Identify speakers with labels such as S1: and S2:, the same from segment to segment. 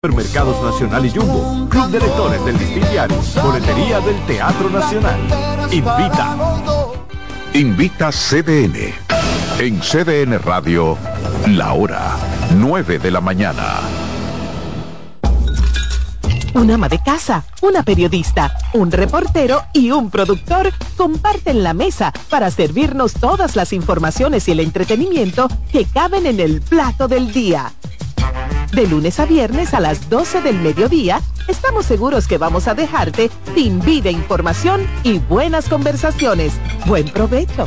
S1: Supermercados Nacional y Jumbo, Club de Lectores del Diario, Boletería del Teatro Nacional. Invita.
S2: Invita CDN. En CDN Radio, la hora 9 de la mañana.
S3: Un ama de casa, una periodista, un reportero y un productor comparten la mesa para servirnos todas las informaciones y el entretenimiento que caben en el plato del día. De lunes a viernes a las 12 del mediodía, estamos seguros que vamos a dejarte sin vida, información y buenas conversaciones. Buen provecho.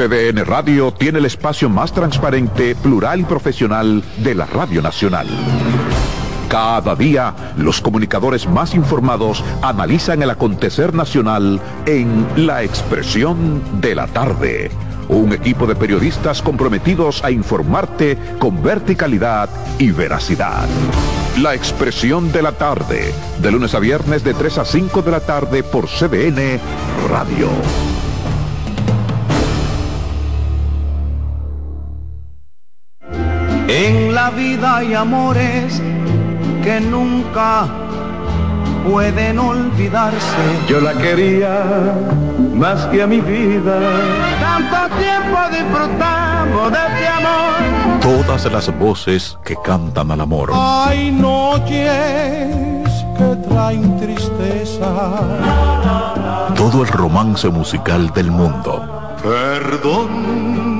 S2: CDN Radio tiene el espacio más transparente, plural y profesional de la Radio Nacional. Cada día, los comunicadores más informados analizan el acontecer nacional en La Expresión de la Tarde. Un equipo de periodistas comprometidos a informarte con verticalidad y veracidad. La Expresión de la Tarde, de lunes a viernes de 3 a 5 de la tarde por CDN Radio.
S4: En la vida hay amores que nunca pueden olvidarse.
S5: Yo la quería más que a mi vida.
S4: Tanto tiempo disfrutamos de este amor.
S2: Todas las voces que cantan al amor.
S4: Hay noches que traen tristeza.
S2: Todo el romance musical del mundo.
S4: Perdón.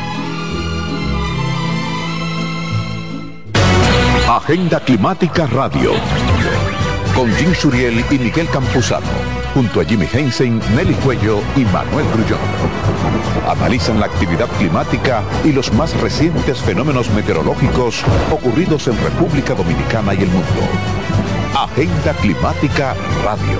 S2: Agenda Climática Radio. Con Jim Suriel y Miguel Campuzano. Junto a Jimmy Hensen, Nelly Cuello y Manuel Grullón. Analizan la actividad climática y los más recientes fenómenos meteorológicos ocurridos en República Dominicana y el mundo. Agenda Climática Radio.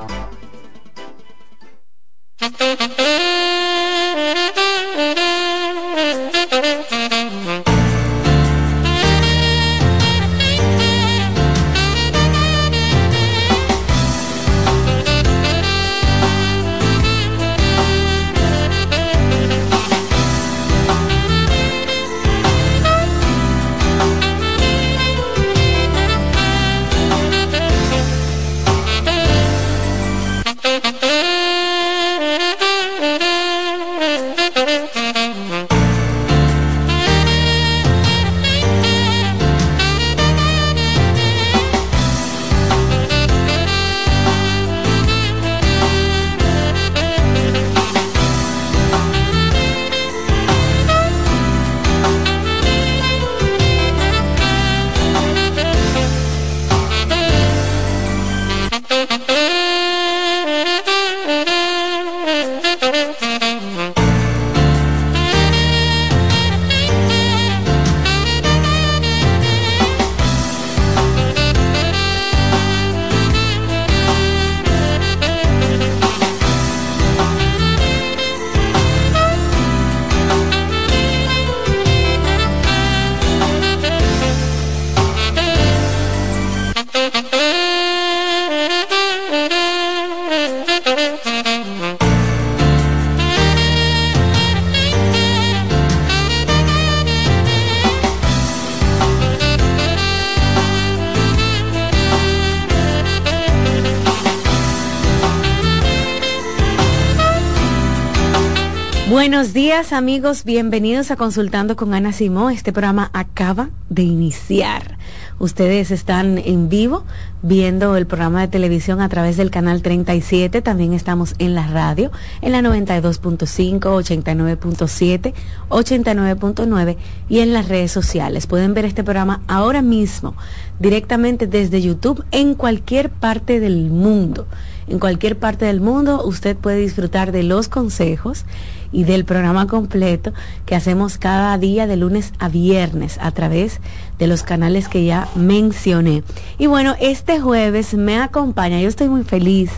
S6: Amigos, bienvenidos a Consultando con Ana Simón. Este programa acaba de iniciar. Ustedes están en vivo viendo el programa de televisión a través del canal 37. También estamos en la radio, en la 92.5, 89.7, 89.9 y en las redes sociales. Pueden ver este programa ahora mismo directamente desde YouTube en cualquier parte del mundo. En cualquier parte del mundo usted puede disfrutar de los consejos y del programa completo que hacemos cada día de lunes a viernes a través de los canales que ya mencioné. Y bueno, este jueves me acompaña, yo estoy muy feliz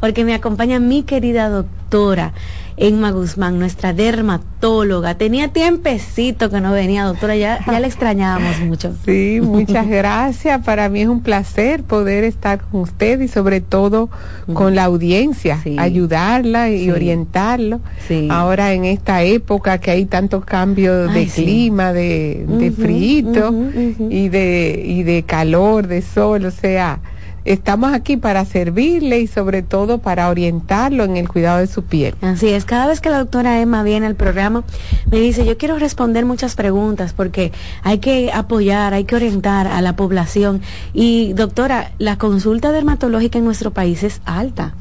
S6: porque me acompaña mi querida doctora Emma Guzmán, nuestra dermatóloga. Tenía tiempecito que no venía, doctora, ya, ya la extrañábamos mucho.
S7: Sí, muchas gracias. Para mí es un placer poder estar con usted y sobre todo con la audiencia, ayudarla y orientarlo. Ahora en esta época que hay tantos cambios de clima, de, de frío y, de, y de calor, de sol, o sea, estamos aquí para servirle y sobre todo para orientarlo en el cuidado de su piel.
S6: Así es, cada vez que la doctora Emma viene al programa, me dice, yo quiero responder muchas preguntas porque hay que apoyar, hay que orientar a la población. Y doctora, la consulta dermatológica en nuestro país es alta.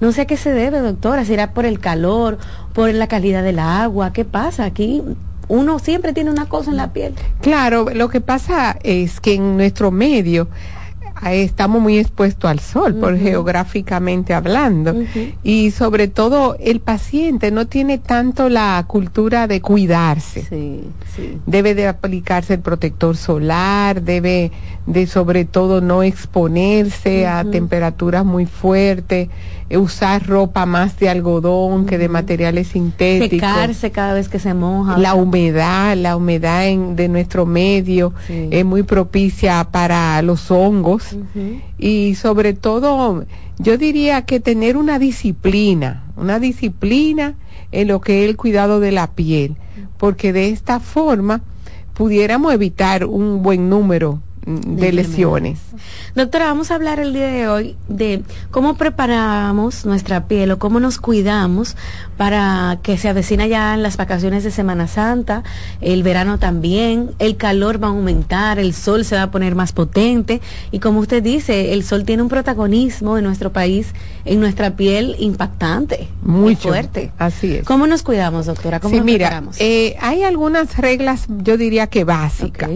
S6: No sé a qué se debe, doctora, será por el calor, por la calidad del agua, ¿qué pasa? Aquí uno siempre tiene una cosa en la piel.
S7: Claro, lo que pasa es que en nuestro medio estamos muy expuestos al sol, por geográficamente hablando. Y sobre todo el paciente no tiene tanto la cultura de cuidarse. Debe de aplicarse el protector solar, debe de sobre todo no exponerse a temperaturas muy fuertes, eh, usar ropa más de algodón que de materiales sintéticos.
S6: Secarse cada vez que se moja.
S7: La humedad, la humedad en, de nuestro medio es muy propicia para los hongos. Y sobre todo yo diría que tener una disciplina, una disciplina en lo que es el cuidado de la piel, porque de esta forma pudiéramos evitar un buen número de, lesiones.
S6: Doctora, vamos a hablar el día de hoy de cómo preparamos nuestra piel o cómo nos cuidamos para que se avecina ya en las vacaciones de Semana Santa, el verano también, el calor va a aumentar, el sol se va a poner más potente y como usted dice, el sol tiene un protagonismo en nuestro país, en nuestra piel impactante, muy fuerte.
S7: Así es.
S6: ¿Cómo nos cuidamos, doctora? ¿Cómo
S7: sí, mira, eh, hay algunas reglas, yo diría que básicas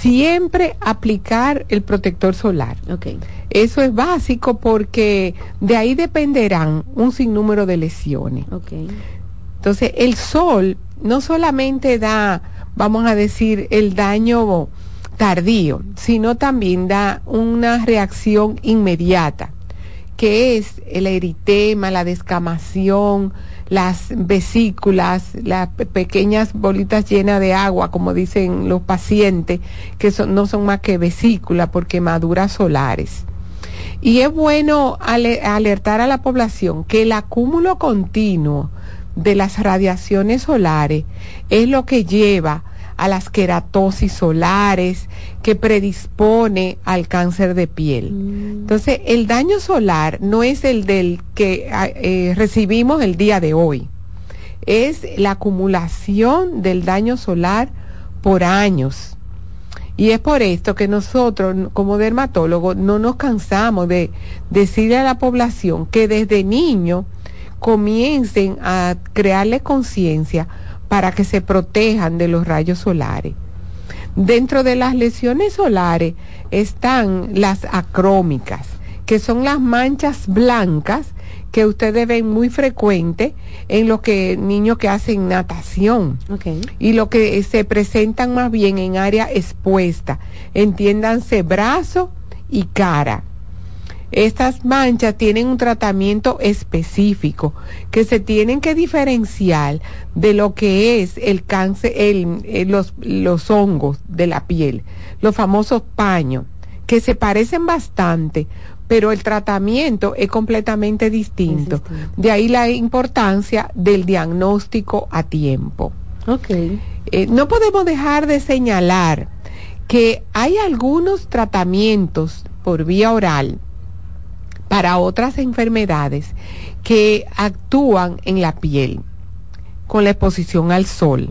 S7: siempre aplicar el protector solar.
S6: Okay.
S7: Eso es básico porque de ahí dependerán un sinnúmero de lesiones.
S6: Okay.
S7: Entonces, el sol no solamente da, vamos a decir, el daño tardío, sino también da una reacción inmediata, que es el eritema, la descamación, las vesículas, las pequeñas bolitas llenas de agua, como dicen los pacientes, que no son más que vesículas por quemaduras solares. Y es bueno alertar a la población que el acúmulo continuo de las radiaciones solares es lo que lleva a las queratosis solares, que predispone al cáncer de piel. Mm. Entonces, el daño solar no es el del que ah, eh, recibimos el día de hoy, es la acumulación del daño solar por años. Y es por esto que nosotros, como dermatólogos, no nos cansamos de decirle a la población que desde niño comiencen a crearle conciencia para que se protejan de los rayos solares. Dentro de las lesiones solares están las acrómicas, que son las manchas blancas que ustedes ven muy frecuente en los que niños que hacen natación y lo que se presentan más bien en área expuesta, entiéndanse brazo y cara. Estas manchas tienen un tratamiento específico que se tienen que diferenciar de lo que es el cáncer, el, los, los hongos de la piel, los famosos paños, que se parecen bastante, pero el tratamiento es completamente distinto. De ahí la importancia del diagnóstico a tiempo.
S6: Okay.
S7: Eh, no podemos dejar de señalar que hay algunos tratamientos por vía oral para otras enfermedades que actúan en la piel. con la exposición al sol.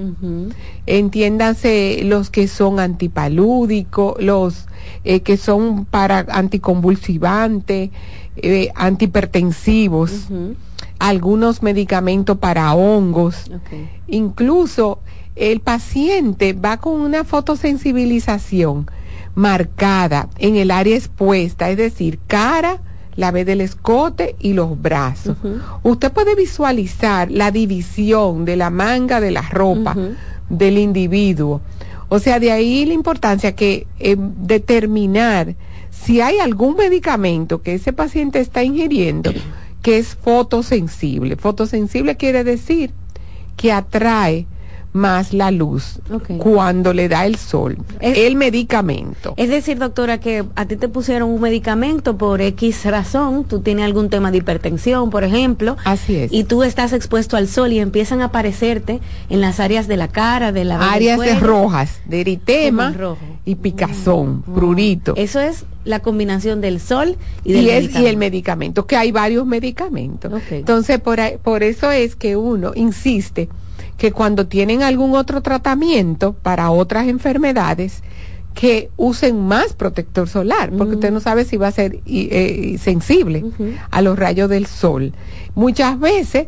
S7: Entiéndanse los que son antipalúdicos, los eh, que son para anticonvulsivantes, eh, antihipertensivos, algunos medicamentos para hongos. Incluso el paciente va con una fotosensibilización marcada en el área expuesta, es decir, cara, la vez del escote y los brazos. Usted puede visualizar la división de la manga de la ropa del individuo. O sea, de ahí la importancia que eh, determinar si hay algún medicamento que ese paciente está ingiriendo que es fotosensible. Fotosensible quiere decir que atrae más la luz cuando le da el sol. el medicamento.
S6: Es decir, doctora, que a ti te pusieron un medicamento por X razón, tú tienes algún tema de hipertensión, por ejemplo.
S7: Así es.
S6: Y tú estás expuesto al sol y empiezan a aparecerte en las áreas de la cara, de la
S7: áreas de rojas, de eritema y picazón, mm. prurito.
S6: Eso es la combinación del sol y del
S7: y, el medicamento, que hay varios medicamentos. Entonces, por, por eso es que uno insiste que cuando tienen algún otro tratamiento para otras enfermedades, que usen más protector solar, porque usted no sabe si va a ser eh, sensible a los rayos del sol. Muchas veces,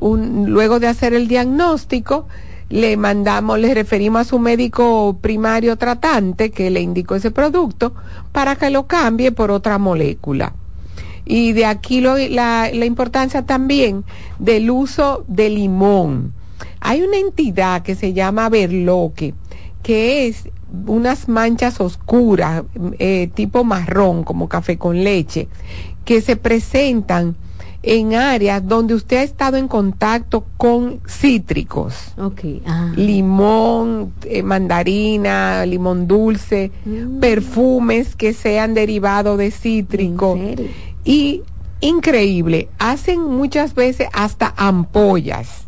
S7: luego de hacer el diagnóstico, le mandamos, le referimos a su médico primario tratante que le indicó ese producto para que lo cambie por otra molécula. Y de aquí la, la importancia también del uso de limón hay una entidad que se llama berloque, que es unas manchas oscuras, eh, tipo marrón, como café con leche, que se presentan en áreas donde usted ha estado en contacto con cítricos.
S6: Ah.
S7: Limón, eh, mandarina, limón dulce, mm. perfumes que sean derivados de cítrico. Y increíble, hacen muchas veces hasta ampollas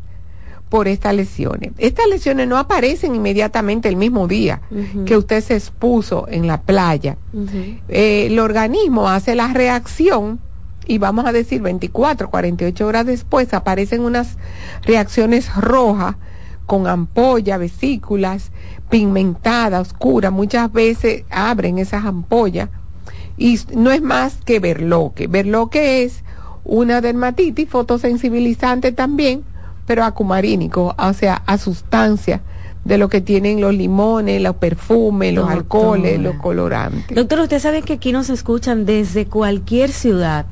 S7: por estas lesiones. Estas lesiones no aparecen inmediatamente el mismo día que usted se expuso en la playa. Eh, el organismo hace la reacción y vamos a decir 24, 48 horas después aparecen unas reacciones rojas con ampolla, vesículas, pigmentada, oscura. Muchas veces abren esas ampollas y no es más que verloque. Verloque es una dermatitis fotosensibilizante también pero acumarínico, o sea, a sustancia de lo que tienen los limones, los perfumes, los alcoholes, los colorantes.
S6: Doctor, usted sabe que aquí nos escuchan desde cualquier ciudad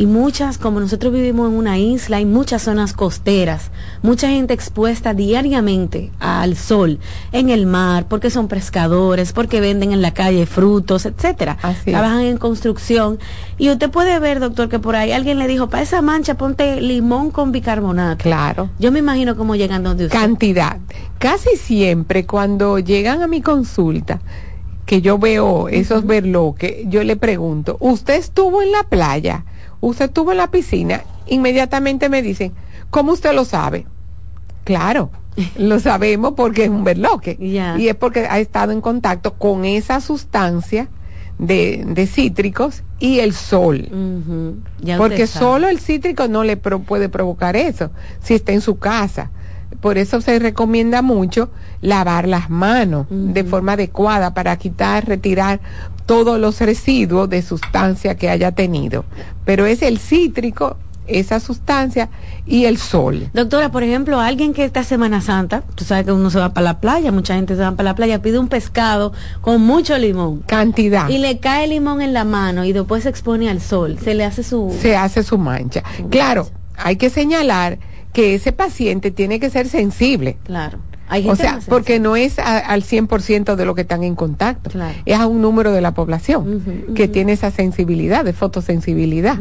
S6: y muchas, como nosotros vivimos en una isla, hay muchas zonas costeras, mucha gente expuesta diariamente al sol, en el mar, porque son pescadores, porque venden en la calle frutos, etcétera. Trabajan en construcción y usted puede ver, doctor, que por ahí alguien le dijo, para esa mancha ponte limón con bicarbonato.
S7: Claro.
S6: Yo me imagino cómo llegan donde usted.
S7: Cantidad. Casi siempre cuando llegan a mi consulta, que yo veo esos verloques, yo le pregunto, ¿usted estuvo en la playa? ¿Usted estuvo en la piscina? Inmediatamente me dicen, ¿cómo usted lo sabe? Claro, lo sabemos porque es un verloque. Y es porque ha estado en contacto con esa sustancia de, cítricos y el sol. porque solo el cítrico no le puede provocar eso si está en su casa por eso se recomienda mucho lavar las manos de forma adecuada para quitar, retirar todos los residuos de sustancia que haya tenido. Pero es el cítrico esa sustancia y el sol.
S6: Doctora, por ejemplo, alguien que está Semana Santa, tú sabes que uno se va para la playa, mucha gente se va para la playa, pide un pescado con mucho limón.
S7: Cantidad.
S6: Y le cae limón en la mano y después se expone al sol, se le hace su...
S7: Se hace su mancha. claro, hay que señalar que ese paciente tiene que ser sensible.
S6: Claro.
S7: O sea, porque no es al 100% de lo que están en contacto, es a un número de la población que tiene esa sensibilidad, de fotosensibilidad.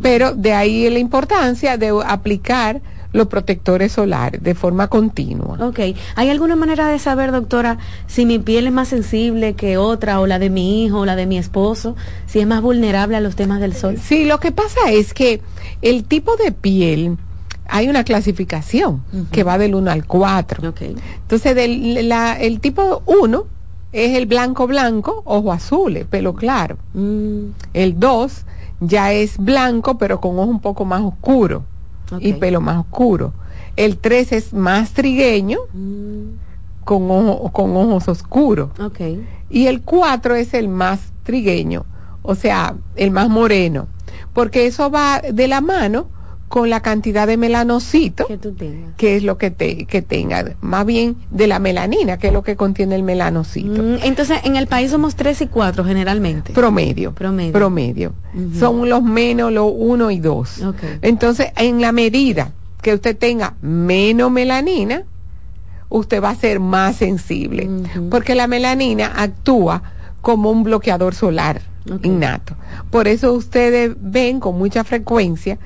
S7: Pero de ahí la importancia de aplicar los protectores solares de forma continua.
S6: Ok. ¿Hay alguna manera de saber, doctora, si mi piel es más sensible que otra, o la de mi hijo, o la de mi esposo, si es más vulnerable a los temas del sol?
S7: Sí, lo que pasa es que el tipo de piel hay una clasificación que va del 1 al 4. Entonces, del, el tipo 1 es el blanco blanco, ojo azul, pelo claro. Mm. El 2 ya es blanco, pero con ojo un poco más oscuro y pelo más oscuro. El 3 es más trigueño, con, con ojos oscuros.
S6: Okay.
S7: Y el 4 es el más trigueño, o sea, el más moreno, porque eso va de la mano con la cantidad de melanocito
S6: que, tú tengas.
S7: que es lo que te que tenga más bien de la melanina que es lo que contiene el melanocito.
S6: Mm, entonces en el país somos tres y cuatro generalmente.
S7: Promedio
S6: promedio.
S7: promedio. Son los menos los uno y dos.
S6: Okay.
S7: entonces en la medida que usted tenga menos melanina usted va a ser más sensible porque la melanina actúa como un bloqueador solar okay. innato. Por eso ustedes ven con mucha frecuencia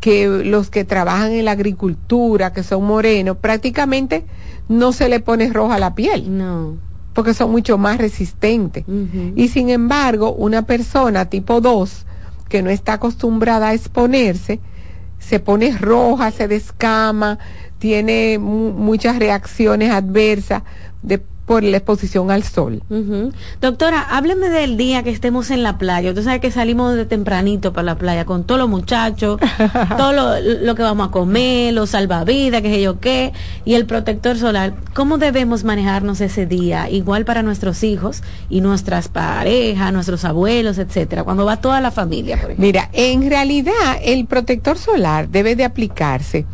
S7: que los que trabajan en la agricultura, que son morenos, prácticamente no se le pone roja la piel.
S6: No.
S7: Porque son mucho más resistentes.
S6: Uh -huh.
S7: Y sin embargo, una persona tipo 2, que no está acostumbrada a exponerse, se pone roja, se descama, tiene muchas reacciones adversas de por la exposición al sol.
S6: Uh -huh. Doctora, hábleme del día que estemos en la playa. Usted sabe que salimos de tempranito para la playa con todos los muchachos, todo lo, lo, que vamos a comer, los salvavidas, qué sé yo qué, y el protector solar. ¿Cómo debemos manejarnos ese día? Igual para nuestros hijos y nuestras parejas, nuestros abuelos, etcétera, cuando va toda la familia. Por
S7: Mira, en realidad el protector solar debe de aplicarse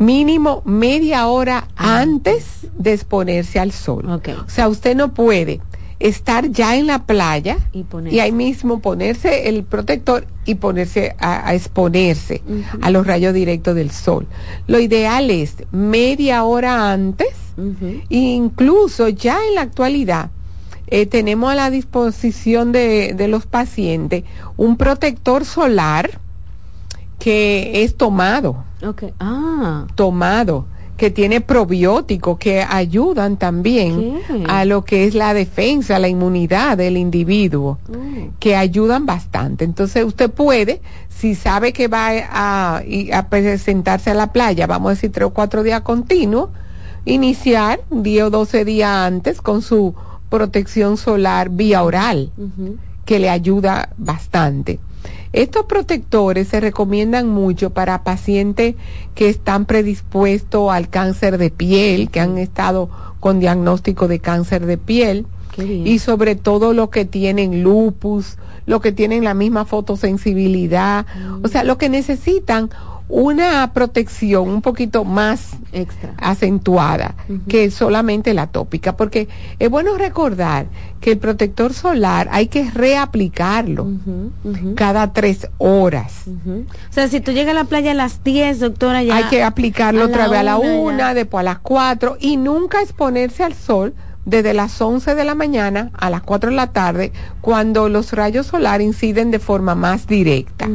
S7: mínimo media hora antes de exponerse al sol.
S6: Okay.
S7: O sea, usted no puede estar ya en la playa
S6: y,
S7: y ahí mismo ponerse el protector y ponerse a, a exponerse uh -huh. a los rayos directos del sol. Lo ideal es media hora antes,
S6: uh -huh.
S7: e incluso ya en la actualidad. Eh, tenemos a la disposición de, de los pacientes un protector solar que es tomado.
S6: Okay. Ah.
S7: Tomado, que tiene probióticos que ayudan también
S6: ¿Qué?
S7: a lo que es la defensa, la inmunidad del individuo,
S6: Mm.
S7: que ayudan bastante. Entonces usted puede, si sabe que va a, a presentarse a la playa, vamos a decir tres o cuatro días continuos, iniciar 10 o 12 días antes con su protección solar vía oral,
S6: Uh -huh.
S7: que le ayuda bastante. Estos protectores se recomiendan mucho para pacientes que están predispuestos al cáncer de piel, que han estado con diagnóstico de cáncer de piel, y sobre todo los que tienen lupus, los que tienen la misma fotosensibilidad, mm. o sea, los que necesitan una protección un poquito más
S6: extra
S7: acentuada uh -huh. que solamente la tópica, porque es bueno recordar que el protector solar hay que reaplicarlo
S6: uh -huh, uh -huh.
S7: cada tres horas.
S6: O sea, si tú llegas a la playa a las 10, doctora, ya
S7: hay que aplicarlo otra vez a la una,
S6: ya.
S7: después a las cuatro y nunca exponerse al sol desde las 11 de la mañana a las 4 de la tarde, cuando los rayos solares inciden de forma más directa.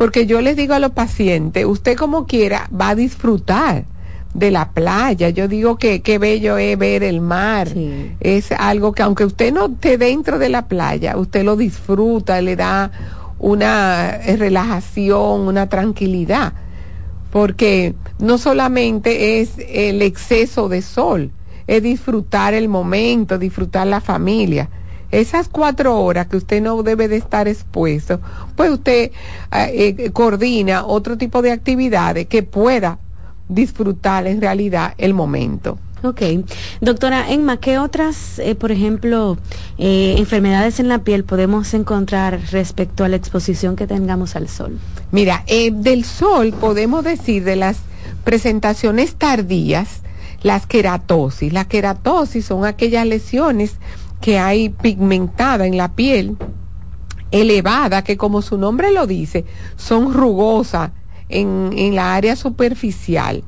S7: Porque yo les digo a los pacientes, usted como quiera va a disfrutar de la playa. Yo digo que qué bello es ver el mar.
S6: Sí.
S7: Es algo que aunque usted no esté dentro de la playa, usted lo disfruta, le da una relajación, una tranquilidad. Porque no solamente es el exceso de sol, es disfrutar el momento, disfrutar la familia. Esas cuatro horas que usted no debe de estar expuesto, pues usted eh, eh, coordina otro tipo de actividades que pueda disfrutar en realidad el momento.
S6: Ok. Doctora Emma, ¿qué otras, eh, por ejemplo, eh, enfermedades en la piel podemos encontrar respecto a la exposición que tengamos al sol?
S7: Mira, eh, del sol podemos decir de las presentaciones tardías, las queratosis. La queratosis son aquellas lesiones que hay pigmentada en la piel, elevada, que como su nombre lo dice, son rugosas en, en la área superficial.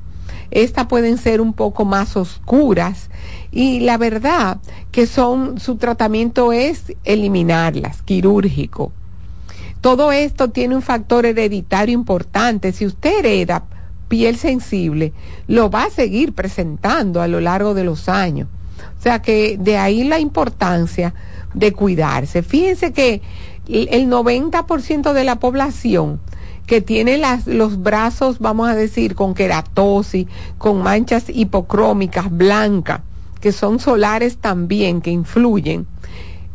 S7: Estas pueden ser un poco más oscuras y la verdad que son, su tratamiento es eliminarlas, quirúrgico. Todo esto tiene un factor hereditario importante. Si usted hereda piel sensible, lo va a seguir presentando a lo largo de los años. O sea que de ahí la importancia de cuidarse. Fíjense que el 90% de la población que tiene las, los brazos, vamos a decir, con queratosis, con manchas hipocrómicas blancas, que son solares también, que influyen,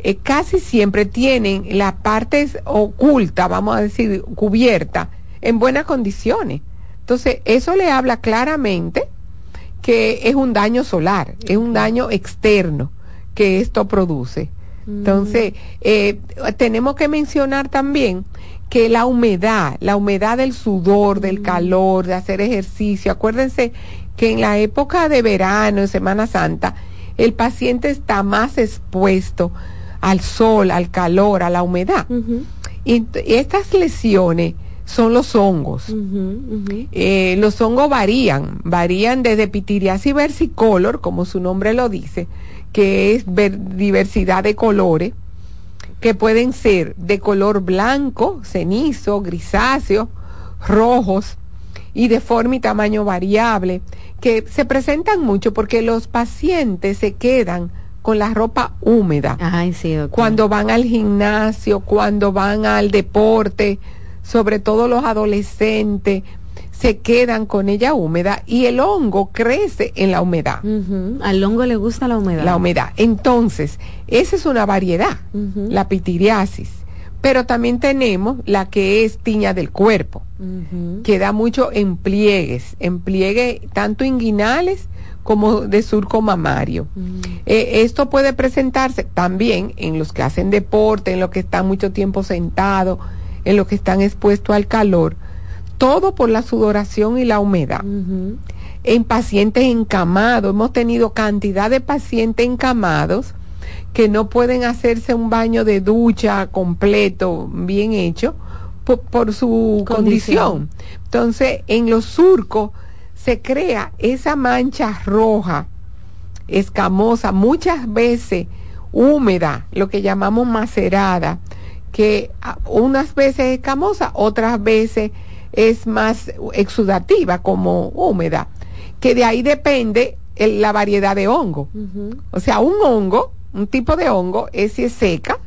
S7: eh, casi siempre tienen la parte oculta, vamos a decir, cubierta, en buenas condiciones Entonces, eso le habla claramente que es un daño solar, es un daño externo que esto produce. Entonces, eh, tenemos que mencionar también que la humedad, la humedad del sudor, del calor, de hacer ejercicio, acuérdense que en la época de verano, en Semana Santa, el paciente está más expuesto al sol, al calor, a la humedad. Y estas lesiones son los hongos. Eh, los hongos varían, varían desde pitiriasis versicolor, como su nombre lo dice, que es diversidad de colores, que pueden ser de color blanco, cenizo, grisáceo, rojos y de forma y tamaño variable, que se presentan mucho porque los pacientes se quedan con la ropa húmeda. Cuando van al gimnasio, cuando van al deporte, sobre todo los adolescentes, se quedan con ella húmeda y el hongo crece en la humedad.
S6: Al hongo le gusta la humedad.
S7: La humedad. Entonces, esa es una variedad, la pitiriasis. Pero también tenemos la que es tiña del cuerpo, que da mucho en pliegues, en pliegues tanto inguinales como de surco mamario. Eh, esto puede presentarse también en los que hacen deporte, en los que están mucho tiempo sentados, en los que están expuestos al calor todo por la sudoración y la humedad. En pacientes encamados, hemos tenido cantidad de pacientes encamados que no pueden hacerse un baño de ducha completo, bien hecho, por, su condición. Entonces, en los surcos se crea esa mancha roja, escamosa, muchas veces húmeda, lo que llamamos macerada, que unas veces escamosa, otras veces es más exudativa como húmeda, que de ahí depende la variedad de hongo. O sea, un hongo, un tipo de hongo es si es seca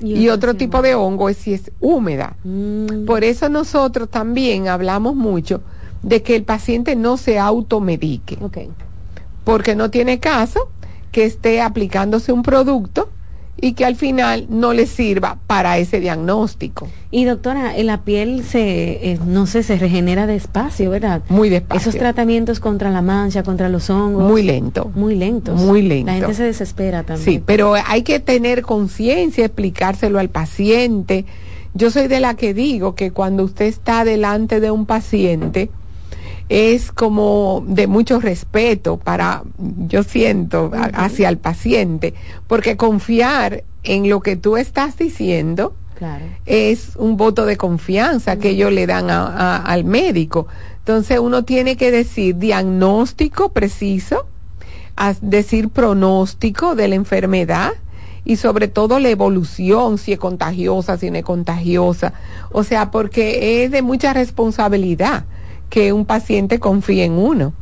S7: y, otro tipo de hongo es si es húmeda. Mm. Por eso nosotros también hablamos mucho de que el paciente no se automedique. Porque no tiene caso que esté aplicándose un producto y que al final no le sirva para ese diagnóstico.
S6: Y doctora, en la piel se, eh, no sé, se regenera despacio, ¿verdad?
S7: Muy despacio.
S6: Esos tratamientos contra la mancha, contra los hongos.
S7: Muy lento.
S6: Muy lentos.
S7: Muy lento.
S6: La gente se desespera también.
S7: Sí, pero hay que tener conciencia, explicárselo al paciente. Yo soy de la que digo que cuando usted está delante de un paciente, es como de mucho respeto para, yo siento, hacia el paciente, porque confiar en lo que tú estás diciendo es un voto de confianza que ellos le dan al médico. Entonces uno tiene que decir diagnóstico preciso, decir pronóstico de la enfermedad, y sobre todo la evolución, si es contagiosa, si no es contagiosa. O sea, porque es de mucha responsabilidad que un paciente confíe en uno.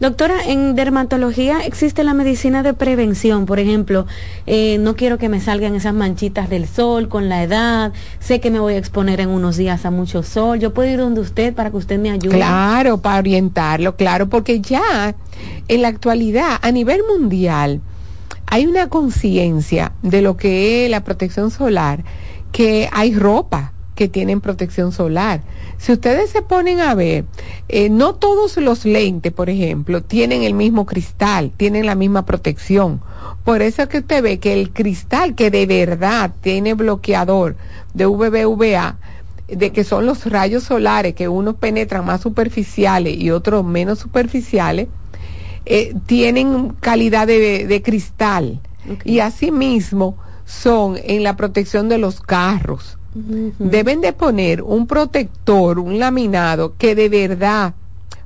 S6: Doctora, en dermatología existe la medicina de prevención, por ejemplo, eh, no quiero que me salgan esas manchitas del sol con la edad, sé que me voy a exponer en unos días a mucho sol, yo puedo ir donde usted para que usted me ayude.
S7: Claro, para orientarlo, claro, porque ya en la actualidad, a nivel mundial, hay una conciencia de lo que es la protección solar, que hay ropa que tienen protección solar. Si ustedes se ponen a ver, eh, no todos los lentes, por ejemplo, tienen el mismo cristal, tienen la misma protección. Por eso es que usted ve que el cristal que de verdad tiene bloqueador de VBVA, de que son los rayos solares que unos penetran más superficiales y otros menos superficiales, eh, tienen calidad de, cristal. Y asimismo son en la protección de los carros deben de poner un protector, un laminado que de verdad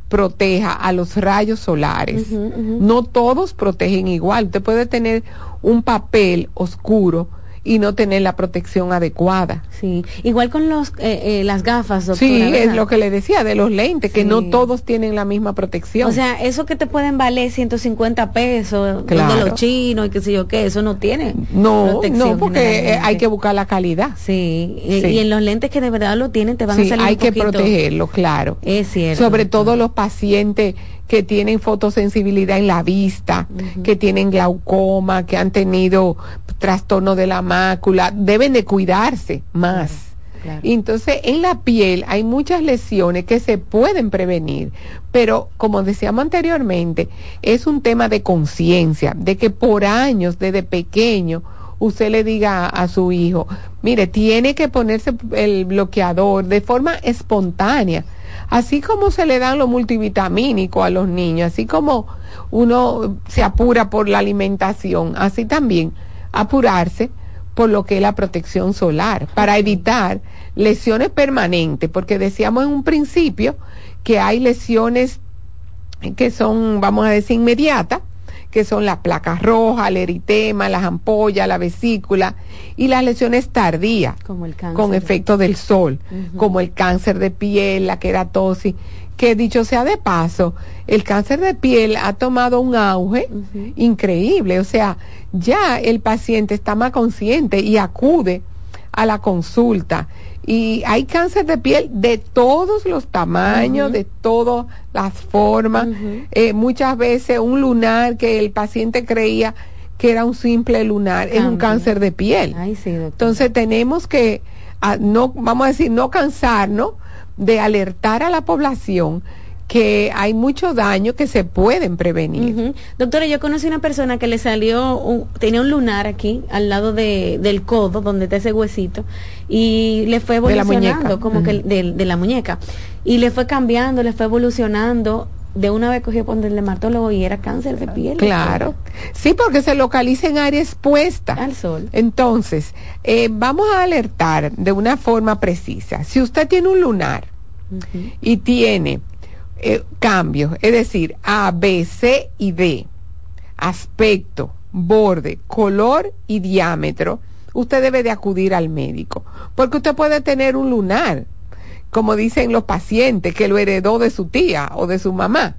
S7: proteja a los rayos solares. No todos protegen igual. Usted puede tener un papel oscuro y no tener la protección adecuada.
S6: Sí, igual con los, eh, eh, las gafas, doctora,
S7: Sí, es lo que le decía de los lentes, que no todos tienen la misma protección.
S6: O sea, eso que te pueden valer 150 pesos, claro. de los chinos y qué sé yo qué, eso no tiene
S7: No, no, porque hay que buscar la calidad.
S6: Sí, Y, en los lentes que de verdad lo tienen te van a salir
S7: hay que protegerlo, claro.
S6: Es cierto.
S7: Sobre todo los pacientes que tienen fotosensibilidad en la vista, que tienen glaucoma, que han tenido trastorno de la mácula, deben de cuidarse más. Entonces, en la piel hay muchas lesiones que se pueden prevenir, pero como decíamos anteriormente, es un tema de conciencia, de que por años, desde pequeño, usted le diga a, su hijo, mire, tiene que ponerse el bloqueador de forma espontánea, así como se le dan los multivitamínicos a los niños, así como uno se apura por la alimentación, así también apurarse por lo que es la protección solar, para evitar lesiones permanentes, porque decíamos en un principio que hay lesiones que son, vamos a decir, inmediatas, que son las placas rojas, el eritema, las ampollas, la vesícula y las lesiones tardías con efecto del sol, como el cáncer de piel, la queratosis, que dicho sea de paso, el cáncer de piel ha tomado un auge increíble, o sea, ya el paciente está más consciente y acude a la consulta y hay cáncer de piel de todos los tamaños, de todas las formas. Eh, muchas veces un lunar que el paciente creía que era un simple lunar, es un cáncer de piel. Entonces tenemos que, ah, no, vamos a decir, no cansarnos de alertar a la población que hay mucho daño que se pueden prevenir.
S6: Doctora, yo conocí una persona que le salió, tenía un lunar aquí, al lado de, del codo, donde está ese huesito, y le fue evolucionando, como que de, la muñeca, y le fue cambiando, le fue evolucionando, de una vez cogió por el dermatólogo y era cáncer de piel.
S7: Claro. Sí, porque se localiza en área expuesta.
S6: Al sol.
S7: Entonces, eh, vamos a alertar de una forma precisa. Si usted tiene un lunar y tiene eh, cambios, es decir, A, B, C y D, aspecto, borde, color y diámetro, usted debe de acudir al médico, porque usted puede tener un lunar, como dicen los pacientes, que lo heredó de su tía o de su mamá.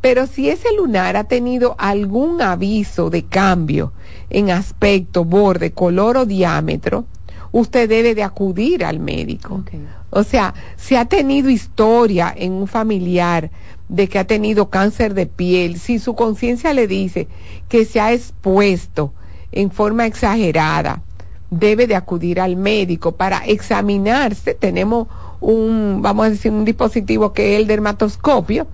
S7: Pero si ese lunar ha tenido algún aviso de cambio en aspecto, borde, color o diámetro, usted debe de acudir al médico. O sea, si ha tenido historia en un familiar de que ha tenido cáncer de piel, si su conciencia le dice que se ha expuesto en forma exagerada, debe de acudir al médico para examinarse. Tenemos un, vamos a decir, un dispositivo que es el dermatoscopio,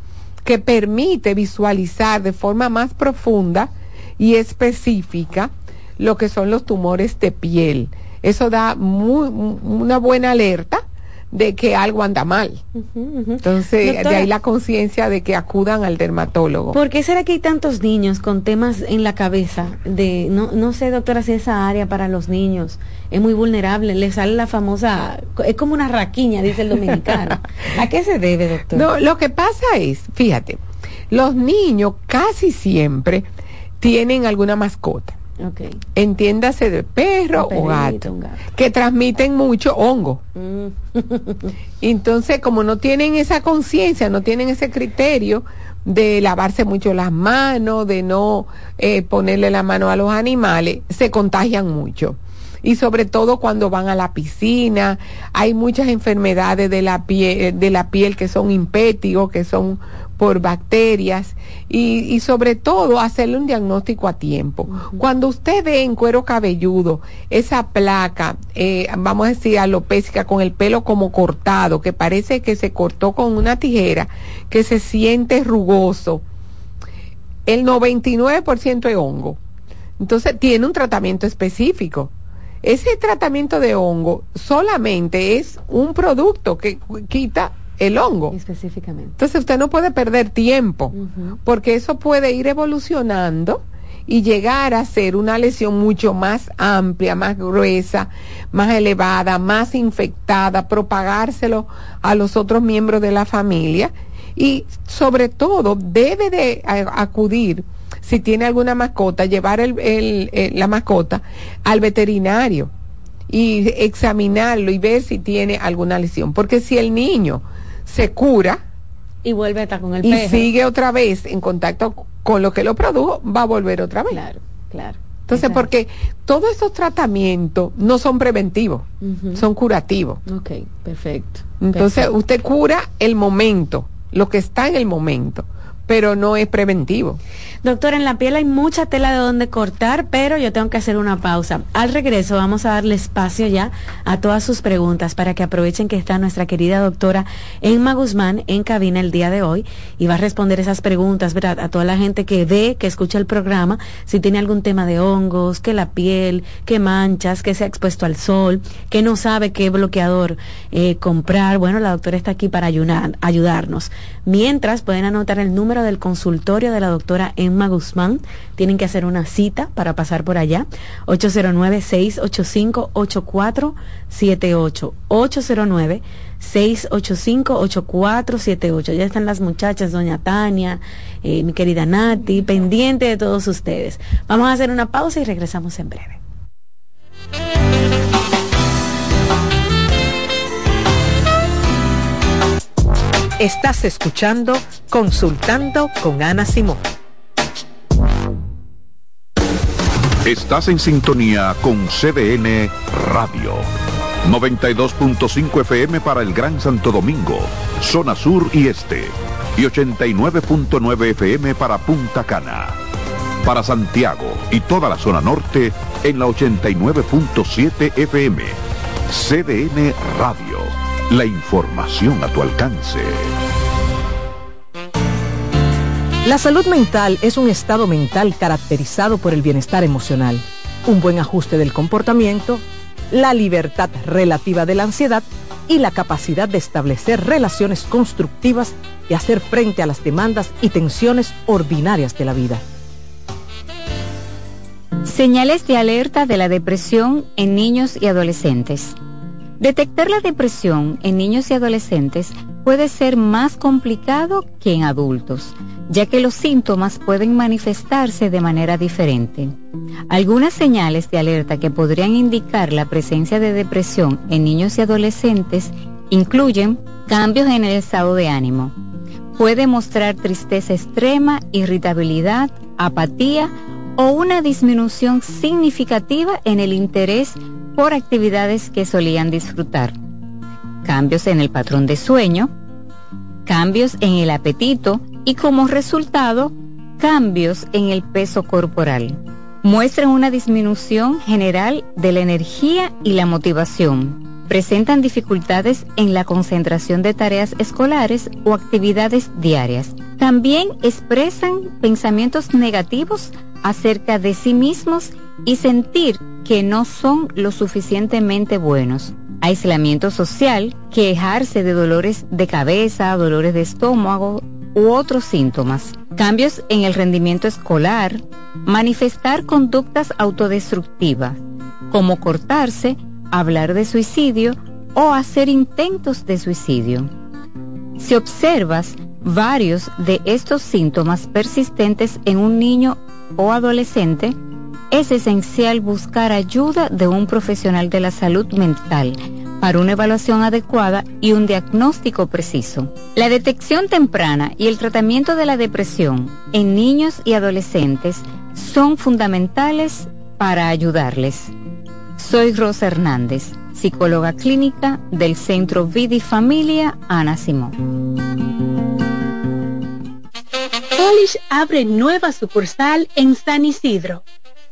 S7: que permite visualizar de forma más profunda y específica lo que son los tumores de piel. Eso da muy, una buena alerta de que algo anda mal. Entonces, de ahí la conciencia de que acudan al dermatólogo.
S6: ¿Por qué será que hay tantos niños con temas en la cabeza? De, no, no sé, doctora, si esa área para los niños es muy vulnerable, le sale la famosa, es como una raquiña, dice el dominicano. ¿A qué se debe, doctor?
S7: No, lo que pasa es, fíjate, los niños casi siempre tienen alguna mascota. Entiéndase de perro o gato, que transmiten mucho hongo. Mm. Entonces, como no tienen esa conciencia, no tienen ese criterio de lavarse mucho las manos, de no eh, ponerle la mano a los animales, se contagian mucho y sobre todo cuando van a la piscina. Hay muchas enfermedades de la piel, de la piel que son impétigos, que son por bacterias y, y, sobre todo hacerle un diagnóstico a tiempo. Cuando usted ve en cuero cabelludo esa placa, eh, vamos a decir alopésica, con el pelo como cortado, que parece que se cortó con una tijera, que se siente rugoso, el 99% es hongo. Entonces tiene un tratamiento específico. Ese tratamiento de hongo solamente es un producto que quita el hongo.
S6: Específicamente.
S7: Entonces usted no puede perder tiempo, porque eso puede ir evolucionando y llegar a ser una lesión mucho más amplia, más gruesa, más elevada, más infectada, propagárselo a los otros miembros de la familia y sobre todo debe de acudir si tiene alguna mascota, llevar el, la mascota al veterinario y examinarlo y ver si tiene alguna lesión. Porque si el niño se cura
S6: y vuelve a estar con el
S7: y sigue otra vez en contacto con lo que lo produjo, va a volver otra vez.
S6: Claro, claro.
S7: Entonces, porque todos estos tratamientos no son preventivos, son curativos.
S6: Ok, perfecto.
S7: Entonces, usted cura el momento, lo que está en el momento pero no es preventivo.
S6: Doctor, en la piel hay mucha tela de donde cortar, pero yo tengo que hacer una pausa. Al regreso vamos a darle espacio ya a todas sus preguntas para que aprovechen que está nuestra querida doctora Emma Guzmán en cabina el día de hoy y va a responder esas preguntas, ¿verdad? A toda la gente que ve, que escucha el programa, si tiene algún tema de hongos, que la piel, que manchas, que se ha expuesto al sol, que no sabe qué bloqueador eh, comprar. Bueno, la doctora está aquí para ayudar, ayudarnos. Mientras pueden anotar el número del consultorio de la doctora Emma Guzmán. Tienen que hacer una cita para pasar por allá. 809-685-8478. 809-685-8478. Ya están las muchachas, doña Tania, eh, mi querida Nati, pendiente de todos ustedes. Vamos a hacer una pausa y regresamos en breve.
S3: Estás escuchando Consultando con Ana Simón.
S2: Estás en sintonía con CDN Radio. 92.5 FM para el Gran Santo Domingo, zona sur y este. Y 89.9 FM para Punta Cana. Para Santiago y toda la zona norte en la 89.7 FM. CDN Radio. La información a tu alcance.
S3: La salud mental es un estado mental caracterizado por el bienestar emocional, un buen ajuste del comportamiento, la libertad relativa de la ansiedad y la capacidad de establecer relaciones constructivas y hacer frente a las demandas y tensiones ordinarias de la vida.
S8: Señales de alerta de la depresión en niños y adolescentes. Detectar la depresión en niños y adolescentes puede ser más complicado que en adultos, ya que los síntomas pueden manifestarse de manera diferente. Algunas señales de alerta que podrían indicar la presencia de depresión en niños y adolescentes incluyen cambios en el estado de ánimo. Puede mostrar tristeza extrema, irritabilidad, apatía o una disminución significativa en el interés por actividades que solían disfrutar. Cambios en el patrón de sueño, cambios en el apetito y como resultado, cambios en el peso corporal. Muestran una disminución general de la energía y la motivación. Presentan dificultades en la concentración de tareas escolares o actividades diarias. También expresan pensamientos negativos acerca de sí mismos y sentir que no son lo suficientemente buenos. Aislamiento social, quejarse de dolores de cabeza, dolores de estómago u otros síntomas. Cambios en el rendimiento escolar, manifestar conductas autodestructivas, como cortarse, hablar de suicidio o hacer intentos de suicidio. Si observas varios de estos síntomas persistentes en un niño o adolescente, es esencial buscar ayuda de un profesional de la salud mental para una evaluación adecuada y un diagnóstico preciso. La detección temprana y el tratamiento de la depresión en niños y adolescentes son fundamentales para ayudarles. Soy Rosa Hernández, psicóloga clínica del Centro Vida y Familia Ana Simón.
S9: Polish abre nueva sucursal en San Isidro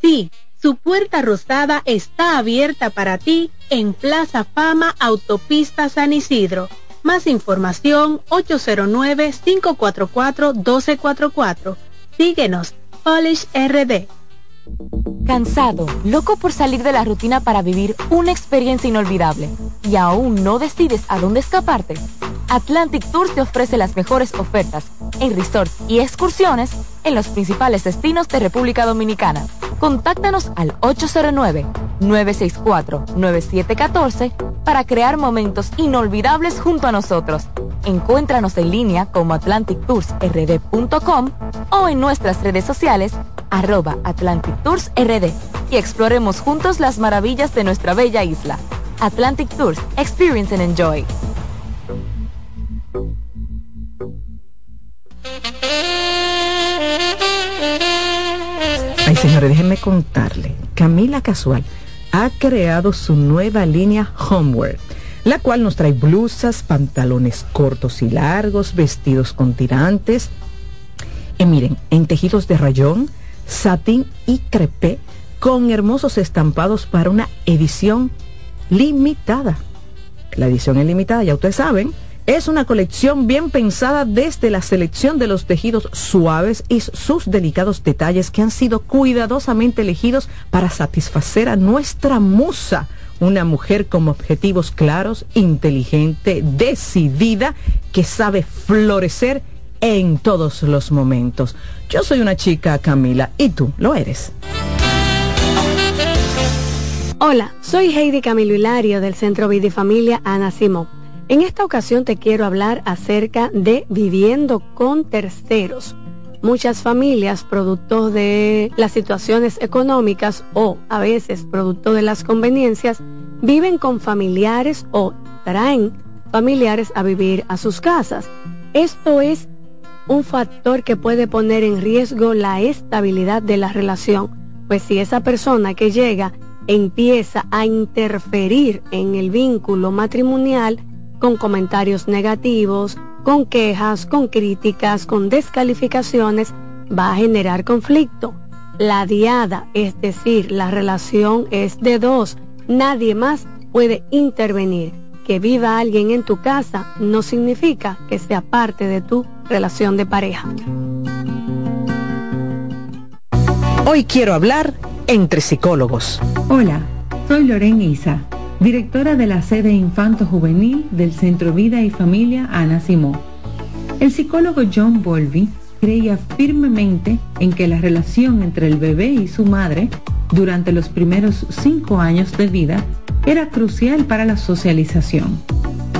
S9: Sí, su puerta rosada está abierta para ti en Plaza Fama Autopista San Isidro. Más información 809-544-1244. Síguenos, Polish RD.
S10: Cansado, loco por salir de la rutina para vivir una experiencia inolvidable y aún no decides a dónde escaparte. Atlantic Tours te ofrece las mejores ofertas en resorts y excursiones en los principales destinos de República Dominicana. Contáctanos al 809-964-9714 para crear momentos inolvidables junto a nosotros. Encuéntranos en línea como atlantictoursrd.com o en nuestras redes sociales arroba Atlantic Tours y exploremos juntos las maravillas de nuestra bella isla. Atlantic Tours, Experience and Enjoy.
S3: Ay, señores, déjenme contarle. Camila Casual ha creado su nueva línea Homeware, la cual nos trae blusas, pantalones cortos y largos, vestidos con tirantes,
S11: eh, miren, en tejidos de rayón, satín y crepé, con hermosos estampados para una edición limitada. La edición es limitada, ya ustedes saben, es una colección bien pensada desde la selección de los tejidos suaves y sus delicados detalles que han sido cuidadosamente elegidos para satisfacer a nuestra musa, una mujer con objetivos claros, inteligente, decidida, que sabe florecer en todos los momentos. Yo soy una chica, Camila, y tú lo eres.
S12: Hola, soy Heidi Camilo Hilario del Centro Vida Familia Ana Simón. En esta ocasión te quiero hablar acerca de viviendo con terceros. Muchas familias, producto de las situaciones económicas o a veces producto de las conveniencias, viven con familiares o traen familiares a vivir a sus casas. Esto es un factor que puede poner en riesgo la estabilidad de la relación, pues si esa persona que llega empieza a interferir en el vínculo matrimonial con comentarios negativos, con quejas, con críticas, con descalificaciones, va a generar conflicto. La diada, es decir, la relación es de dos, nadie más puede intervenir que viva alguien en tu casa no significa que sea parte de tu relación de pareja.
S11: Hoy quiero hablar entre psicólogos.
S13: Hola, soy Lorena Isa, directora de la sede Infanto Juvenil del Centro Vida y Familia Ana Simón. El psicólogo John Bolby creía firmemente en que la relación entre el bebé y su madre durante los primeros cinco años de vida era crucial para la socialización.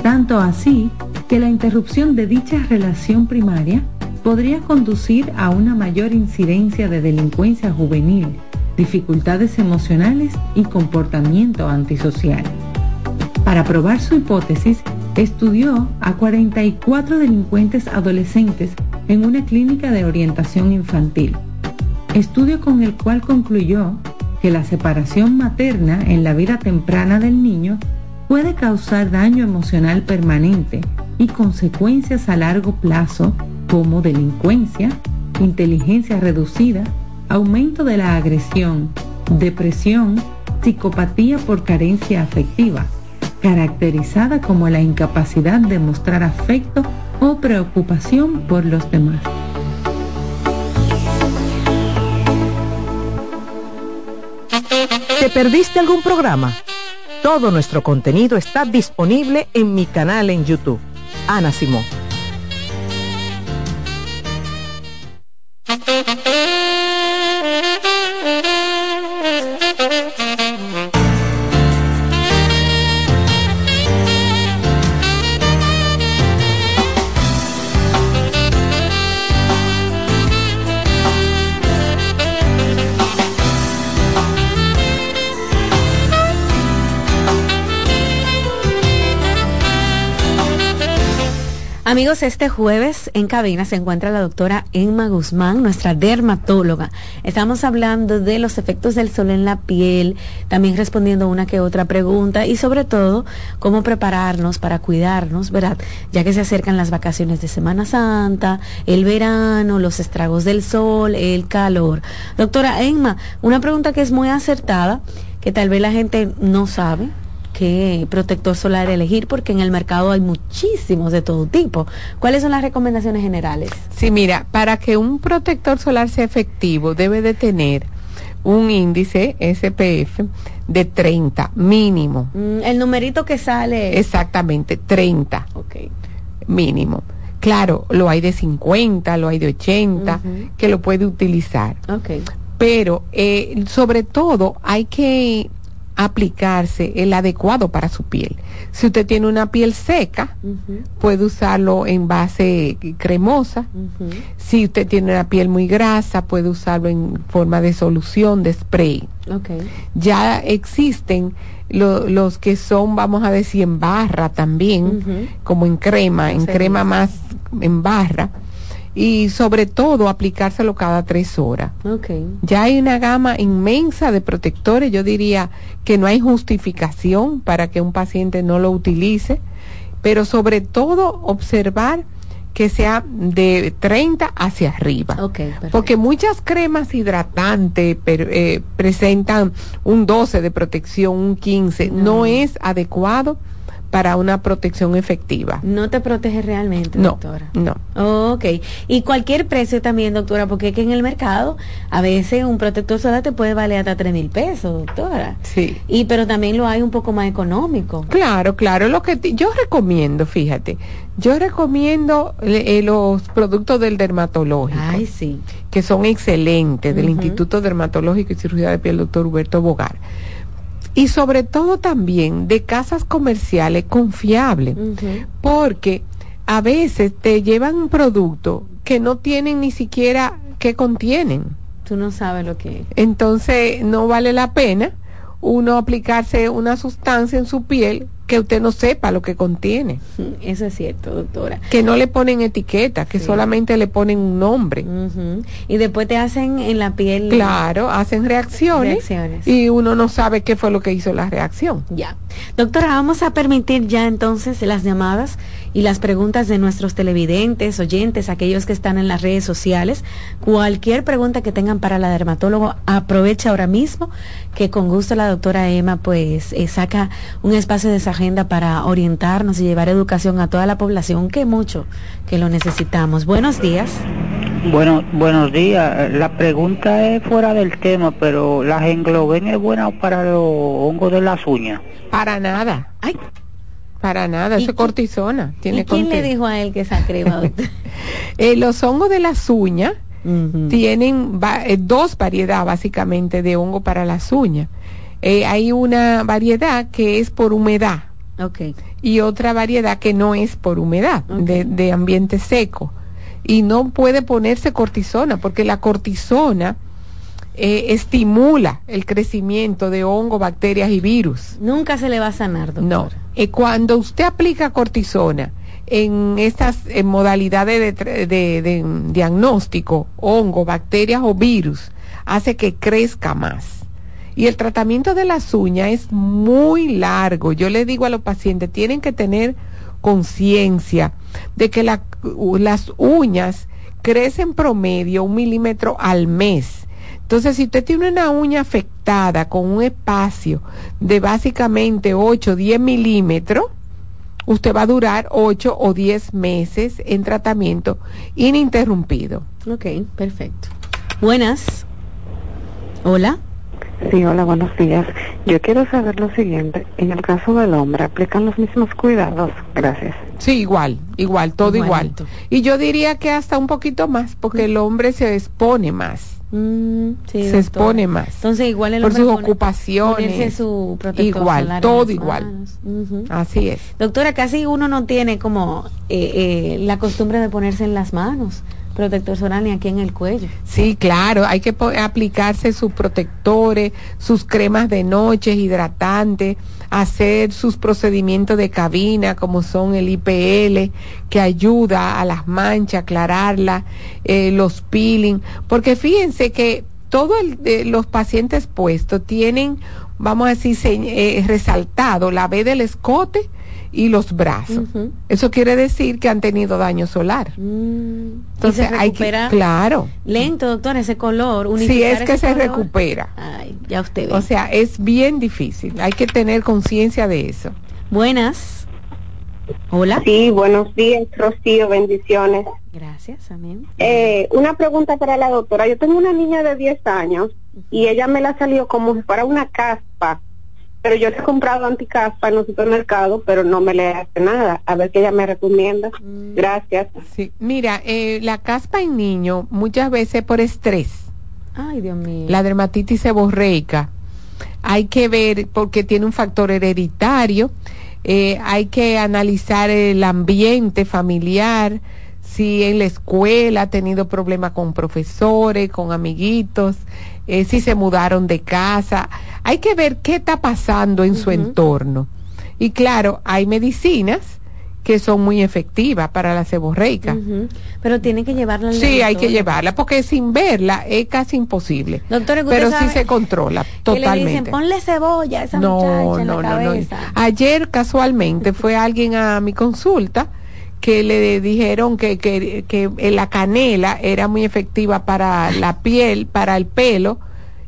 S13: Tanto así que la interrupción de dicha relación primaria podría conducir a una mayor incidencia de delincuencia juvenil, dificultades emocionales y comportamiento antisocial. Para probar su hipótesis, estudió a 44 delincuentes adolescentes en una clínica de orientación infantil, estudio con el cual concluyó que la separación materna en la vida temprana del niño puede causar daño emocional permanente y consecuencias a largo plazo como delincuencia, inteligencia reducida, aumento de la agresión, depresión, psicopatía por carencia afectiva, caracterizada como la incapacidad de mostrar afecto o preocupación por los demás.
S11: ¿Te perdiste algún programa? Todo nuestro contenido está disponible en mi canal en YouTube. Ana Simón.
S6: Amigos, este jueves en cabina se encuentra la doctora Emma Guzmán, nuestra dermatóloga. Estamos hablando de los efectos del sol en la piel, también respondiendo una que otra pregunta y sobre todo cómo prepararnos para cuidarnos, ¿verdad? Ya que se acercan las vacaciones de Semana Santa, el verano, los estragos del sol, el calor. Doctora Emma, una pregunta que es muy acertada, que tal vez la gente no sabe qué protector solar elegir porque en el mercado hay muchísimos de todo tipo. ¿Cuáles son las recomendaciones generales?
S7: Sí, mira, para que un protector solar sea efectivo debe de tener un índice SPF de 30 mínimo.
S6: Mm, el numerito que sale.
S7: Exactamente, 30.
S6: Ok.
S7: Mínimo. Claro, lo hay de 50, lo hay de 80, que lo puede utilizar.
S6: Ok.
S7: Pero eh, sobre todo hay que aplicarse el adecuado para su piel. Si usted tiene una piel seca, puede usarlo en base cremosa. Si usted tiene una piel muy grasa, puede usarlo en forma de solución, de spray. Ya existen los que son, vamos a decir, en barra también, como en crema, en crema más en barra y sobre todo aplicárselo cada tres horas.
S6: Okay.
S7: Ya hay una gama inmensa de protectores, yo diría que no hay justificación para que un paciente no lo utilice, pero sobre todo observar que sea de 30 hacia arriba. Porque muchas cremas hidratantes eh, presentan un 12 de protección, un 15. no es adecuado para una protección efectiva.
S6: No te protege realmente,
S7: no,
S6: doctora.
S7: No.
S6: ok. Y cualquier precio también, doctora, porque es que en el mercado a veces un protector solar te puede valer hasta tres mil pesos, doctora.
S7: Sí.
S6: Y pero también lo hay un poco más económico.
S7: Claro, claro. Lo que yo recomiendo, fíjate, yo recomiendo eh, los productos del dermatológico.
S6: Ay, sí.
S7: Que son excelentes, del Instituto Dermatológico y Cirugía de Piel, doctor Huberto Bogar y sobre todo también de casas comerciales confiables, porque a veces te llevan un producto que no tienen ni siquiera qué contienen.
S6: Tú no sabes lo que
S7: Entonces no vale la pena uno aplicarse una sustancia en su piel que usted no sepa lo que contiene.
S6: Eso es cierto, doctora.
S7: Que no le ponen etiqueta, que solamente le ponen un nombre.
S6: Y después te hacen en la piel.
S7: Claro, hacen reacciones, reacciones, Y uno no sabe qué fue lo que hizo la reacción.
S6: Ya. Doctora, vamos a permitir ya entonces las llamadas y las preguntas de nuestros televidentes, oyentes, aquellos que están en las redes sociales. Cualquier pregunta que tengan para la dermatólogo, aprovecha ahora mismo, que con gusto la doctora Emma pues eh, saca un espacio de esa agenda para orientarnos y llevar educación a toda la población, que mucho que lo necesitamos. Buenos días.
S14: Bueno, buenos días. La pregunta es fuera del tema, pero ¿la engloben es buena para los hongos de las uñas?
S7: Para nada. Ay. Para nada, eso es cortisona. Tiene
S6: ¿Y quién le dijo a él que esa crema?
S7: eh, los hongos de las uñas tienen eh, dos variedades básicamente de hongo para las uñas. Eh, hay una variedad que es por humedad.
S6: Okay.
S7: Y otra variedad que no es por humedad, de, de ambiente seco. Y no puede ponerse cortisona, porque la cortisona eh, estimula el crecimiento de hongo, bacterias y virus.
S6: Nunca se le va a sanar, doctor.
S7: No. Eh, cuando usted aplica cortisona en estas modalidades de, de, diagnóstico, hongo, bacterias o virus, hace que crezca más. Y el tratamiento de las uñas es muy largo. Yo le digo a los pacientes, tienen que tener conciencia de que las uñas crecen promedio un milímetro al mes entonces, si usted tiene una uña afectada con un espacio de básicamente 8 o 10 milímetros, usted va a durar 8 o 10 meses en tratamiento ininterrumpido.
S6: Ok, perfecto. Buenas. Hola.
S15: Sí, hola, buenos días. Yo quiero saber lo siguiente. En el caso del hombre, ¿aplican los mismos cuidados? Gracias.
S7: Sí, igual, igual, todo igual. Y yo diría que hasta un poquito más, porque el hombre se expone más.
S6: Mm,
S7: se expone más.
S6: Entonces, igual el
S7: por sus ocupaciones.
S6: Su
S7: igual, todo igual. Así es.
S6: Doctora, casi uno no tiene como eh, eh, la costumbre de ponerse en las manos protector solar ni aquí en el cuello.
S7: Sí, claro, hay que aplicarse sus protectores, sus cremas de noche hidratantes, hacer sus procedimientos de cabina como son el IPL, que ayuda a las manchas, aclararlas, eh, los peeling, porque fíjense que todos los pacientes puestos tienen, vamos a decir, eh, resaltado la B del escote, y los brazos. Eso quiere decir que han tenido daño solar.
S6: Mm. Entonces hay que
S7: claro.
S6: Lento, doctor, ese color.
S7: Si es que se recupera.
S6: Ay, ya usted ve.
S7: O sea, es bien difícil. Hay que tener conciencia de eso.
S6: Buenas. Hola.
S16: Sí, buenos días, Rocío, bendiciones.
S6: Gracias, amén.
S16: Eh, una pregunta para la doctora. Yo tengo una niña de 10 años y ella me la salió como si fuera una caspa pero yo le he comprado anticaspa en los supermercados, pero no me le hace nada. A ver qué ella me recomienda. Mm. Gracias.
S7: Sí, mira, eh, la caspa en niño muchas veces por estrés.
S6: Ay, Dios mío.
S7: La dermatitis seborreica. Hay que ver porque tiene un factor hereditario. Eh, hay que analizar el ambiente familiar, si en la escuela ha tenido problemas con profesores, con amiguitos, eh, si se mudaron de casa. Hay que ver qué está pasando en su entorno. Y claro, hay medicinas que son muy efectivas para la ceborreica.
S6: Pero tiene que llevarla.
S7: Sí, hay que llevarla, porque sin verla es casi imposible. Pero sí se controla totalmente. le dicen,
S6: ponle cebolla a esa no, muchacha en no, cabeza.
S7: no, no. Ayer casualmente fue alguien a mi consulta que le dijeron que, que, que la canela era muy efectiva para la piel, para el pelo,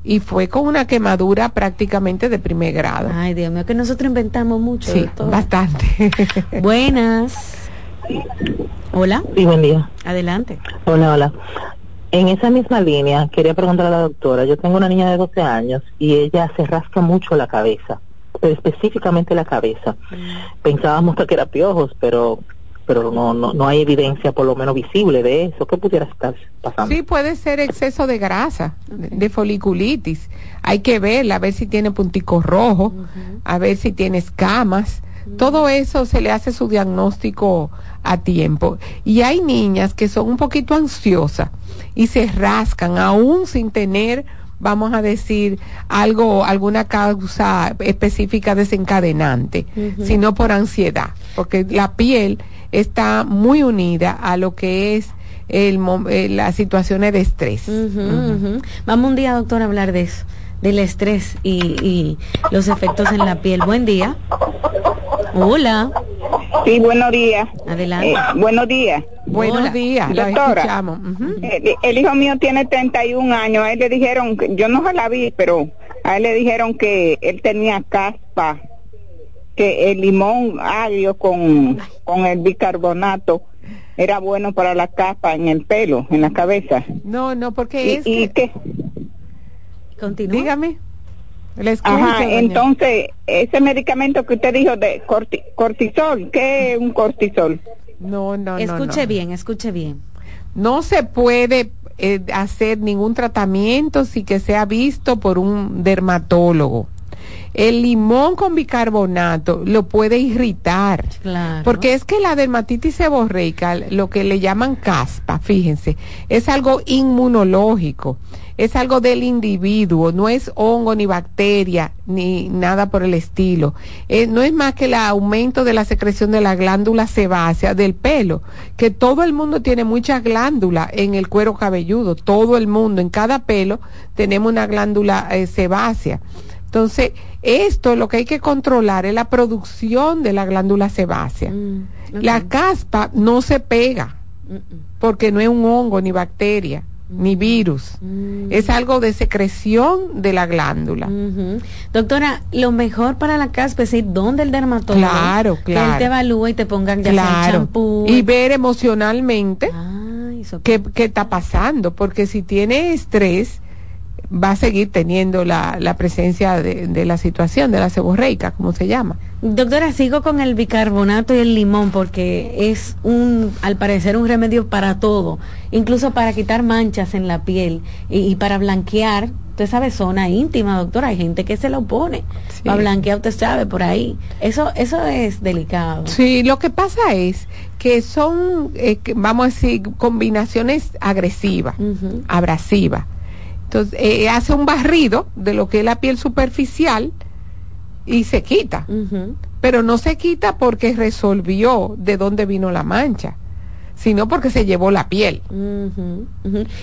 S7: y fue con una quemadura prácticamente de primer grado.
S6: Ay, Dios mío, que nosotros inventamos mucho.
S7: Sí, bastante.
S6: Buenas. Hola.
S17: Sí, buen día.
S6: Adelante.
S17: Hola, hola. En esa misma línea, quería preguntar a la doctora, yo tengo una niña de 12 años y ella se rasca mucho la cabeza, pero específicamente la cabeza.
S6: Mm.
S17: Pensábamos que era piojos, pero pero no, no, no hay evidencia por lo menos visible de eso. ¿Qué pudiera estar pasando?
S7: Sí, puede ser exceso de grasa, de, de foliculitis. Hay que verla, a ver si tiene punticos rojos, a ver si tiene escamas. Todo eso se le hace su diagnóstico a tiempo. Y hay niñas que son un poquito ansiosas y se rascan aún sin tener vamos a decir algo alguna causa específica desencadenante, sino por ansiedad, porque la piel está muy unida a lo que es el, mo- eh, las situaciones de estrés.
S6: Vamos un día, doctor, a hablar de eso, del estrés y, y los efectos en la piel. Buen día. Hola.
S18: Sí, buenos días.
S6: Adelante.
S18: Eh, buenos días.
S7: Buenos días, la
S18: Doctora, el, el hijo mío tiene 31 años. A él le dijeron, que- yo no se la vi, pero a él le dijeron que él tenía caspa, que el limón agrio con, con el bicarbonato era bueno para la caspa en el pelo, en la cabeza.
S7: No, no, porque
S18: ¿Y,
S7: es
S18: y
S7: que-
S18: qué?
S7: Continúa. Dígame. Le escucho,
S18: Ajá,
S7: doña.
S18: entonces, ese medicamento que usted dijo de corti- cortisol, ¿qué es un cortisol?
S7: No, no, no.
S6: Escuche
S7: no.
S6: bien, escuche bien.
S7: No se puede eh, hacer ningún tratamiento sin que sea visto por un dermatólogo. El limón con bicarbonato lo puede irritar.
S6: Claro.
S7: Porque es que la dermatitis seborreica, lo que le llaman caspa, fíjense, es algo inmunológico, es algo del individuo, no es hongo ni bacteria ni nada por el estilo. Eh, no es más que el aumento de la secreción de la glándula sebácea del pelo, que todo el mundo tiene muchas glándulas en el cuero cabelludo, todo el mundo, en cada pelo tenemos una glándula eh, sebácea. Entonces, esto lo que hay que controlar es la producción de la glándula sebácea.
S6: Mm,
S7: La caspa no se pega porque no es un hongo ni bacteria
S6: Mm.
S7: ni virus. Es algo de secreción de la glándula.
S6: Doctora, lo mejor para la caspa es ir donde el dermatólogo.
S7: Claro,
S6: Que él
S7: claro.
S6: te evalúe y te pongan ya
S7: Claro.
S6: champú.
S7: Y ver emocionalmente
S6: eso-
S7: qué, qué está pasando, porque si tiene estrés, va a seguir teniendo la, la presencia de, de la situación, de la seborreica, como se llama.
S6: Doctora, sigo con el bicarbonato y el limón porque es un, al parecer, un remedio para todo, incluso para quitar manchas en la piel y, y para blanquear. Usted sabe, zona íntima, doctora. Hay gente que se lo pone para blanquear, usted sabe, por ahí. Eso, eso es delicado.
S7: Sí, lo que pasa es que son, eh, vamos a decir, combinaciones agresivas, abrasivas. Entonces, eh, hace un barrido de lo que es la piel superficial y se quita. Pero no se quita porque resolvió de dónde vino la mancha, sino porque se llevó la piel.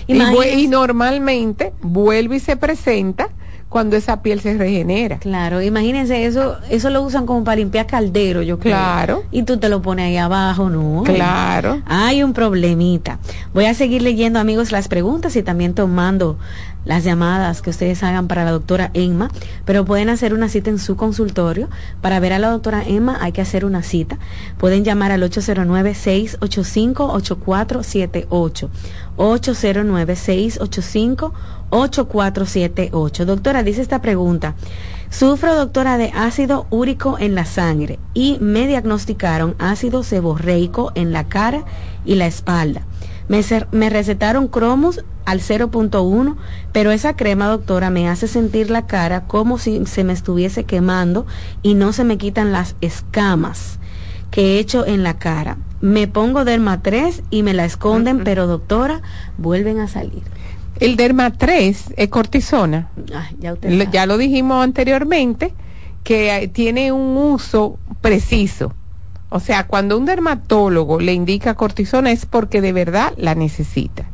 S7: Y normalmente vuelve y se presenta cuando esa piel se regenera.
S6: Claro, imagínense eso, eso lo usan como para limpiar caldero, yo creo.
S7: Claro.
S6: Y tú te lo pones ahí abajo, ¿no?
S7: Claro.
S6: Hay un problemita. Voy a seguir leyendo, amigos, las preguntas y también tomando las llamadas que ustedes hagan para la doctora Emma, pero pueden hacer una cita en su consultorio. Para ver a la doctora Emma hay que hacer una cita. Pueden llamar al 809-685-8478. 809-685-8478. Doctora, dice esta pregunta. Sufro, doctora, de ácido úrico en la sangre y me diagnosticaron ácido seborreico en la cara y la espalda. Me, me recetaron Cromus al 0.1, pero esa crema, doctora, me hace sentir la cara como si se me estuviese quemando y no se me quitan las escamas que he hecho en la cara. Me pongo Derma 3 y me la esconden, pero doctora, vuelven a salir.
S7: El Derma 3 es cortisona.
S6: Ay, ya usted
S7: Lo- ya lo dijimos anteriormente, que eh, tiene un uso preciso. O sea, cuando un dermatólogo le indica cortisona es porque de verdad la necesita.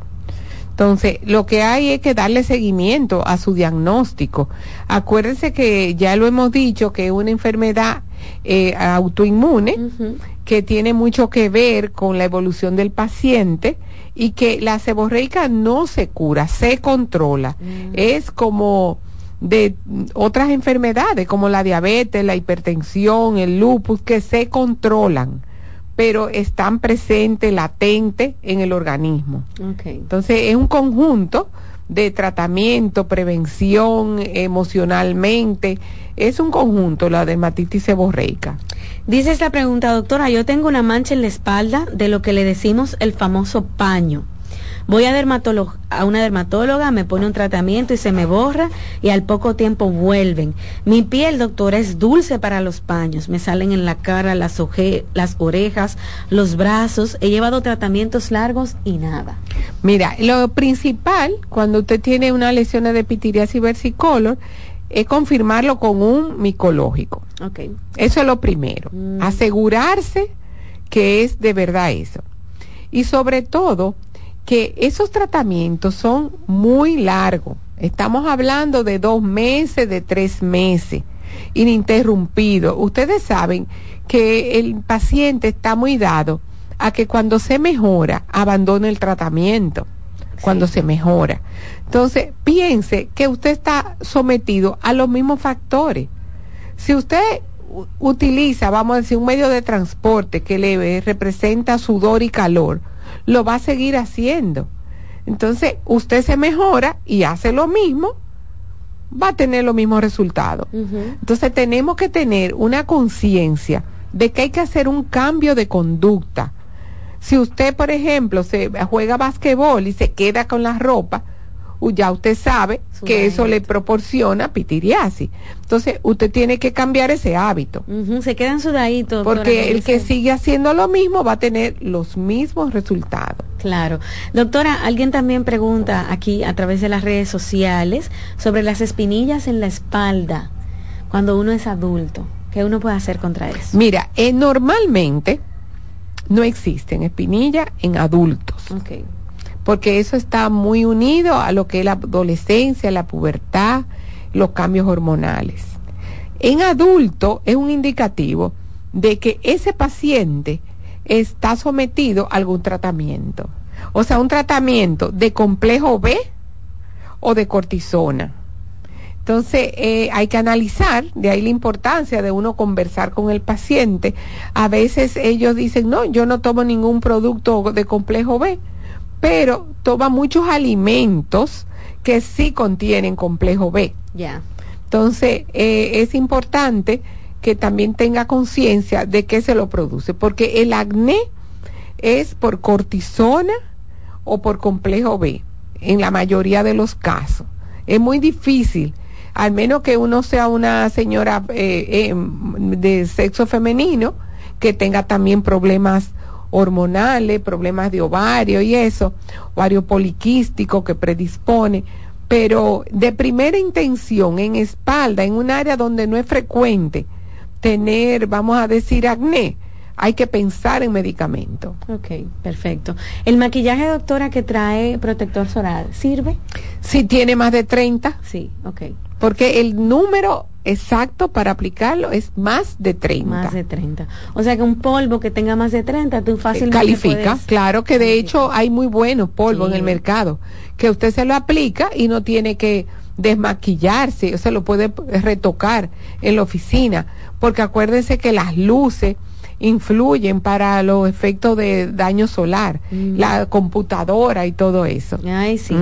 S7: Entonces, lo que hay es que darle seguimiento a su diagnóstico. Acuérdense que ya lo hemos dicho, que es una enfermedad eh, autoinmune que tiene mucho que ver con la evolución del paciente y que la seborreica no se cura, se controla. Mm. Es como de otras enfermedades como la diabetes, la hipertensión, el lupus, que se controlan, pero están presentes, latentes en el organismo. Entonces es un conjunto de tratamiento, prevención emocionalmente, es un conjunto la dermatitis seborreica.
S6: Dice esta pregunta, doctora, yo tengo una mancha en la espalda de lo que le decimos el famoso paño. Voy a, a una dermatóloga, me pone un tratamiento y se me borra y al poco tiempo vuelven. Mi piel, doctora, es dulce para los paños. Me salen en la cara las, las orejas, los brazos. He llevado tratamientos largos y nada.
S7: Mira, lo principal cuando usted tiene una lesión de pitiriasis versicolor es confirmarlo con un micológico. Okay. Eso es lo primero. Mm. Asegurarse que es de verdad eso. Y sobre todo, que esos tratamientos son muy largos. Estamos hablando de dos meses, de tres meses, ininterrumpido. Ustedes saben que el paciente está muy dado a que cuando se mejora, abandone el tratamiento. Cuando se mejora. Entonces, piense que usted está sometido a los mismos factores. Si usted utiliza, vamos a decir, un medio de transporte que le representa sudor y calor, lo va a seguir haciendo. Entonces, usted se mejora y hace lo mismo, va a tener los mismos resultados. Entonces, tenemos que tener una conciencia de que hay que hacer un cambio de conducta. Si usted, por ejemplo, se juega basquetbol y se queda con la ropa, ya usted sabe que eso le proporciona pitiriasis. Entonces, usted tiene que cambiar ese hábito.
S6: se quedan sudaditos.
S7: Porque el que sigue haciendo lo mismo va a tener los mismos resultados.
S6: Claro. Doctora, alguien también pregunta aquí a través de las redes sociales sobre las espinillas en la espalda cuando uno es adulto. ¿Qué uno puede hacer contra eso?
S7: Mira, eh, normalmente no existen espinillas en adultos. Okay porque eso está muy unido a lo que es la adolescencia, la pubertad, los cambios hormonales. En adulto es un indicativo de que ese paciente está sometido a algún tratamiento. O sea, un tratamiento de complejo B o de cortisona. Entonces, eh, hay que analizar, de ahí la importancia de uno conversar con el paciente. A veces ellos dicen, no, yo no tomo ningún producto de complejo B pero toma muchos alimentos que sí contienen complejo B. Ya. Entonces, eh, es importante que también tenga conciencia de qué se lo produce, porque el acné es por cortisona o por complejo B, en la mayoría de los casos. Es muy difícil, al menos que uno sea una señora eh, eh, de sexo femenino, que tenga también problemas hormonales, problemas de ovario y eso, ovario poliquístico que predispone, pero de primera intención en espalda, en un área donde no es frecuente tener, vamos a decir, acné, hay que pensar en medicamento.
S6: Ok, perfecto. ¿El maquillaje, doctora, que trae protector solar, sirve?
S7: Si tiene más de 30.
S6: Sí, ok.
S7: Porque el número exacto para aplicarlo es más de 30.
S6: Más de 30. O sea que un polvo que tenga más de 30, tú fácilmente
S7: Califica, claro que de hecho hay muy buenos polvos en el mercado, que usted se lo aplica y no tiene que desmaquillarse, o se lo puede retocar en la oficina, porque acuérdense que las luces influyen para los efectos de daño solar, mm. la computadora y todo eso.
S6: Ay, sí.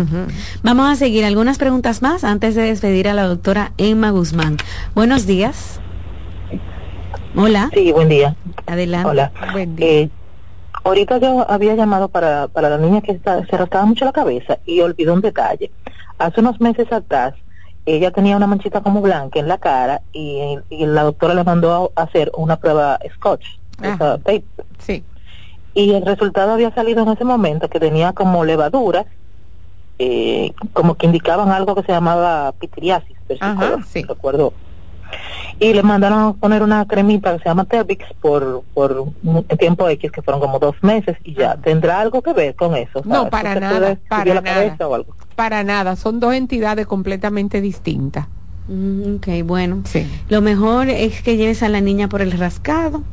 S6: Vamos a seguir algunas preguntas más antes de despedir a la doctora Emma Guzmán. Buenos días. Hola.
S17: Sí, buen día.
S6: Adelante.
S17: Hola. Buen día. Eh, ahorita yo había llamado para, para la niña que está, se rascaba mucho la cabeza y olvidó un detalle. Hace unos meses atrás ella tenía una manchita como blanca en la cara y, y la doctora le mandó a hacer una prueba Scotch
S7: Sí.
S17: Y el resultado había salido en ese momento que tenía como levadura, eh, como que indicaban algo que se llamaba pitiriasis,
S7: Ajá, sí.
S17: recuerdo. Y le mandaron a poner una cremita que se llama Terbix por, por un tiempo X, que fueron como dos meses, y ya. ¿Tendrá algo que ver con eso?
S7: No, para nada, para nada. Para nada, son dos entidades completamente distintas.
S6: Mm, ok, bueno. Sí. Lo mejor es que lleves a la niña por el rascado,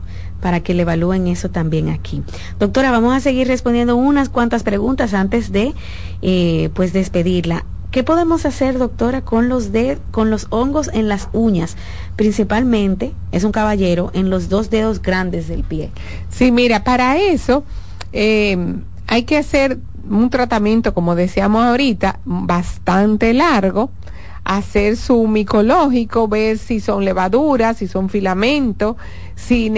S6: para que le evalúen eso también aquí. Doctora, vamos a seguir respondiendo unas cuantas preguntas antes de eh, pues despedirla. ¿Qué podemos hacer, doctora, con los de, con los hongos en las uñas? Principalmente, es un caballero, en los dos dedos grandes del pie.
S7: Sí, mira, para eso eh, hay que hacer un tratamiento, como decíamos ahorita, bastante largo, hacer su micológico, ver si son levaduras, si son filamentos, si,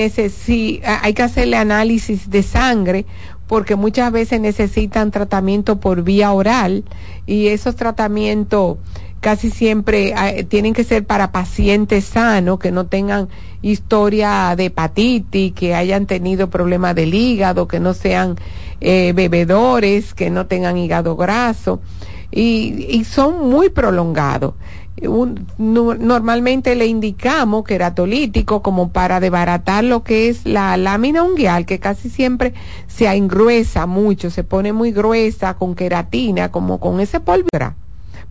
S7: hay que hacerle análisis de sangre, porque muchas veces necesitan tratamiento por vía oral y esos tratamientos casi siempre tienen que ser para pacientes sanos, que no tengan historia de hepatitis, que hayan tenido problemas del hígado, que no sean eh, bebedores, que no tengan hígado graso y, y son muy prolongados. Normalmente le indicamos queratolítico como para desbaratar lo que es la lámina unguial, que casi siempre se engruesa mucho, se pone muy gruesa con queratina, como con ese polvo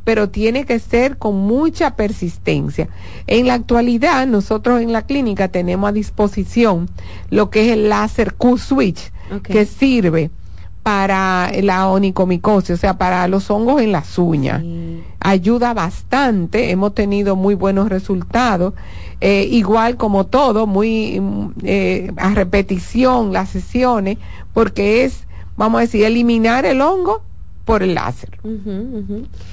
S7: pero tiene que ser con mucha persistencia. En la actualidad, nosotros en la clínica tenemos a disposición lo que es el láser Q-Switch, que sirve para la onicomicosis, o sea, para los hongos en las uñas. Ayuda bastante, hemos tenido muy buenos resultados. Eh, igual como todo, muy eh, a repetición las sesiones, porque es, vamos a decir, eliminar el hongo por el láser.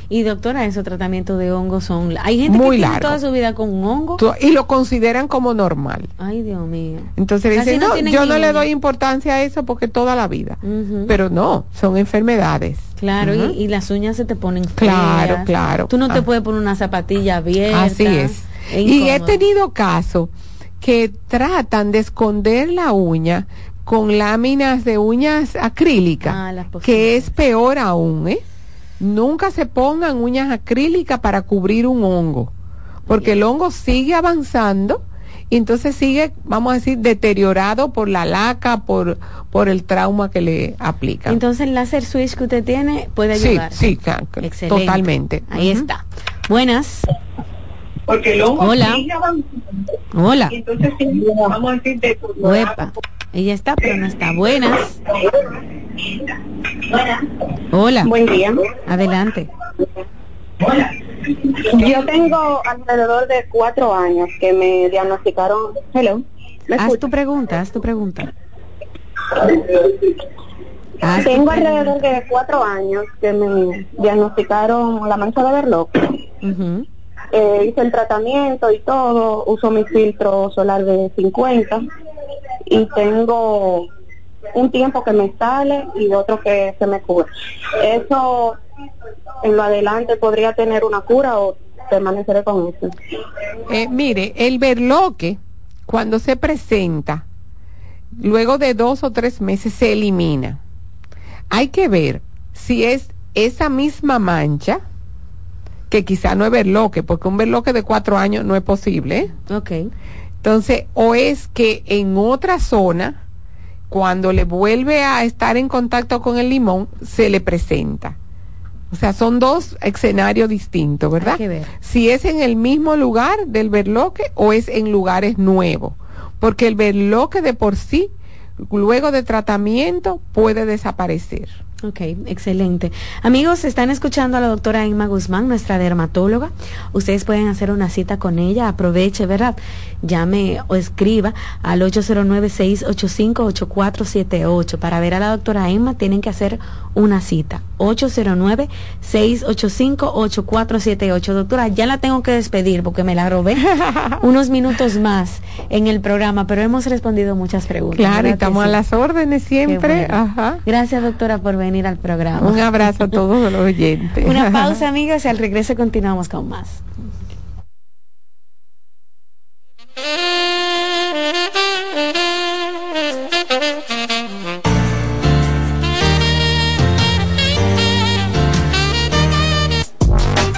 S6: Y doctora, esos tratamientos de hongos son... Hay gente que tiene toda su vida con un hongo.
S7: Y lo consideran como normal.
S6: Ay, Dios mío.
S7: Entonces dicen, no, yo no le doy importancia a eso porque toda la vida. Pero no, son enfermedades.
S6: Claro, y, las uñas se te ponen
S7: Claro, claro.
S6: Tú no te ah. puedes poner una zapatilla abierta.
S7: Así es. Y he tenido casos que tratan de esconder la uña con láminas de uñas acrílicas, ah, que es peor aún, ¿eh? Nunca se pongan uñas acrílicas para cubrir un hongo, porque el hongo sigue avanzando y entonces sigue, vamos a decir, deteriorado por la laca, por, por el trauma que le aplica.
S6: Entonces el láser switch que usted tiene puede ayudar.
S7: Sí, sí, totalmente.
S6: Ahí está. Buenas.
S16: Porque el hongo
S6: Hola.
S16: sigue avanzando.
S6: Hola.
S16: Y entonces vamos a decir, de
S6: ella está, pero no está. Buenas.
S16: Hola. Buen día.
S6: Adelante.
S16: Hola. Yo tengo alrededor de cuatro años que me diagnosticaron. Hello.
S6: haz tu pregunta, haz tu pregunta.
S16: tengo alrededor de cuatro años que me diagnosticaron la mancha de verlo. Eh, hice el tratamiento y todo, uso mi filtro solar de 50 y tengo un tiempo que me sale y otro que se me cubre. Eso en lo adelante podría tener una cura o permaneceré con eso.
S7: Eh, mire, el berloque cuando se presenta, luego de dos o tres meses se elimina. Hay que ver si es esa misma mancha, que quizá no es berloque, porque un berloque de cuatro años no es posible.
S6: ¿eh?
S7: Entonces, o es que en otra zona, cuando le vuelve a estar en contacto con el limón, se le presenta. O sea, son dos escenarios distintos, ¿verdad? Si es en el mismo lugar del berloque o es en lugares nuevos. Porque el berloque de por sí, luego de tratamiento, puede desaparecer.
S6: Ok, excelente. Amigos, están escuchando a la doctora Emma Guzmán, nuestra dermatóloga. Ustedes pueden hacer una cita con ella. Aproveche, ¿verdad? Llame o escriba al 809-685-8478. Para ver a la doctora Emma tienen que hacer una cita. 809-685-8478. Doctora, ya la tengo que despedir porque me la robé unos minutos más en el programa, pero hemos respondido muchas preguntas.
S7: Claro, estamos a las órdenes siempre.
S6: Gracias, doctora, por venir al programa.
S7: Un abrazo a todos los oyentes.
S6: Una pausa, amigas, y al regreso continuamos con más.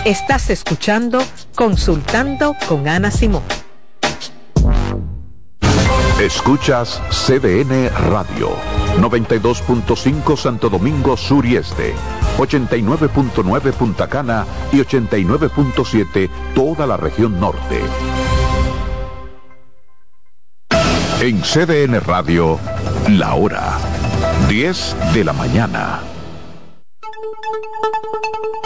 S3: Estás escuchando Consultando con Ana Simón.
S2: Escuchas CDN Radio, 92.5 Santo Domingo Sur y Este, 89.9 Punta Cana y 89.7 toda la región norte. En CDN Radio, la hora 10 de la mañana.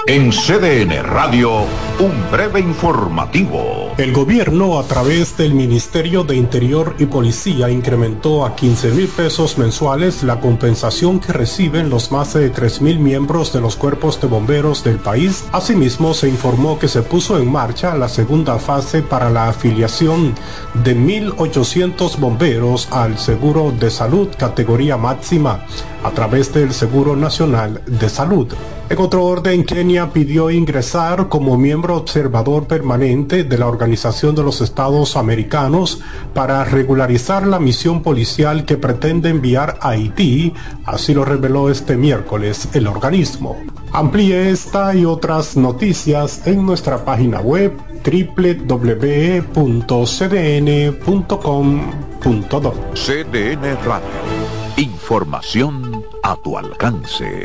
S2: En CDN Radio, un breve informativo.
S19: El gobierno, a través del Ministerio de Interior y Policía, incrementó a 15 mil pesos mensuales la compensación que reciben los más de 3 mil miembros de los cuerpos de bomberos del país. Asimismo, se informó que se puso en marcha la segunda fase para la afiliación de 1.800 bomberos al Seguro de Salud categoría máxima a través del Seguro Nacional de Salud. En otro orden, Kenia pidió ingresar como miembro observador permanente de la Organización de los Estados Americanos para regularizar la misión policial que pretende enviar a Haití, así lo reveló este miércoles el organismo. Amplíe esta y otras noticias en nuestra página web www.cdn.com.do.
S2: CDN Radio. Información a tu alcance.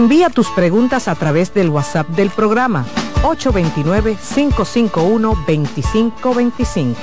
S3: Envía tus preguntas a través del WhatsApp del programa 829-551-2525.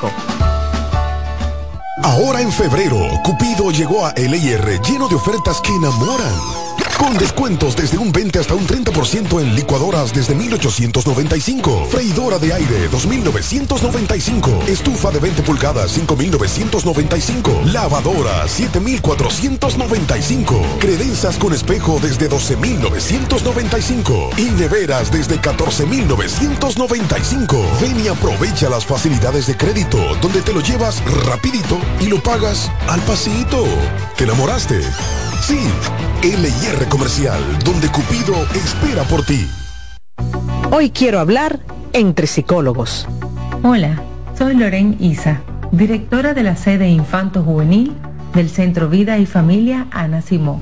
S20: Ahora en febrero, Cupido llegó a LIR lleno de ofertas que enamoran. Con descuentos desde un 20 hasta un 30% en licuadoras desde 1895. Freidora de aire 2995. Estufa de 20 pulgadas 5995. Lavadora 7495. Credenzas con espejo desde 12995. Y neveras desde 14995. Ven y aprovecha las facilidades de crédito donde te lo llevas rapidito y lo pagas al pasito. ¿Te enamoraste? Sí, LIR Comercial, donde Cupido espera por ti.
S3: Hoy quiero hablar entre psicólogos.
S13: Hola, soy Loren Isa, directora de la sede Infanto Juvenil del Centro Vida y Familia Ana Simó.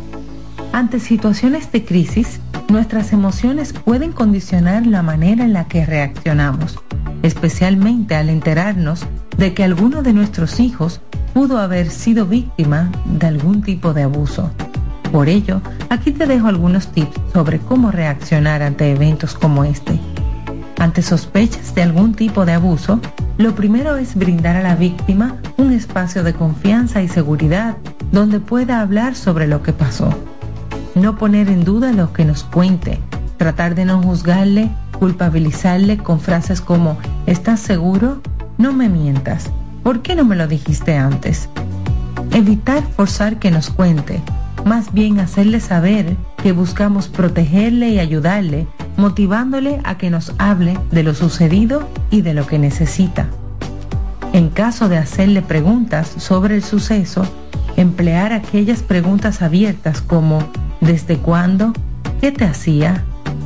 S13: Ante situaciones de crisis, nuestras emociones pueden condicionar la manera en la que reaccionamos, especialmente al enterarnos de que alguno de nuestros hijos pudo haber sido víctima de algún tipo de abuso. Por ello, aquí te dejo algunos tips sobre cómo reaccionar ante eventos como este. Ante sospechas de algún tipo de abuso, lo primero es brindar a la víctima un espacio de confianza y seguridad donde pueda hablar sobre lo que pasó. No poner en duda lo que nos cuente, tratar de no juzgarle, culpabilizarle con frases como ¿estás seguro? No me mientas. ¿Por qué no me lo dijiste antes? Evitar forzar que nos cuente, más bien hacerle saber que buscamos protegerle y ayudarle, motivándole a que nos hable de lo sucedido y de lo que necesita. En caso de hacerle preguntas sobre el suceso, emplear aquellas preguntas abiertas como ¿desde cuándo? ¿Qué te hacía?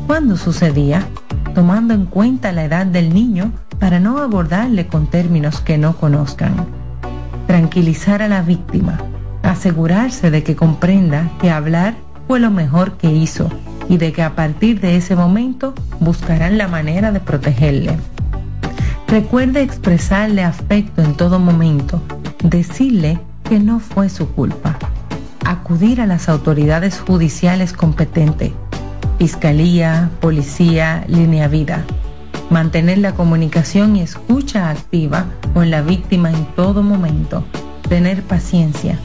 S13: ¿Cuándo sucedía? Tomando en cuenta la edad del niño para no abordarle con términos que no conozcan. Tranquilizar a la víctima asegurarse de que comprenda que hablar fue lo mejor que hizo y de que a partir de ese momento buscarán la manera de protegerle. Recuerde expresarle afecto en todo momento, decirle que no fue su culpa, acudir a las autoridades judiciales competentes, fiscalía, policía, línea vida, mantener la comunicación y escucha activa con la víctima en todo momento, tener paciencia,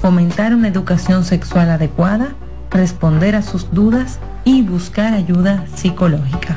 S13: fomentar una educación sexual adecuada, responder a sus dudas y buscar ayuda psicológica.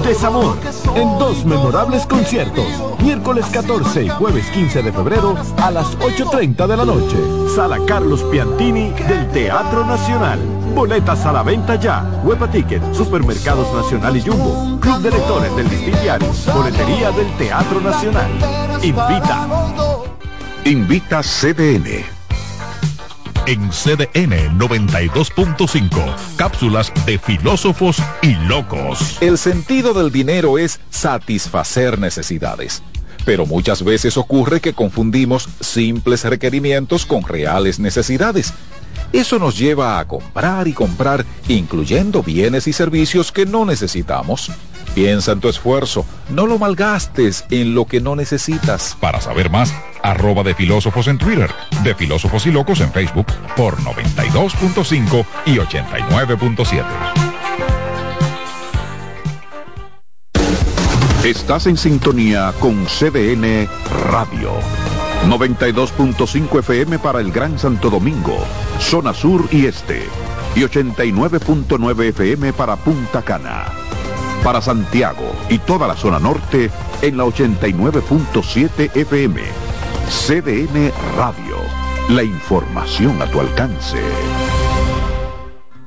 S1: Desamor, en dos memorables conciertos, miércoles 14 y jueves 15 de febrero a las 8.30 de la noche. Sala Carlos Piantini del Teatro Nacional. Boletas a la venta ya. Huepa Ticket, Supermercados Nacional y Jumbo. Club de Lectores del Diario. Boletería del Teatro Nacional. Invita.
S2: Invita CDN.
S21: En CDN 92.5. Cápsulas de filósofos y locos.
S2: El sentido del dinero es satisfacer necesidades. Pero muchas veces ocurre que confundimos simples requerimientos con reales necesidades. Eso nos lleva a comprar y comprar, incluyendo bienes y servicios que no necesitamos. Piensa en tu esfuerzo, no lo malgastes en lo que no necesitas.
S21: Para saber más, arroba de filósofos en Twitter, de filósofos y locos en Facebook por 92.5 y 89.7.
S2: Estás en sintonía con CDN Radio. 92.5 FM para el Gran Santo Domingo, zona sur y este. Y 89.9 FM para Punta Cana para Santiago y toda la zona norte en la 89.7 FM. CDN Radio. La información a tu alcance.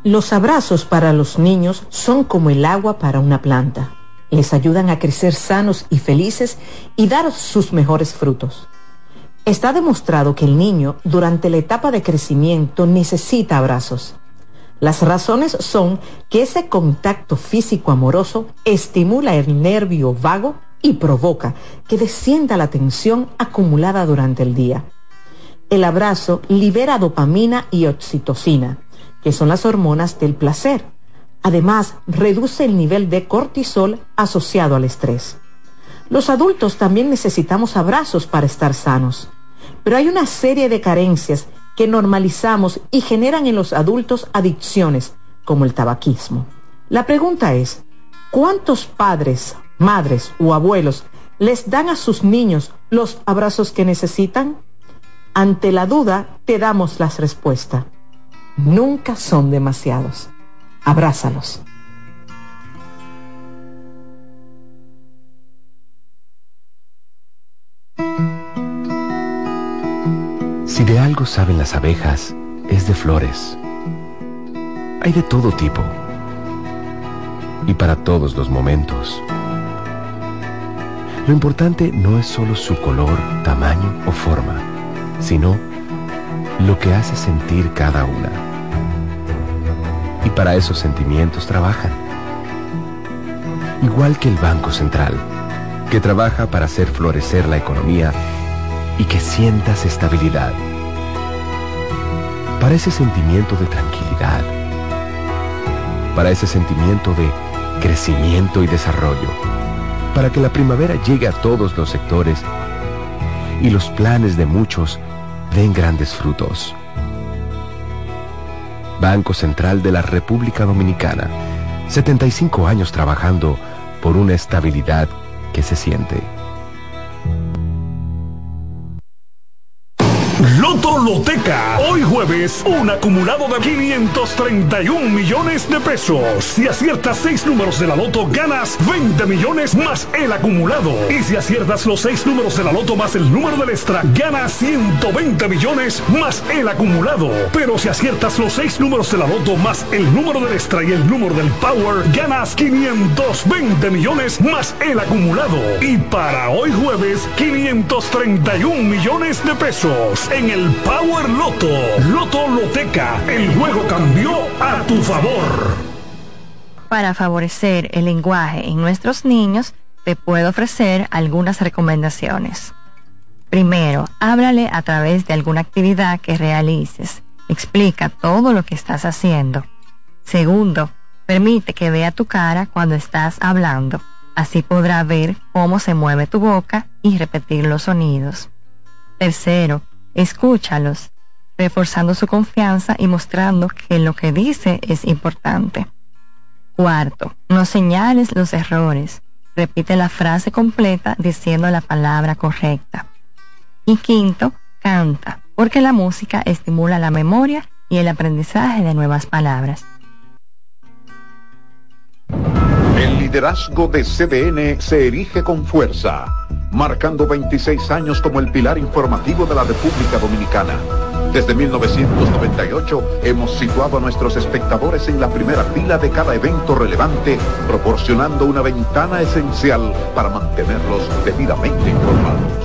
S11: Los abrazos para los niños son como el agua para una planta. Les ayudan a crecer sanos y felices y dar sus mejores frutos. Está demostrado que el niño durante la etapa de crecimiento necesita abrazos. Las razones son que ese contacto físico amoroso estimula el nervio vago y provoca que descienda la tensión acumulada durante el día. El abrazo libera dopamina y oxitocina, que son las hormonas del placer. Además, reduce el nivel de cortisol asociado al estrés. Los adultos también necesitamos abrazos para estar sanos, pero hay una serie de carencias que normalizamos y generan en los adultos adicciones como el tabaquismo. La pregunta es, ¿cuántos padres, madres o abuelos les dan a sus niños los abrazos que necesitan? Ante la duda, te damos las respuestas. Nunca son demasiados. Abrázalos.
S22: Si de algo saben las abejas, es de flores. Hay de todo tipo y para todos los momentos. Lo importante no es solo su color, tamaño o forma, sino lo que hace sentir cada una. Y para esos sentimientos trabajan. Igual que el Banco Central, que trabaja para hacer florecer la economía y que sientas estabilidad. Para ese sentimiento de tranquilidad. Para ese sentimiento de crecimiento y desarrollo. Para que la primavera llegue a todos los sectores y los planes de muchos den grandes frutos. Banco Central de la República Dominicana. 75 años trabajando por una estabilidad que se siente.
S21: Loto Loteca. Hoy jueves, un acumulado de 531 millones de pesos. Si aciertas seis números de la Loto, ganas 20 millones más el acumulado. Y si aciertas los seis números de la Loto más el número del extra, ganas 120 millones más el acumulado. Pero si aciertas los seis números de la Loto más el número del extra y el número del Power, ganas 520 millones más el acumulado. Y para hoy jueves, 531 millones de pesos en el Power Loto. Loto Loteca. El juego cambió a tu favor.
S23: Para favorecer el lenguaje en nuestros niños, te puedo ofrecer algunas recomendaciones. Primero, háblale a través de alguna actividad que realices. Explica todo lo que estás haciendo. Segundo, permite que vea tu cara cuando estás hablando. Así podrá ver cómo se mueve tu boca y repetir los sonidos. Tercero, escúchalos, reforzando su confianza y mostrando que lo que dice es importante. Cuarto, no señales los errores. Repite la frase completa diciendo la palabra correcta. Y quinto, canta, porque la música estimula la memoria y el aprendizaje de nuevas palabras.
S2: El liderazgo de CDN se erige con fuerza, marcando 26 años como el pilar informativo de la República Dominicana. Desde 1998 hemos situado a nuestros espectadores en la primera fila de cada evento relevante, proporcionando una ventana esencial para mantenerlos debidamente informados.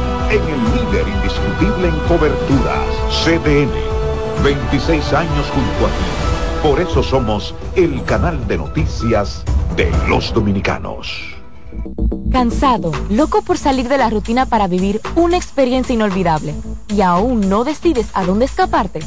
S2: en el líder indiscutible en coberturas, CDN. 26 años junto a ti. Por eso somos el canal de noticias de los dominicanos.
S10: Cansado, loco por salir de la rutina para vivir una experiencia inolvidable y aún no decides a dónde escaparte.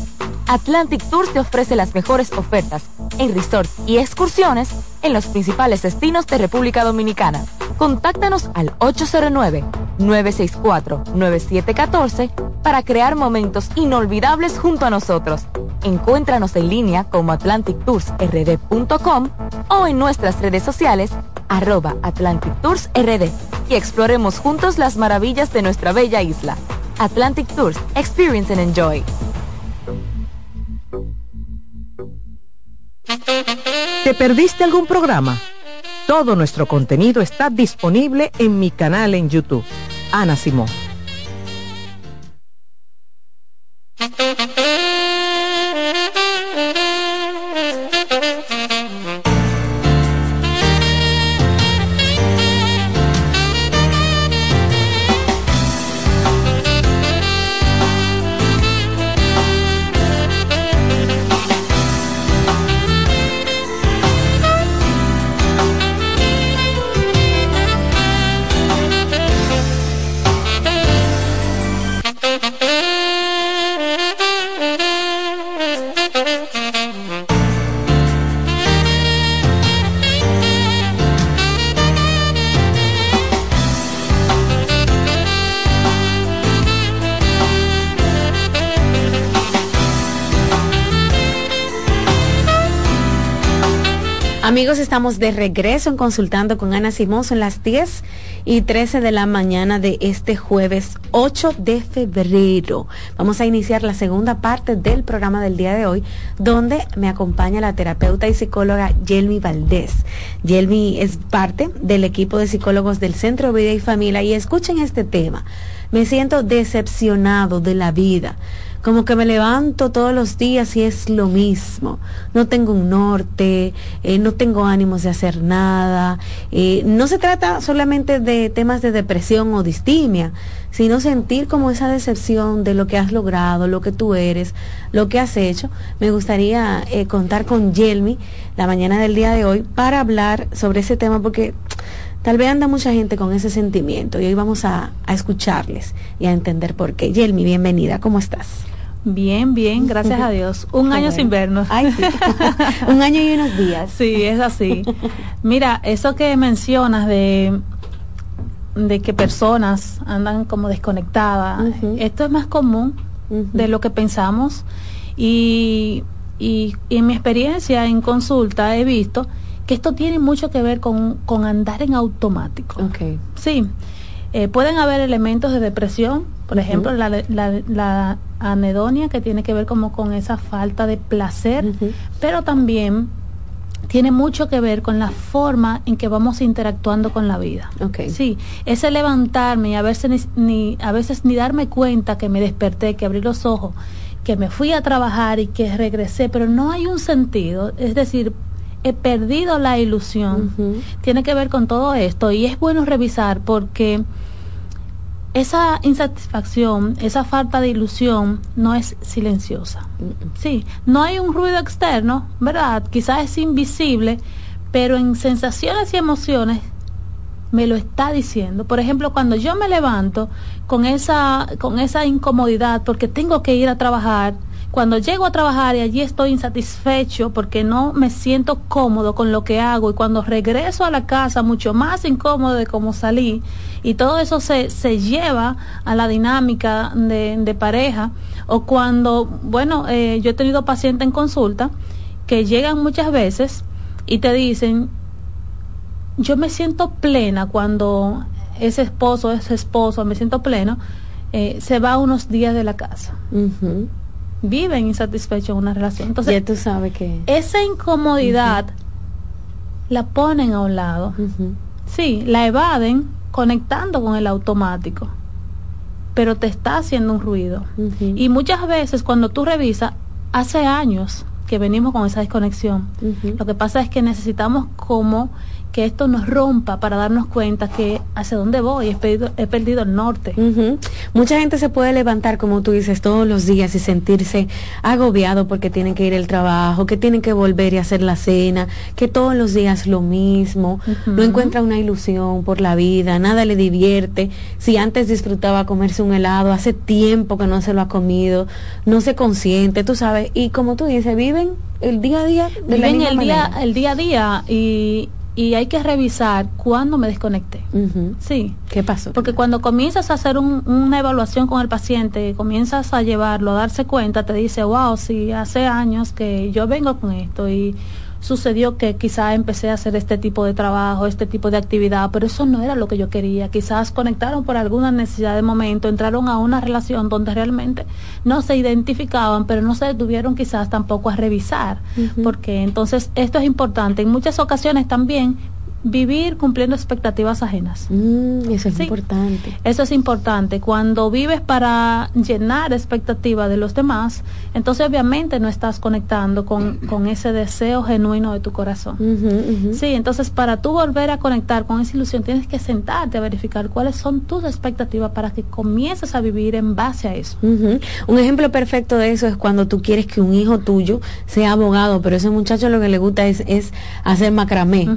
S10: Atlantic Tours te ofrece las mejores ofertas en resorts y excursiones en los principales destinos de República Dominicana. Contáctanos al 809-964-9714 para crear momentos inolvidables junto a nosotros. Encuéntranos en línea como atlantictoursrd.com o en nuestras redes sociales arroba y exploremos juntos las maravillas de nuestra bella isla. Atlantic Tours, Experience and Enjoy.
S3: ¿Te perdiste algún programa? Todo nuestro contenido está disponible en mi canal en YouTube. Ana Simón.
S6: De regreso en Consultando con Ana Simón. Son las 10 y 13 de la mañana de este jueves 8 de febrero. Vamos a iniciar la segunda parte del programa del día de hoy, donde me acompaña la terapeuta y psicóloga Yelmi Valdés. Yelmi es parte del equipo de psicólogos del Centro Vida y Familia y escuchen este tema. Me siento decepcionado de la vida como que me levanto todos los días y es lo mismo. No tengo un norte, eh, no tengo ánimos de hacer nada. Eh, no se trata solamente de temas de depresión o distimia, sino sentir como esa decepción de lo que has logrado, lo que tú eres, lo que has hecho. Me gustaría eh, contar con Yelmi la mañana del día de hoy para hablar sobre ese tema porque Tal vez anda mucha gente con ese sentimiento y hoy vamos a, a, escucharles y a entender por qué. Yelmi, bienvenida, ¿cómo estás?
S24: Bien, bien, gracias a Dios. Un año sin vernos.
S6: Un año y unos días.
S24: Sí, es así. Mira, eso que mencionas de, de que personas andan como desconectadas, esto es más común de lo que pensamos y, y, en mi experiencia en consulta he visto que esto tiene mucho que ver con, con andar en automático.
S6: Okay.
S24: Sí, eh, pueden haber elementos de depresión, por ejemplo, la, la, la, anedonia que tiene que ver como con esa falta de placer, pero también tiene mucho que ver con la forma en que vamos interactuando con la vida.
S6: Okay.
S24: Sí, ese levantarme y a veces ni, a veces ni darme cuenta que me desperté, que abrí los ojos, que me fui a trabajar y que regresé, pero no hay un sentido, es decir, he perdido la ilusión. Tiene que ver con todo esto y es bueno revisar porque esa insatisfacción, esa falta de ilusión no es silenciosa. Sí, no hay un ruido externo, ¿verdad? Quizás es invisible, pero en sensaciones y emociones me lo está diciendo. Por ejemplo, cuando yo me levanto con esa con esa incomodidad porque tengo que ir a trabajar, cuando llego a trabajar y allí estoy insatisfecho porque no me siento cómodo con lo que hago y cuando regreso a la casa mucho más incómodo de como salí y todo eso se, se lleva a la dinámica de, de pareja o cuando, bueno, eh, yo he tenido pacientes en consulta que llegan muchas veces y te dicen, yo me siento plena cuando ese esposo, ese esposo, me siento pleno eh, se va unos días de la casa. Viven insatisfechos en una relación. Entonces,
S6: ya tú sabes que...
S24: Esa incomodidad la ponen a un lado. Sí, la evaden conectando con el automático, pero te está haciendo un ruido. Y muchas veces cuando tú revisas, hace años que venimos con esa desconexión. Lo que pasa es que necesitamos como que esto nos rompa para darnos cuenta que hacia dónde voy, he perdido, he perdido el norte.
S6: Mucha gente se puede levantar, como tú dices, todos los días y sentirse agobiado porque tienen que ir al trabajo, que tienen que volver y hacer la cena, que todos los días lo mismo, no encuentra una ilusión por la vida, nada le divierte. Si antes disfrutaba comerse un helado, hace tiempo que no se lo ha comido, no se consiente, tú sabes, y como tú dices, viven el día a día
S24: de viven el día el día a día y y hay que revisar cuándo me desconecté. Sí.
S6: ¿Qué pasó?
S24: Porque cuando comienzas a hacer una evaluación con el paciente, comienzas a llevarlo, a darse cuenta, te dice, wow, sí, hace años que yo vengo con esto y sucedió que quizá empecé a hacer este tipo de trabajo, este tipo de actividad, pero eso no era lo que yo quería. Quizás conectaron por alguna necesidad de momento, entraron a una relación donde realmente no se identificaban, pero no se detuvieron quizás tampoco a revisar, porque entonces esto es importante. En muchas ocasiones también vivir cumpliendo expectativas ajenas.
S6: Mm, eso es importante.
S24: Eso es importante. Cuando vives para llenar expectativas de los demás, entonces obviamente no estás conectando con, con ese deseo genuino de tu corazón. Sí, entonces para tú volver a conectar con esa ilusión tienes que sentarte a verificar cuáles son tus expectativas para que comiences a vivir en base a eso.
S6: Un ejemplo perfecto de eso es cuando tú quieres que un hijo tuyo sea abogado, pero ese muchacho lo que le gusta es, es hacer macramé.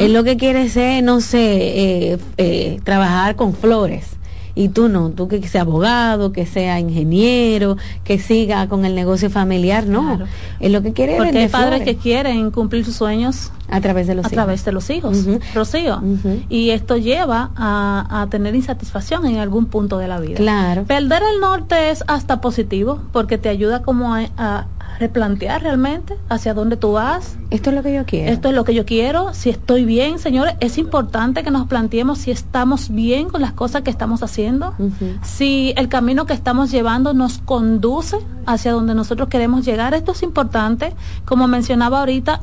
S6: Es lo que quiere ser, no sé, eh, eh, trabajar con flores. Y tú no, tú que sea abogado, que sea ingeniero, que siga con el negocio familiar, no. Es lo que quiere
S24: Porque hay padres que quieren cumplir sus sueños
S6: a través de los
S24: a través de los hijos, Rocío. Y esto lleva a, a, tener insatisfacción en algún punto de la vida.
S6: Claro.
S24: Perder el norte es hasta positivo porque te ayuda como a, replantear realmente hacia dónde tú vas.
S6: Esto es lo que yo quiero.
S24: Esto es lo que yo quiero. Si estoy bien, señores, es importante que nos planteemos si estamos bien con las cosas que estamos haciendo, si el camino que estamos llevando nos conduce hacia donde nosotros queremos llegar. Esto es importante. Como mencionaba ahorita,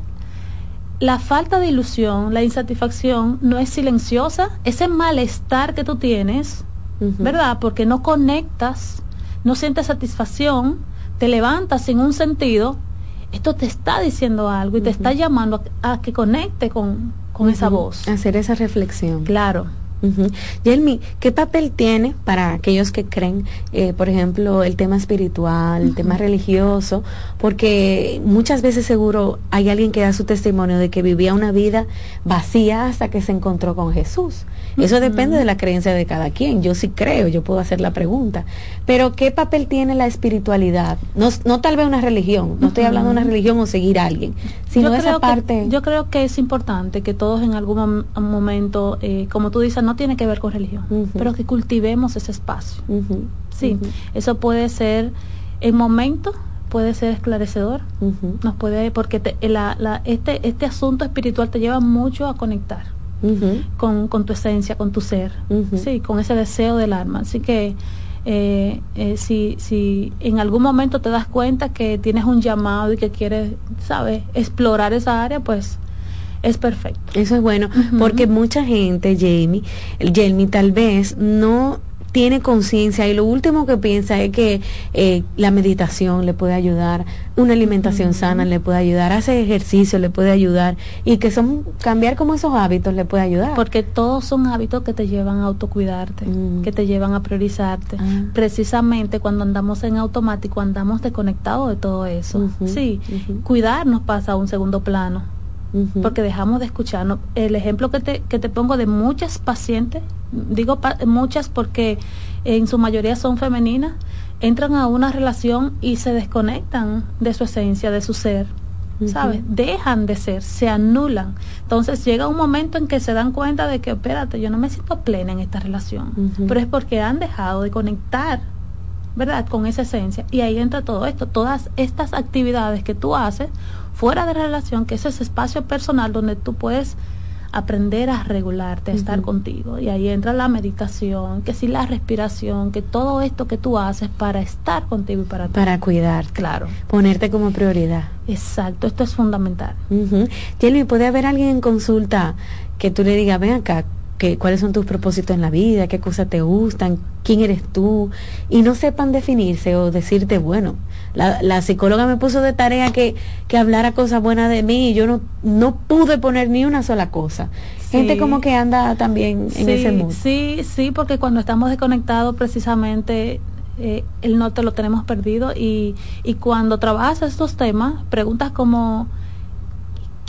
S24: la falta de ilusión, la insatisfacción no es silenciosa. Ese malestar que tú tienes, ¿verdad? Porque no conectas, no sientes satisfacción te levantas sin un sentido, esto te está diciendo algo y te está llamando a, que conecte con, esa voz.
S6: Hacer esa reflexión.
S24: Claro.
S6: Yelmi, ¿qué papel tiene para aquellos que creen, eh, por ejemplo, el tema espiritual, el tema religioso? Porque muchas veces seguro hay alguien que da su testimonio de que vivía una vida vacía hasta que se encontró con Jesús. Eso depende de la creencia de cada quien. Yo sí creo, yo puedo hacer la pregunta. Pero ¿qué papel tiene la espiritualidad? No, no tal vez una religión, no estoy hablando de una religión o seguir a alguien, sino esa parte...
S24: yo creo que es importante que todos en algún momento, eh, como tú dices, no tiene que ver con religión, pero que cultivemos ese espacio. Sí, eso puede ser en momento puede ser esclarecedor, nos puede porque este este asunto espiritual te lleva mucho a conectar con, con, tu esencia, con tu ser, sí, con ese deseo del alma. Así que eh, eh, si, si en algún momento te das cuenta que tienes un llamado y que quieres, sabes, explorar esa área, pues es perfecto.
S6: Eso es bueno, porque mucha gente, Jamie, Jamie tal vez no tiene conciencia y lo último que piensa es que eh, la meditación le puede ayudar, una alimentación sana le puede ayudar, hacer ejercicio le puede ayudar y que son cambiar como esos hábitos le puede ayudar.
S24: Porque todos son hábitos que te llevan a autocuidarte, que te llevan a priorizarte. Ah. Precisamente cuando andamos en automático andamos desconectados de todo eso. sí, cuidarnos pasa a un segundo plano porque dejamos de escucharnos. El ejemplo que te, que te pongo de muchas pacientes, digo muchas porque en su mayoría son femeninas, entran a una relación y se desconectan de su esencia, de su ser. ¿Sabes? Dejan de ser, se anulan. Entonces llega un momento en que se dan cuenta de que, espérate, yo no me siento plena en esta relación, pero es porque han dejado de conectar ¿verdad? Con esa esencia. Y ahí entra todo esto, todas estas actividades que tú haces fuera de relación, que es ese espacio personal donde tú puedes aprender a regularte, a estar contigo. Y ahí entra la meditación, que si la respiración, que todo esto que tú haces para estar contigo y para ti.
S6: Para cuidar.
S24: Claro.
S6: Ponerte como prioridad.
S24: Exacto, esto es fundamental.
S6: Uh ¿puede haber alguien en consulta que tú le digas, ven acá, que, cuáles son tus propósitos en la vida, qué cosas te gustan, quién eres tú, y no sepan definirse o decirte, bueno, la, la psicóloga me puso de tarea que, que hablara cosas buenas de mí y yo no, no pude poner ni una sola cosa. Gente como que anda también en ese mundo.
S24: Sí, sí, porque cuando estamos desconectados precisamente eh, el norte lo tenemos perdido y, y cuando trabajas estos temas, preguntas como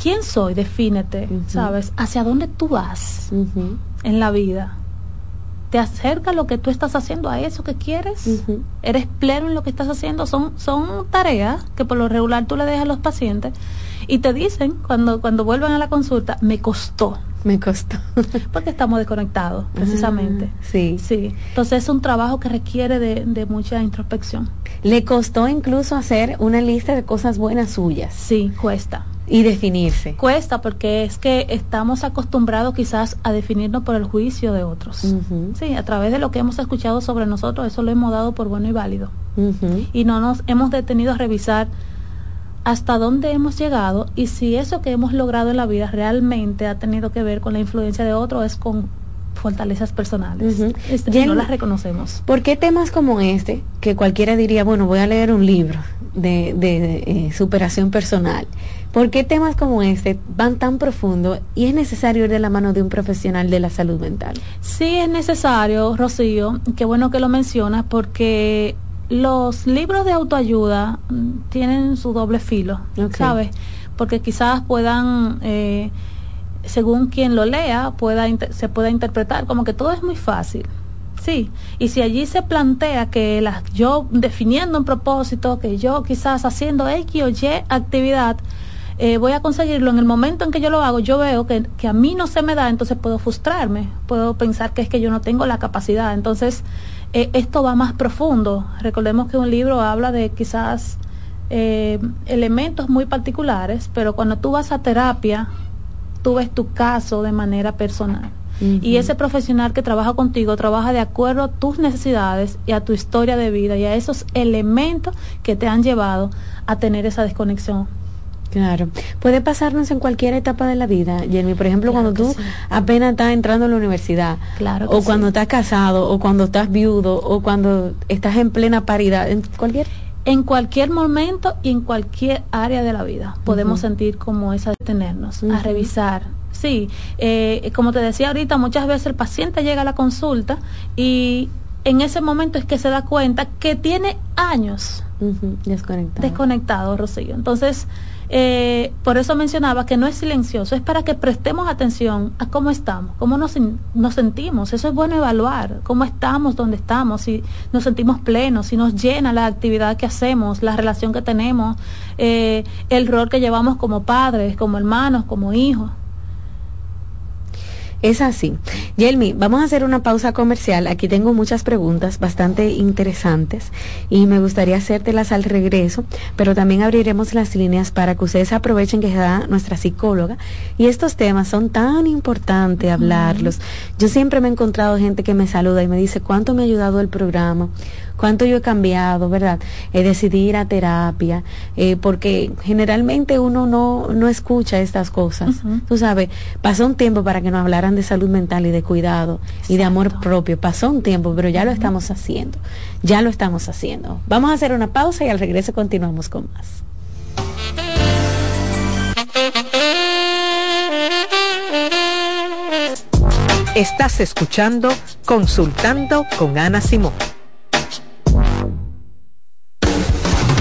S24: quién soy, defínete, ¿sabes? ¿Hacia dónde tú vas en la vida? ¿Te acerca lo que tú estás haciendo a eso que quieres? ¿Eres pleno en lo que estás haciendo? Son, son tareas que por lo regular tú le dejas a los pacientes y te dicen cuando, cuando vuelven a la consulta, me costó.
S6: Me costó.
S24: Porque estamos desconectados, precisamente.
S6: Ah, sí.
S24: Sí. Entonces es un trabajo que requiere de, de mucha introspección.
S6: ¿Le costó incluso hacer una lista de cosas buenas suyas?
S24: Sí, cuesta
S6: y definirse.
S24: Cuesta porque es que estamos acostumbrados quizás a definirnos por el juicio de otros. Sí, a través de lo que hemos escuchado sobre nosotros, eso lo hemos dado por bueno y válido. Y no nos hemos detenido a revisar hasta dónde hemos llegado y si eso que hemos logrado en la vida realmente ha tenido que ver con la influencia de otro, es con fortalezas personales. Este, no las reconocemos.
S6: ¿Por qué temas como este, que cualquiera diría, bueno, voy a leer un libro de, de, eh, superación personal? ¿Por qué temas como este van tan profundo y es necesario ir de la mano de un profesional de la salud mental?
S24: Sí, es necesario, Rocío. Qué bueno que lo mencionas porque los libros de autoayuda tienen su doble filo, ¿sabes? Porque quizás puedan... Eh, según quien lo lea, pueda se pueda interpretar como que todo es muy fácil. Sí, y si allí se plantea que la, yo definiendo un propósito, que yo quizás haciendo X o Y actividad, eh, voy a conseguirlo en el momento en que yo lo hago, yo veo que, que, a mí no se me da, entonces puedo frustrarme, puedo pensar que es que yo no tengo la capacidad. Entonces, eh, esto va más profundo. Recordemos que un libro habla de quizás eh, elementos muy particulares, pero cuando tú vas a terapia, tú ves tu caso de manera personal. Y ese profesional que trabaja contigo trabaja de acuerdo a tus necesidades y a tu historia de vida y a esos elementos que te han llevado a tener esa desconexión
S6: Claro, puede pasarnos en cualquier etapa de la vida, Jenny. Por ejemplo, cuando tú apenas estás entrando a la universidad,
S24: claro
S6: o cuando estás casado, o cuando estás viudo, o cuando estás en plena paridad, en cualquier
S24: en cualquier momento y en cualquier área de la vida podemos sentir como esa detenernos, a revisar. Sí, eh, como te decía ahorita, muchas veces el paciente llega a la consulta y en ese momento es que se da cuenta que tiene años
S6: desconectado.
S24: desconectado, Rocío. Entonces, eh, por eso mencionaba que no es silencioso, es para que prestemos atención a cómo estamos, cómo nos, nos sentimos. Eso es bueno evaluar, cómo estamos, dónde estamos, si nos sentimos plenos, si nos llena la actividad que hacemos, la relación que tenemos, eh, el rol que llevamos como padres, como hermanos, como hijos.
S6: Es así. Yelmi, vamos a hacer una pausa comercial. Aquí tengo muchas preguntas bastante interesantes y me gustaría hacértelas al regreso, pero también abriremos las líneas para que ustedes aprovechen que da nuestra psicóloga. Y estos temas son tan importantes hablarlos. Yo siempre me he encontrado gente que me saluda y me dice cuánto me ha ayudado el programa cuánto yo he cambiado, ¿verdad? He decidido ir a terapia, eh, porque generalmente uno no, no escucha estas cosas. Tú sabes, pasó un tiempo para que nos hablaran de salud mental y de cuidado y de amor propio. Pasó un tiempo, pero ya lo estamos haciendo. Ya lo estamos haciendo. Vamos a hacer una pausa y al regreso continuamos con más.
S3: Estás escuchando Consultando con Ana Simón.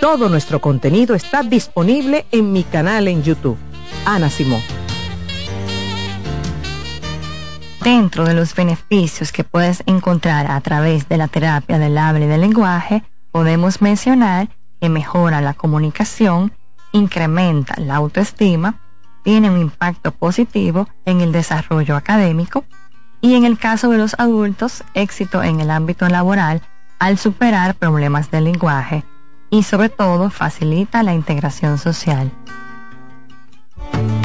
S3: Todo nuestro contenido está disponible en mi canal en YouTube, Ana Simón.
S23: Dentro de los beneficios que puedes encontrar a través de la terapia del habla y del lenguaje, podemos mencionar que mejora la comunicación, incrementa la autoestima, tiene un impacto positivo en el desarrollo académico y en el caso de los adultos, éxito en el ámbito laboral al superar problemas del lenguaje y sobre todo facilita la integración social.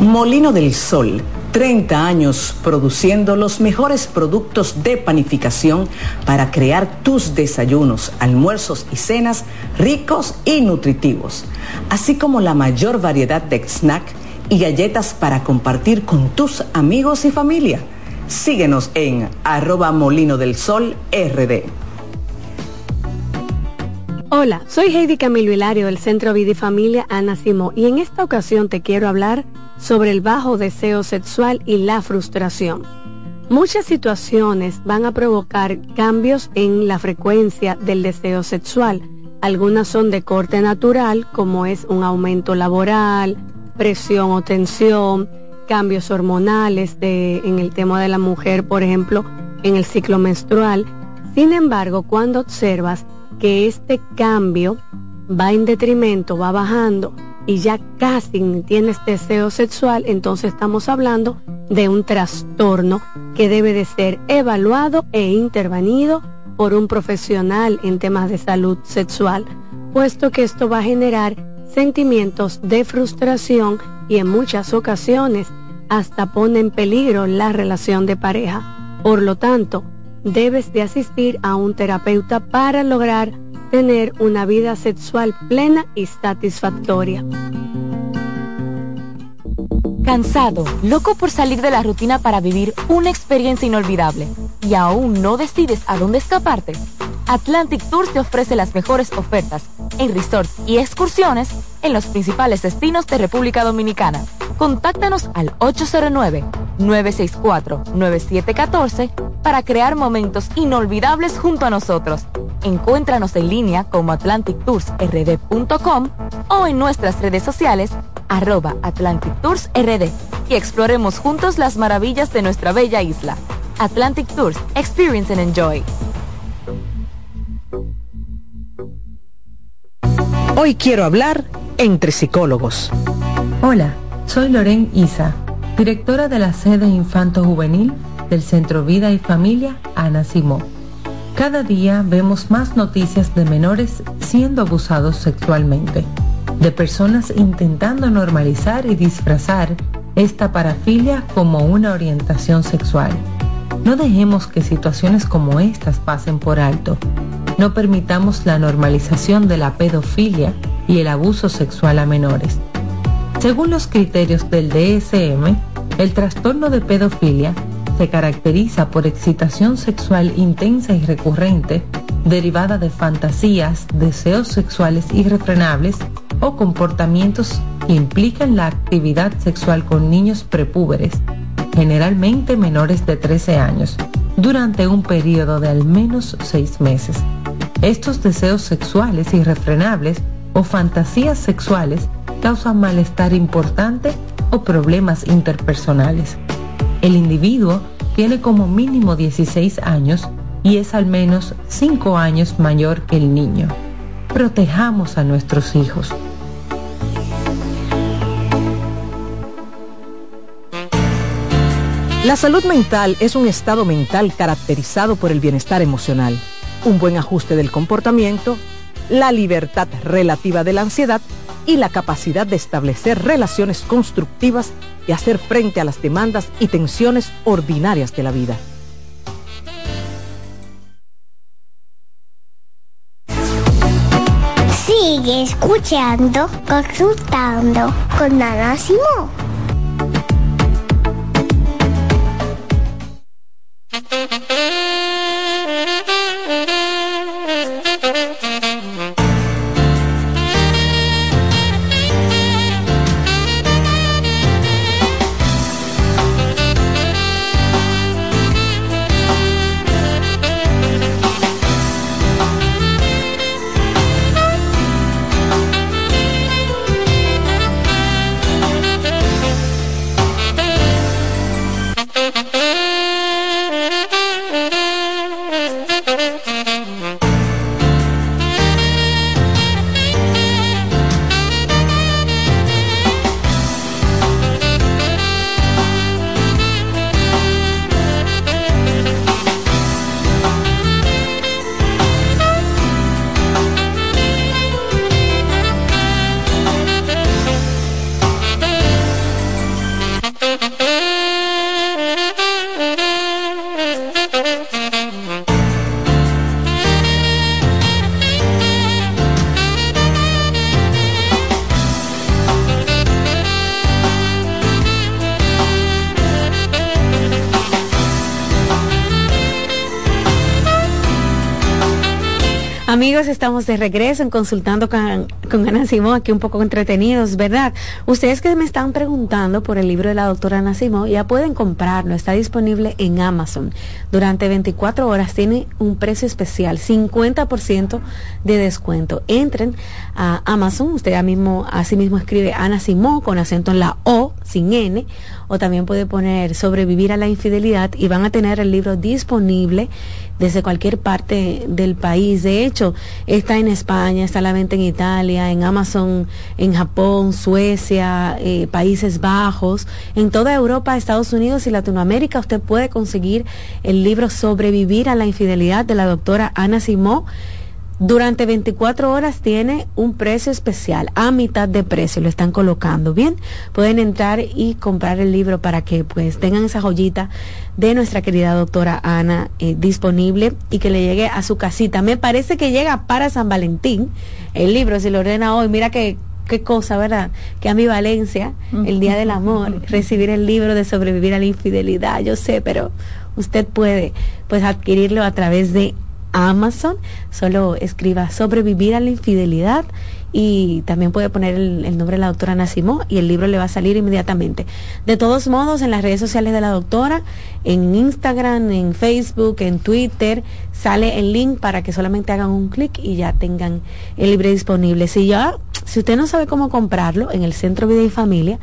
S11: Molino del Sol, 30 años produciendo los mejores productos de panificación para crear tus desayunos, almuerzos y cenas ricos y nutritivos, así como la mayor variedad de snack y galletas para compartir con tus amigos y familia. Síguenos en arroba molino del sol rd.
S12: Hola, soy Heidi Camilo Hilario del Centro Vidifamilia Ana Simó y en esta ocasión te quiero hablar sobre el bajo deseo sexual y la frustración. Muchas situaciones van a provocar cambios en la frecuencia del deseo sexual. Algunas son de corte natural, como es un aumento laboral, presión o tensión, cambios hormonales en el tema de la mujer, por ejemplo, en el ciclo menstrual. Sin embargo, cuando observas que este cambio va en detrimento, va bajando y ya casi tienes deseo sexual, entonces estamos hablando de un trastorno que debe de ser evaluado e intervenido por un profesional en temas de salud sexual, puesto que esto va a generar sentimientos de frustración y en muchas ocasiones hasta pone en peligro la relación de pareja. Por lo tanto, debes de asistir a un terapeuta para lograr tener una vida sexual plena y satisfactoria.
S10: Cansado, loco por salir de la rutina para vivir una experiencia inolvidable y aún no decides a dónde escaparte. Atlantic Tours te ofrece las mejores ofertas en resorts y excursiones en los principales destinos de República Dominicana. Contáctanos al 809-964-9714 para crear momentos inolvidables junto a nosotros. Encuéntranos en línea como atlantictoursrd.com o en nuestras redes sociales arroba Atlantic Tours RD y exploremos juntos las maravillas de nuestra bella isla. Atlantic Tours, Experience and Enjoy.
S11: Hoy quiero hablar entre psicólogos.
S13: Hola, soy Loren Isa, directora de la sede Infanto Juvenil del Centro Vida y Familia Ana Simó. Cada día vemos más noticias de menores siendo abusados sexualmente, de personas intentando normalizar y disfrazar esta parafilia como una orientación sexual. No dejemos que situaciones como estas pasen por alto no permitamos la normalización de la pedofilia y el abuso sexual a menores. Según los criterios del DSM, el trastorno de pedofilia se caracteriza por excitación sexual intensa y recurrente derivada de fantasías, deseos sexuales irrefrenables o comportamientos que implican la actividad sexual con niños prepúberes, generalmente menores de 13 años, durante un periodo de al menos seis meses. Estos deseos sexuales irrefrenables o fantasías sexuales causan malestar importante o problemas interpersonales. El individuo tiene como mínimo 16 años y es al menos 5 años mayor que el niño. Protejamos a nuestros hijos.
S11: La salud mental es un estado mental caracterizado por el bienestar emocional un buen ajuste del comportamiento, la libertad relativa de la ansiedad y la capacidad de establecer relaciones constructivas y hacer frente a las demandas y tensiones ordinarias de la vida.
S25: Sigue escuchando, consultando con Ana
S6: Estamos de regreso en consultando con, con Ana Simón, aquí un poco entretenidos, ¿verdad? Ustedes que me están preguntando por el libro de la doctora Ana Simón, ya pueden comprarlo, está disponible en Amazon. Durante 24 horas tiene un precio especial, 50% de descuento. Entren a Amazon, usted mismo, así mismo escribe Ana Simón con acento en la O, sin N, o también puede poner sobrevivir a la infidelidad y van a tener el libro disponible desde cualquier parte del país. De hecho, está en España, está la venta en Italia, en Amazon, en Japón, Suecia, eh, Países Bajos, en toda Europa, Estados Unidos y Latinoamérica. Usted puede conseguir el libro Sobrevivir a la infidelidad de la doctora Ana Simó durante 24 horas tiene un precio especial, a mitad de precio lo están colocando. Bien, pueden entrar y comprar el libro para que pues tengan esa joyita de nuestra querida doctora Ana eh, disponible y que le llegue a su casita. Me parece que llega para San Valentín el libro, si lo ordena hoy, mira que qué cosa, ¿verdad? Que ambivalencia, el Día del Amor, recibir el libro de sobrevivir a la infidelidad, yo sé, pero usted puede pues adquirirlo a través de Amazon, solo escriba sobrevivir a la infidelidad y también puede poner el, nombre de la doctora Nacimó y el libro le va a salir inmediatamente. De todos modos, en las redes sociales de la doctora, en Instagram, en Facebook, en Twitter, sale el link para que solamente hagan un clic y ya tengan el libro disponible. Si ya, si usted no sabe cómo comprarlo, en el Centro Vida y Familia,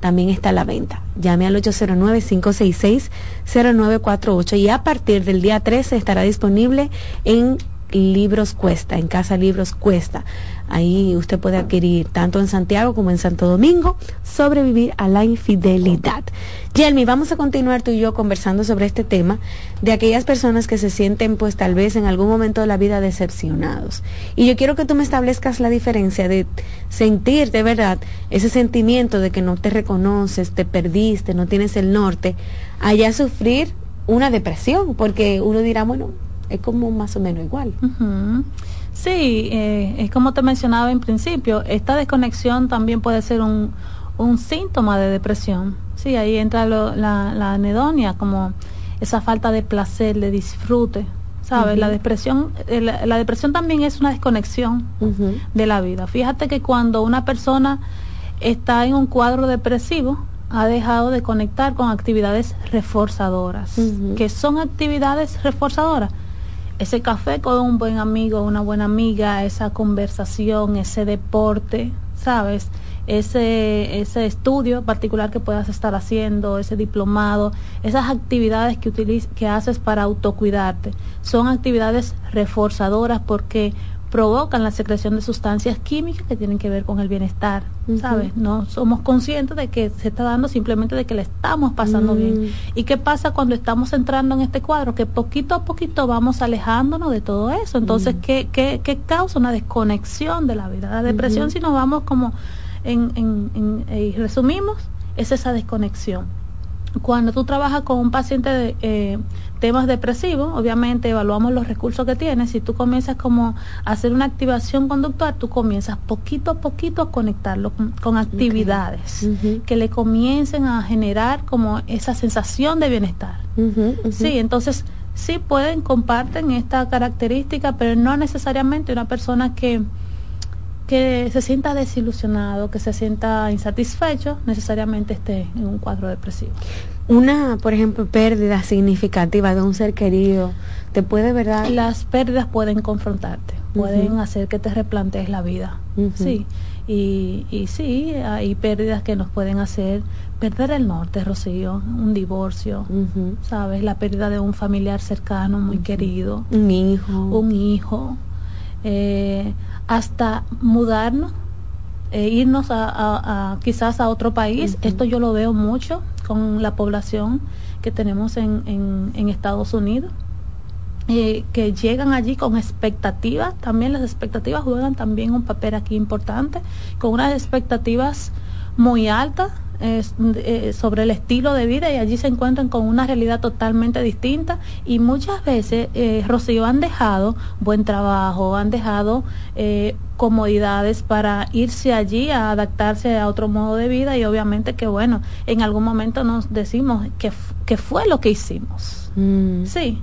S6: también está a la venta. Llame al 809-566-0948 y a partir del día 13 estará disponible en Libros Cuesta, en Casa Libros Cuesta. Ahí usted puede adquirir tanto en Santiago como en Santo Domingo sobrevivir a la infidelidad. Yelmi, vamos a continuar tú y yo conversando sobre este tema de aquellas personas que se sienten pues tal vez en algún momento de la vida decepcionados. Y yo quiero que tú me establezcas la diferencia de sentir de verdad ese sentimiento de que no te reconoces, te perdiste, no tienes el norte, allá sufrir una depresión, porque uno dirá, bueno, es como más o menos igual.
S24: Sí, eh, es como te mencionaba en principio, esta desconexión también puede ser un, un síntoma de depresión. Sí, ahí entra la, la, anedonia, como esa falta de placer, de disfrute. ¿Sabes? La depresión, eh, la, depresión también es una desconexión de la vida. Fíjate que cuando una persona está en un cuadro depresivo, ha dejado de conectar con actividades reforzadoras. que son actividades reforzadoras? Ese café con un buen amigo, una buena amiga, esa conversación, ese deporte, ¿sabes? Ese, ese estudio particular que puedas estar haciendo, ese diplomado, esas actividades que, que haces para autocuidarte, son actividades reforzadoras porque provocan la secreción de sustancias químicas que tienen que ver con el bienestar, ¿sabes? No somos conscientes de que se está dando simplemente de que le estamos pasando bien. Mm. ¿Y qué pasa cuando estamos entrando en este cuadro? Que poquito a poquito vamos alejándonos de todo eso. Entonces, mm. ¿qué, qué, qué, causa una desconexión de la vida? La depresión, si nos vamos como en, en, en, eh, resumimos, es esa desconexión cuando tú trabajas con un paciente de eh, temas depresivos, obviamente evaluamos los recursos que tienes. Si tú comienzas como a hacer una activación conductual, tú comienzas poquito a poquito a conectarlo con, actividades que le comiencen a generar como esa sensación de bienestar. Sí, entonces sí pueden, comparten esta característica, pero no necesariamente una persona que que se sienta desilusionado, que se sienta insatisfecho, necesariamente esté en un cuadro depresivo.
S6: Una, por ejemplo, pérdida significativa de un ser querido, ¿te puede, verdad?
S24: Las pérdidas pueden confrontarte, pueden hacer que te replantees la vida, sí. Y, y sí, hay pérdidas que nos pueden hacer perder el norte, Rocío, un divorcio, ¿sabes? La pérdida de un familiar cercano, muy querido.
S6: Un hijo.
S24: Un hijo. Eh, hasta mudarnos, e irnos a, quizás a otro país. Esto yo lo veo mucho con la población que tenemos en, en, Estados Unidos. Eh, que llegan allí con expectativas, también las expectativas juegan también un papel aquí importante, con unas expectativas muy altas eh, sobre el estilo de vida y allí se encuentran con una realidad totalmente distinta y muchas veces, eh, Rocío, han dejado buen trabajo, han dejado eh, comodidades para irse allí a adaptarse a otro modo de vida y obviamente que bueno, en algún momento nos decimos que, que fue lo que hicimos. Mm. Sí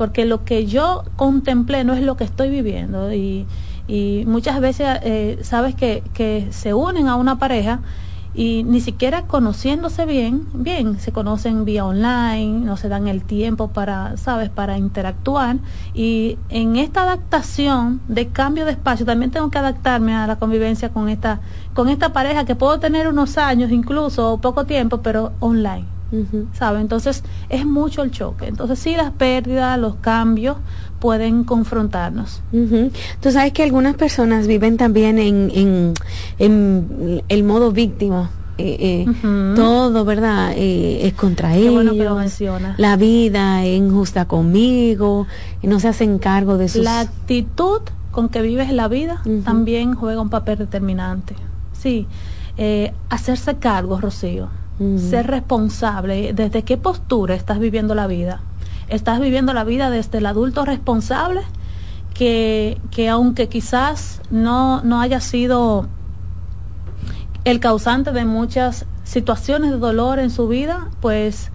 S24: porque lo que yo contemplé no es lo que estoy viviendo y, y muchas veces eh, sabes que, que se unen a una pareja y ni siquiera conociéndose bien, bien, se conocen vía online, no se dan el tiempo para, sabes, para interactuar y en esta adaptación de cambio de espacio también tengo que adaptarme a la convivencia con esta con esta pareja que puedo tener unos años incluso o poco tiempo, pero online. ¿Sabe? Entonces es mucho el choque. Entonces sí, las pérdidas, los cambios pueden confrontarnos.
S6: Tú sabes que algunas personas viven también en, en, en el modo víctima. Eh, eh, todo, ¿verdad? Eh, es contra ellos. La vida es injusta conmigo, y no se hacen cargo de sus...
S24: La actitud con que vives la vida también juega un papel determinante. Sí, hacerse cargo, Rocío ser responsable. ¿Desde qué postura estás viviendo la vida? ¿Estás viviendo la vida desde el adulto responsable? Que, que aunque quizás no, no haya sido el causante de muchas situaciones de dolor en su vida, pues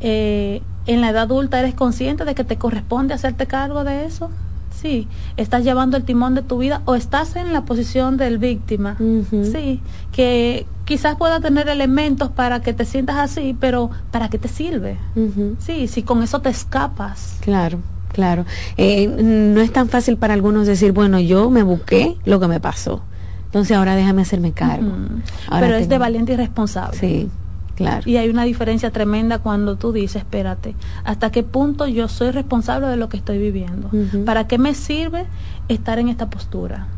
S24: eh, en la edad adulta eres consciente de que te corresponde hacerte cargo de eso. Sí, estás llevando el timón de tu vida o estás en la posición del víctima. Sí, que quizás pueda tener elementos para que te sientas así, pero ¿para qué te sirve? Sí, si con eso te escapas.
S6: Claro. Claro, eh, no es tan fácil para algunos decir, bueno, yo me busqué lo que me pasó, entonces ahora déjame hacerme cargo.
S24: Pero es de valiente y responsable.
S6: Sí,
S24: y hay una diferencia tremenda cuando tú dices, espérate, ¿hasta qué punto yo soy responsable de lo que estoy viviendo? ¿Para qué me sirve estar en esta postura?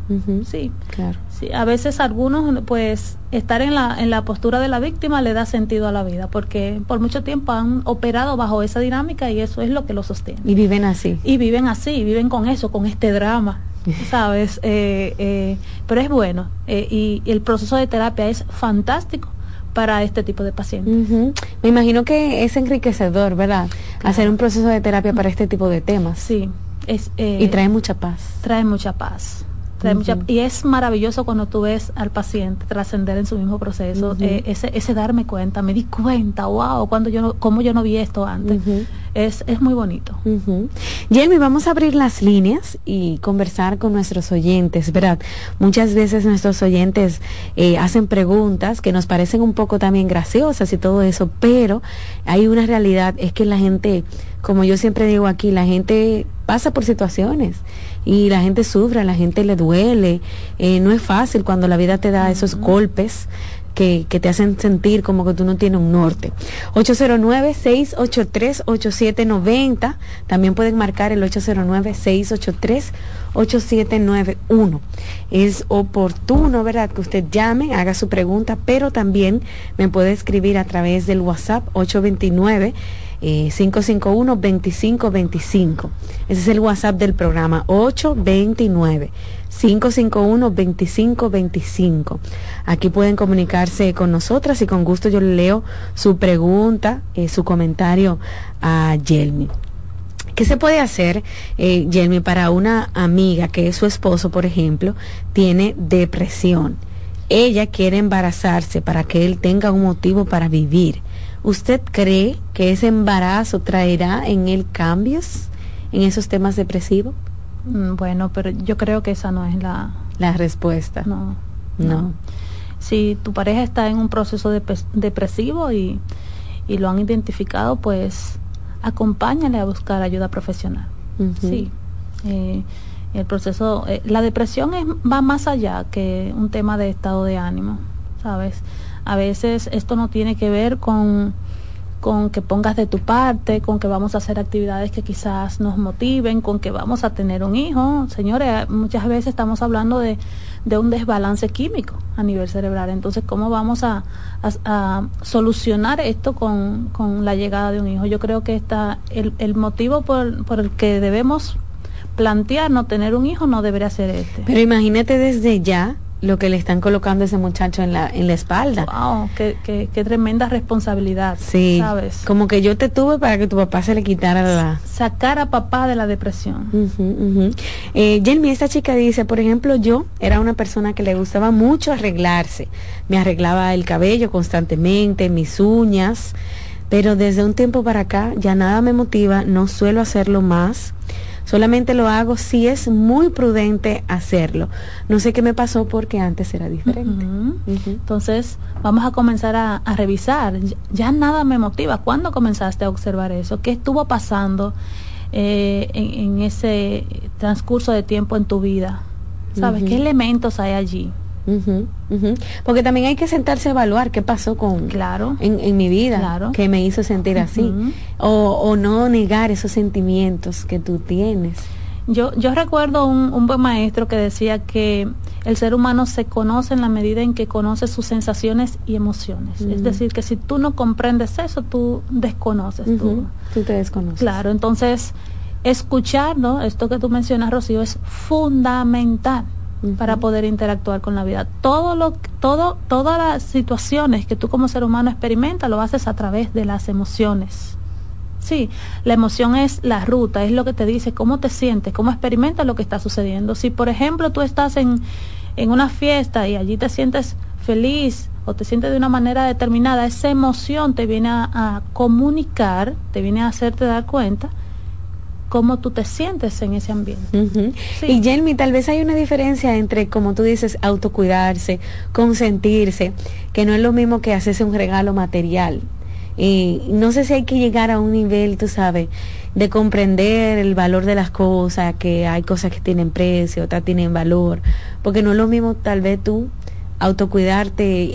S24: Sí,
S6: claro.
S24: Sí, a veces algunos, pues, estar en la, en la postura de la víctima le da sentido a la vida, porque por mucho tiempo han operado bajo esa dinámica y eso es lo que lo sostiene.
S6: Y viven así.
S24: Y viven así, viven con eso, con este drama. ¿Sabes? Eh, eh, pero es bueno. Eh, y el proceso de terapia es fantástico para este tipo de pacientes.
S6: Me imagino que es enriquecedor, ¿verdad? Hacer un proceso de terapia para este tipo de temas.
S24: Sí. Es,
S6: eh, y trae mucha paz.
S24: Trae mucha paz y es maravilloso cuando tú ves al paciente trascender en su mismo proceso, eh, ese, ese darme cuenta, me di cuenta, wow, cuando yo no, cómo yo no vi esto antes. Es, es muy bonito.
S6: Uh vamos a abrir las líneas y conversar con nuestros oyentes, ¿verdad? Muchas veces nuestros oyentes eh, hacen preguntas que nos parecen un poco también graciosas y todo eso, pero hay una realidad, es que la gente, como yo siempre digo aquí, la gente pasa por situaciones y la gente sufre, a la gente le duele. Eh, no es fácil cuando la vida te da esos golpes que, te hacen sentir como que tú no tienes un norte. 809-683-8790. También pueden marcar el 809-683-8791. Es oportuno, ¿verdad? Que usted llame, haga su pregunta, pero también me puede escribir a través del WhatsApp 829. 551-2525. Ese es el WhatsApp del programa 829-551-2525. Aquí pueden comunicarse con nosotras y con gusto yo le leo su pregunta, eh, su comentario a Yelmi. ¿Qué se puede hacer, eh, Yelmi, para una amiga que es su esposo, por ejemplo, tiene depresión? Ella quiere embarazarse para que él tenga un motivo para vivir ¿Usted cree que ese embarazo traerá en él cambios en esos temas depresivos?
S24: Mm, bueno, pero yo creo que esa no es la...
S6: La respuesta.
S24: No. No. Si tu pareja está en un proceso depresivo y, y, lo han identificado, pues acompáñale a buscar ayuda profesional. Sí. Eh, el proceso, eh, la depresión es, va más allá que un tema de estado de ánimo, ¿sabes? A veces esto no tiene que ver con, con que pongas de tu parte, con que vamos a hacer actividades que quizás nos motiven, con que vamos a tener un hijo. Señores, muchas veces estamos hablando de, de un desbalance químico a nivel cerebral. Entonces, ¿cómo vamos a, a, solucionar esto con, con, la llegada de un hijo? Yo creo que está el, el motivo por, por el que debemos plantear no tener un hijo no debería ser este.
S6: Pero imagínate desde ya lo que le están colocando a ese muchacho en la, en la espalda.
S24: Wow, qué, qué, qué tremenda responsabilidad.
S6: Sí, ¿sabes? Como que yo te tuve para que tu papá se le quitara la...
S24: Sacar a papá de la depresión.
S6: Uh esta chica dice, por ejemplo, yo era una persona que le gustaba mucho arreglarse. Me arreglaba el cabello constantemente, mis uñas pero desde un tiempo para acá ya nada me motiva, no suelo hacerlo más. Solamente lo hago si es muy prudente hacerlo. No sé qué me pasó porque antes era diferente.
S24: Entonces, vamos a comenzar a, revisar. Ya, nada me motiva. ¿Cuándo comenzaste a observar eso? ¿Qué estuvo pasando eh, en, ese transcurso de tiempo en tu vida? ¿Sabes? ¿Qué elementos hay allí?
S6: Porque también hay que sentarse a evaluar qué pasó con
S24: claro
S6: en, mi vida claro. que me hizo sentir así o, no negar esos sentimientos que tú tienes.
S24: Yo, yo recuerdo un, un, buen maestro que decía que el ser humano se conoce en la medida en que conoce sus sensaciones y emociones. Es decir, que si tú no comprendes eso, tú desconoces. tú.
S6: tú te desconoces.
S24: Claro, entonces escuchar, ¿no? Esto que tú mencionas, Rocío, es fundamental para poder interactuar con la vida. Todo lo, todo, todas las situaciones que tú como ser humano experimentas lo haces a través de las emociones. Sí, la emoción es la ruta, es lo que te dice cómo te sientes, cómo experimentas lo que está sucediendo. Si, por ejemplo, tú estás en, en una fiesta y allí te sientes feliz o te sientes de una manera determinada, esa emoción te viene a, a comunicar, te viene a hacerte dar cuenta cómo tú te sientes en ese ambiente.
S6: Y Jelmi, tal vez hay una diferencia entre, como tú dices, autocuidarse, consentirse, que no es lo mismo que hacerse un regalo material. Y no sé si hay que llegar a un nivel, tú sabes, de comprender el valor de las cosas, que hay cosas que tienen precio, otras tienen valor, porque no es lo mismo tal vez tú autocuidarte eh,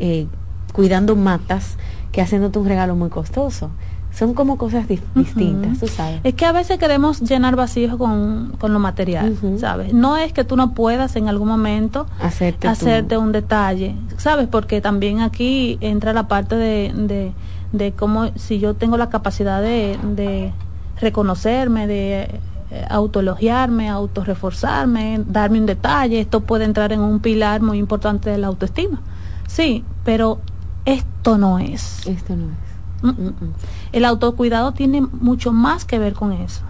S6: eh, cuidando matas que haciéndote un regalo muy costoso son como cosas distintas, tú sabes.
S24: Es que a veces queremos llenar vacíos con, con lo material, ¿sabes? No es que tú no puedas en algún momento
S6: hacerte,
S24: hacerte un detalle, ¿sabes? Porque también aquí entra la parte de, de, de cómo si yo tengo la capacidad de, de reconocerme, de eh, autoelogiarme, autorreforzarme, darme un detalle, esto puede entrar en un pilar muy importante de la autoestima. Sí, pero esto no es.
S6: Esto no es.
S24: El autocuidado tiene mucho más que ver con eso.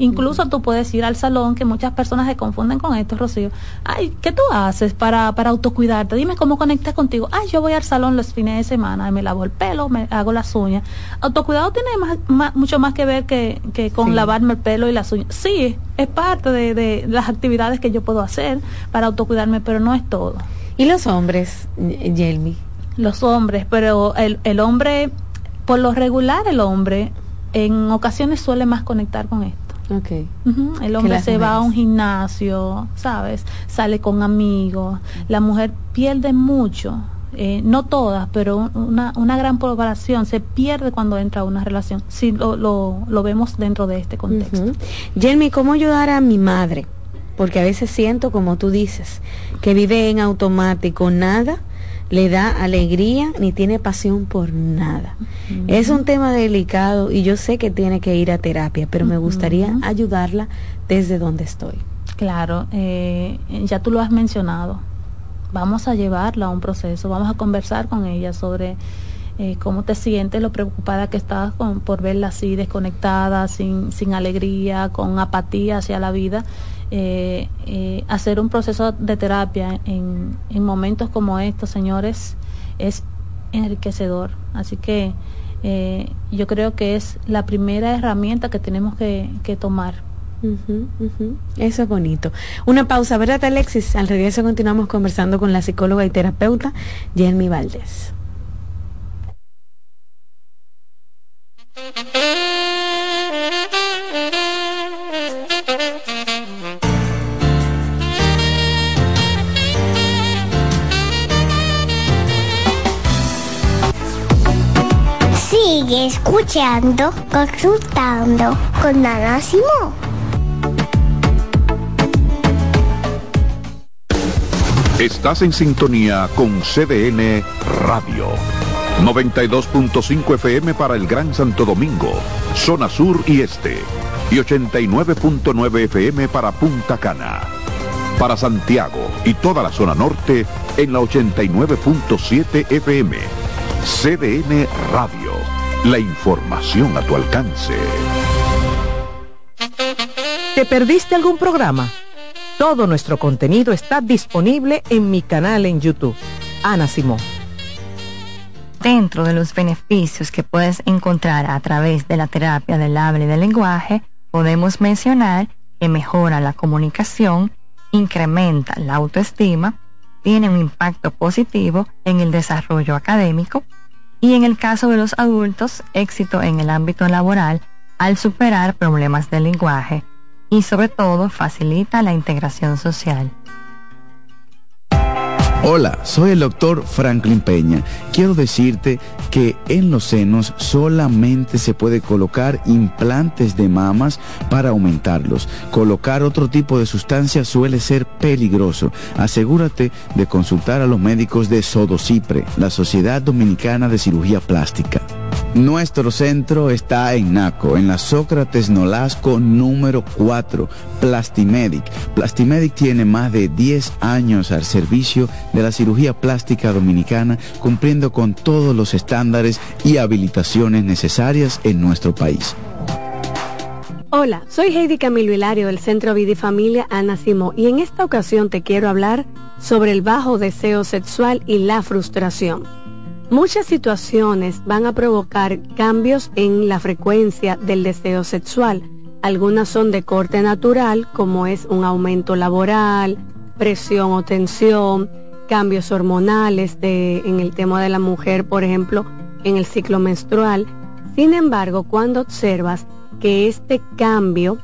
S24: Incluso tú puedes ir al salón, que muchas personas se confunden con esto, Rocío. Ay, ¿qué tú haces para, para autocuidarte? Dime cómo conectas contigo. Ay, yo voy al salón los fines de semana, me lavo el pelo, me hago las uñas. Autocuidado tiene más, mucho más que ver que, que con lavarme el pelo y las uñas. Sí, es parte de, de las actividades que yo puedo hacer para autocuidarme, pero no es todo.
S6: ¿Y los hombres, Yelmi?
S24: Los hombres, pero el, el hombre por lo regular el hombre en ocasiones suele más conectar con esto.
S6: Okay.
S24: El hombre se va a un gimnasio, ¿sabes? Sale con amigos. La mujer pierde mucho, eh, no todas, pero una, una gran población se pierde cuando entra a una relación, si lo, lo, lo vemos dentro de este contexto.
S6: Uh ¿cómo ayudar a mi madre? Porque a veces siento, como tú dices, que vive en automático, nada le da alegría ni tiene pasión por nada. Es un tema delicado y yo sé que tiene que ir a terapia, pero me gustaría ayudarla desde donde estoy.
S24: Claro, eh, ya tú lo has mencionado. Vamos a llevarla a un proceso, vamos a conversar con ella sobre eh, cómo te sientes, lo preocupada que estás con, por verla así desconectada, sin, sin alegría, con apatía hacia la vida eh, eh, hacer un proceso de terapia en, en, momentos como estos, señores, es enriquecedor. Así que eh, yo creo que es la primera herramienta que tenemos que, tomar.
S6: Eso es bonito. Una pausa, ¿verdad, Alexis? Al regreso continuamos conversando con la psicóloga y terapeuta Jenny Valdés.
S25: Escuchando, consultando con Ana Simón.
S2: Estás en sintonía con CDN Radio. 92.5 FM para el Gran Santo Domingo, zona sur y este. Y 89.9 FM para Punta Cana. Para Santiago y toda la zona norte en la 89.7 FM. CDN Radio la información a tu alcance.
S3: ¿Te perdiste algún programa? Todo nuestro contenido está disponible en mi canal en YouTube. Ana Simón.
S26: Dentro de los beneficios que puedes encontrar a través de la terapia del habla y del lenguaje, podemos mencionar que mejora la comunicación, incrementa la autoestima, tiene un impacto positivo en el desarrollo académico y en el caso de los adultos, éxito en el ámbito laboral al superar problemas de lenguaje y sobre todo facilita la integración social.
S27: Hola, soy el doctor Franklin Peña. Quiero decirte que en los senos solamente se puede colocar implantes de mamas para aumentarlos. Colocar otro tipo de sustancia suele ser peligroso. Asegúrate de consultar a los médicos de Sodocipre, la Sociedad Dominicana de Cirugía Plástica. Nuestro centro está en Naco, en la Sócrates Nolasco número 4, Plastimedic. Plastimedic tiene más de 10 años al servicio de la cirugía plástica dominicana, cumpliendo con todos los estándares y habilitaciones necesarias en nuestro país.
S12: Hola, soy Heidi Camilo Hilario del Centro Vidifamilia Ana Simó y en esta ocasión te quiero hablar sobre el bajo deseo sexual y la frustración. Muchas situaciones van a provocar cambios en la frecuencia del deseo sexual. Algunas son de corte natural, como es un aumento laboral, presión o tensión, cambios hormonales en el tema de la mujer, por ejemplo, en el ciclo menstrual. Sin embargo, cuando observas que este cambio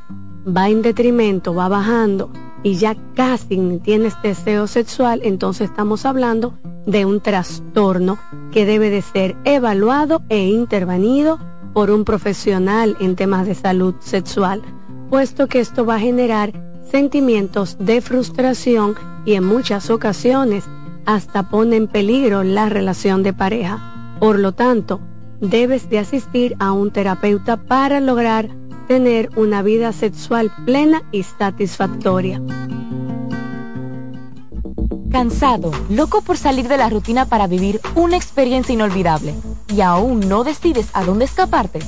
S12: va en detrimento, va bajando y ya casi tienes deseo sexual, entonces estamos hablando de un trastorno que debe de ser evaluado e intervenido por un profesional en temas de salud sexual, puesto que esto va a generar sentimientos de frustración y en muchas ocasiones hasta pone en peligro la relación de pareja. Por lo tanto, debes de asistir a un terapeuta para lograr tener una vida sexual plena y satisfactoria.
S10: Cansado, loco por salir de la rutina para vivir una experiencia inolvidable y aún no decides a dónde escaparte.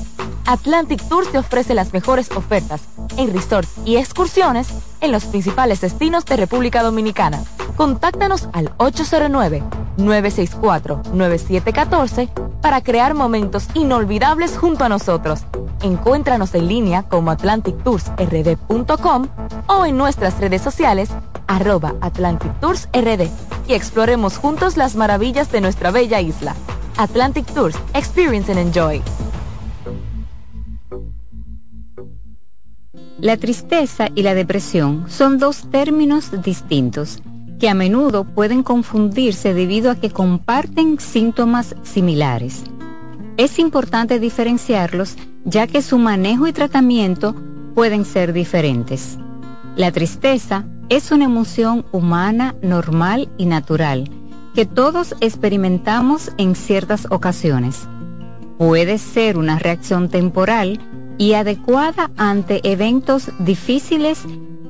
S10: Atlantic Tours te ofrece las mejores ofertas en resorts y excursiones en los principales destinos de República Dominicana. Contáctanos al 809-964-9714 para crear momentos inolvidables junto a nosotros. Encuéntranos en línea como atlantictoursrd.com o en nuestras redes sociales arroba Atlantic Tours RD y exploremos juntos las maravillas de nuestra bella isla. Atlantic Tours, Experience and Enjoy.
S23: La tristeza y la depresión son dos términos distintos que a menudo pueden confundirse debido a que comparten síntomas similares. Es importante diferenciarlos ya que su manejo y tratamiento pueden ser diferentes. La tristeza es una emoción humana, normal y natural que todos experimentamos en ciertas ocasiones. Puede ser una reacción temporal y adecuada ante eventos difíciles,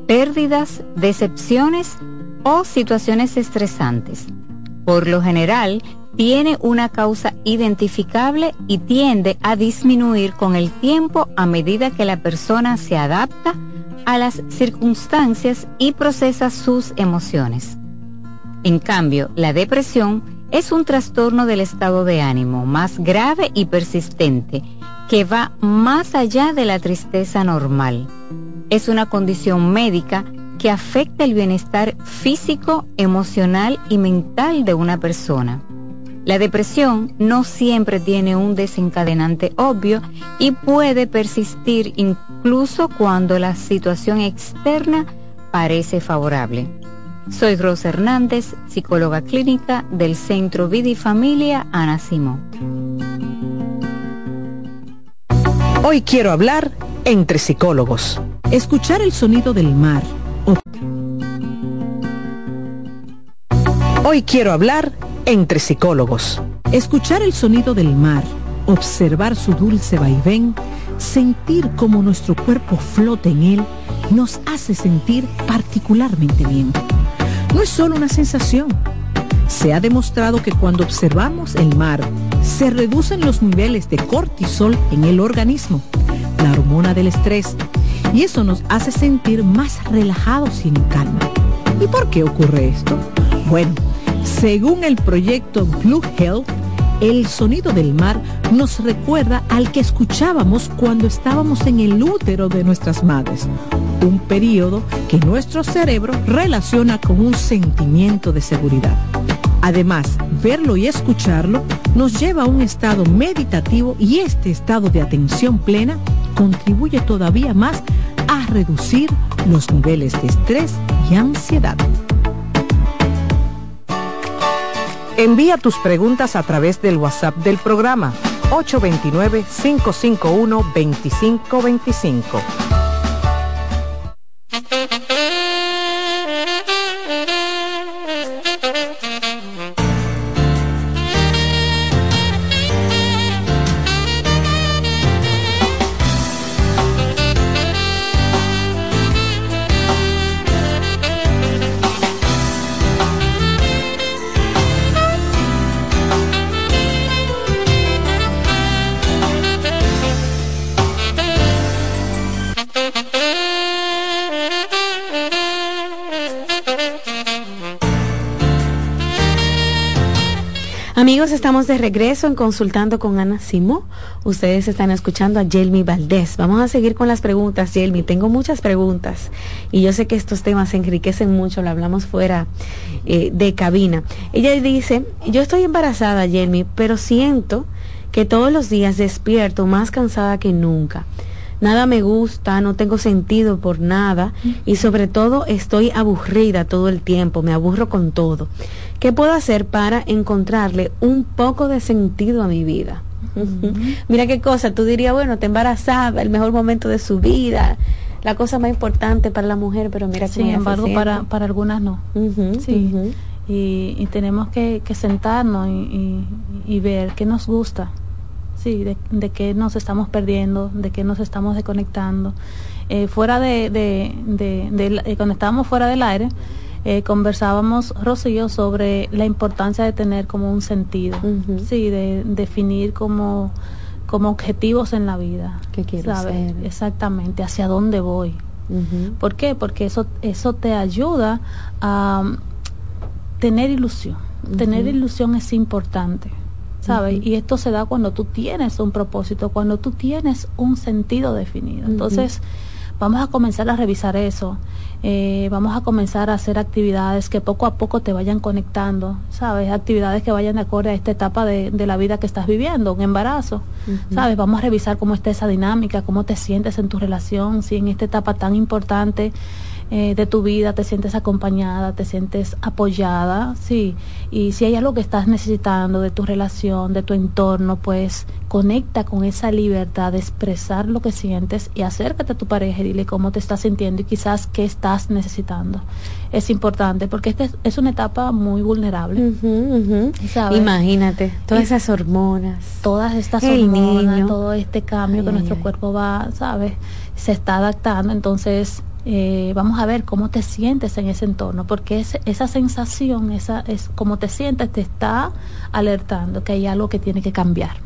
S23: pérdidas, decepciones o situaciones estresantes. Por lo general, tiene una causa identificable y tiende a disminuir con el tiempo a medida que la persona se adapta a las circunstancias y procesa sus emociones. En cambio, la depresión es un trastorno del estado de ánimo más grave y persistente que va más allá de la tristeza normal. Es una condición médica que afecta el bienestar físico, emocional y mental de una persona. La depresión no siempre tiene un desencadenante obvio y puede persistir incluso cuando la situación externa parece favorable. Soy Rosa Hernández, psicóloga clínica del Centro Vida y Familia Ana Simón.
S11: Hoy quiero hablar entre psicólogos. Escuchar el sonido del mar. Hoy quiero hablar entre psicólogos. Escuchar el sonido del mar, observar su dulce vaivén, sentir cómo nuestro cuerpo flota en él, nos hace sentir particularmente bien. No es solo una sensación. Se ha demostrado que cuando observamos el mar, se reducen los niveles de cortisol en el organismo, la hormona del estrés, y eso nos hace sentir más relajados y en calma. ¿Y por qué ocurre esto? Bueno, según el proyecto Blue Health, El sonido del mar nos recuerda al que escuchábamos cuando estábamos en el útero de nuestras madres, un periodo que nuestro cerebro relaciona con un sentimiento de seguridad. Además, verlo y escucharlo nos lleva a un estado meditativo y este estado de atención plena contribuye todavía más a reducir los niveles de estrés y ansiedad. Envía tus preguntas a través del WhatsApp del programa 829-551-2525.
S6: Estamos de regreso en Consultando con Ana Simó. Ustedes están escuchando a Jelmi Valdés. Vamos a seguir con las preguntas, Jelmi. Tengo muchas preguntas y yo sé que estos temas se enriquecen mucho, lo hablamos fuera eh, de cabina. Ella dice, yo estoy embarazada, Jelmi, pero siento que todos los días despierto más cansada que nunca nada me gusta, no tengo sentido por nada y sobre todo estoy aburrida todo el tiempo, me aburro con todo. ¿Qué puedo hacer para encontrarle un poco de sentido a mi vida? Mira qué cosa, tú dirías, bueno, te embarazada, el mejor momento de su vida, la cosa más importante para la mujer, pero mira
S24: Sin embargo, para, para algunas no. sí. y, tenemos que, sentarnos y ver qué nos gusta sí, de, de qué nos estamos perdiendo, de qué nos estamos desconectando. Eh, fuera de, de, de, eh, cuando estábamos fuera del aire, eh, conversábamos Rocío sobre la importancia de tener como un sentido, sí, de definir como, como objetivos en la vida.
S6: ¿Qué quiero ser?
S24: Exactamente, hacia dónde voy. ¿Por qué? Porque eso, eso te ayuda a tener ilusión. Tener ilusión es importante. Y esto se da cuando tú tienes un propósito, cuando tú tienes un sentido definido. Entonces, vamos a comenzar a revisar eso. Eh, vamos a comenzar a hacer actividades que poco a poco te vayan conectando, ¿sabes? Actividades que vayan de acuerdo a esta etapa de, la vida que estás viviendo, un embarazo, ¿sabes? Vamos a revisar cómo está esa dinámica, cómo te sientes en tu relación, si en esta etapa tan importante eh, de tu vida, te sientes acompañada, te sientes apoyada, sí. Y si hay algo que estás necesitando de tu relación, de tu entorno, pues conecta con esa libertad de expresar lo que sientes y acércate a tu pareja y dile cómo te estás sintiendo y quizás qué estás necesitando. Es importante porque esta es una etapa muy vulnerable.
S6: Imagínate, todas esas hormonas.
S24: Todas estas hormonas, todo este cambio que nuestro cuerpo va, ¿sabes? Se está adaptando, entonces eh, vamos a ver cómo te sientes en ese entorno, porque esa sensación, esa es cómo te sientes, te está alertando que hay algo que tiene que cambiar.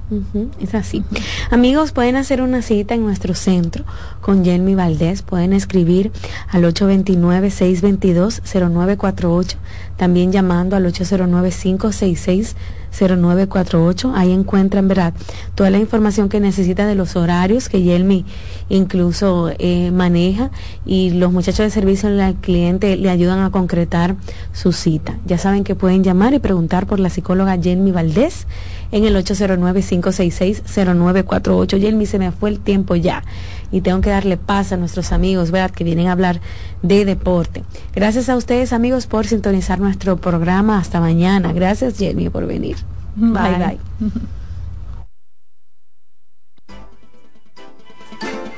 S6: es así. Amigos, pueden hacer una cita en nuestro centro con Jelmi Valdés, pueden escribir al 829-622-0948, también llamando al 809-566. 0948. Ahí encuentran, ¿verdad? Toda la información que necesita de los horarios que Yelmi incluso eh, maneja y los muchachos de servicio al cliente le ayudan a concretar su cita. Ya saben que pueden llamar y preguntar por la psicóloga Yelmi Valdés en el 809-566-0948. Yelmi, se me fue el tiempo ya y tengo que darle paz a nuestros amigos, ¿verdad? Que vienen a hablar de deporte. Gracias a ustedes, amigos, por sintonizar nuestro programa. Hasta mañana. Gracias, Jenny, por venir. Bye, bye.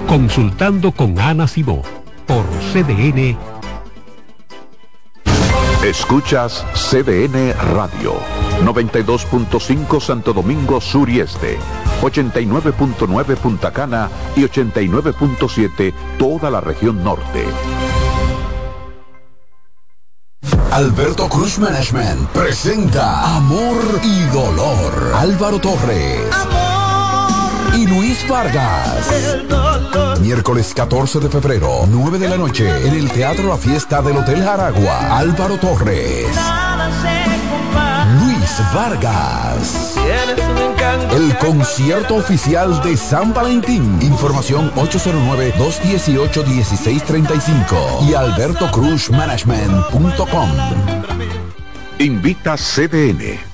S1: Consultando con Ana Simó por CDN.
S2: Escuchas CDN Radio, 92.5 Santo Domingo Sur y Este 89.9 Punta Cana y 89.7 toda la región norte.
S20: Alberto Cruz Management presenta Amor y Dolor. Álvaro Torres. Amor. Y Luis Vargas. Miércoles 14 de febrero, 9 de la noche, en el Teatro La Fiesta del Hotel Jaragua. Álvaro Torres. Luis Vargas.
S28: El concierto oficial de San Valentín. Información 809-218-1635 y albertocruzmanagement.com.
S2: Invita CDN.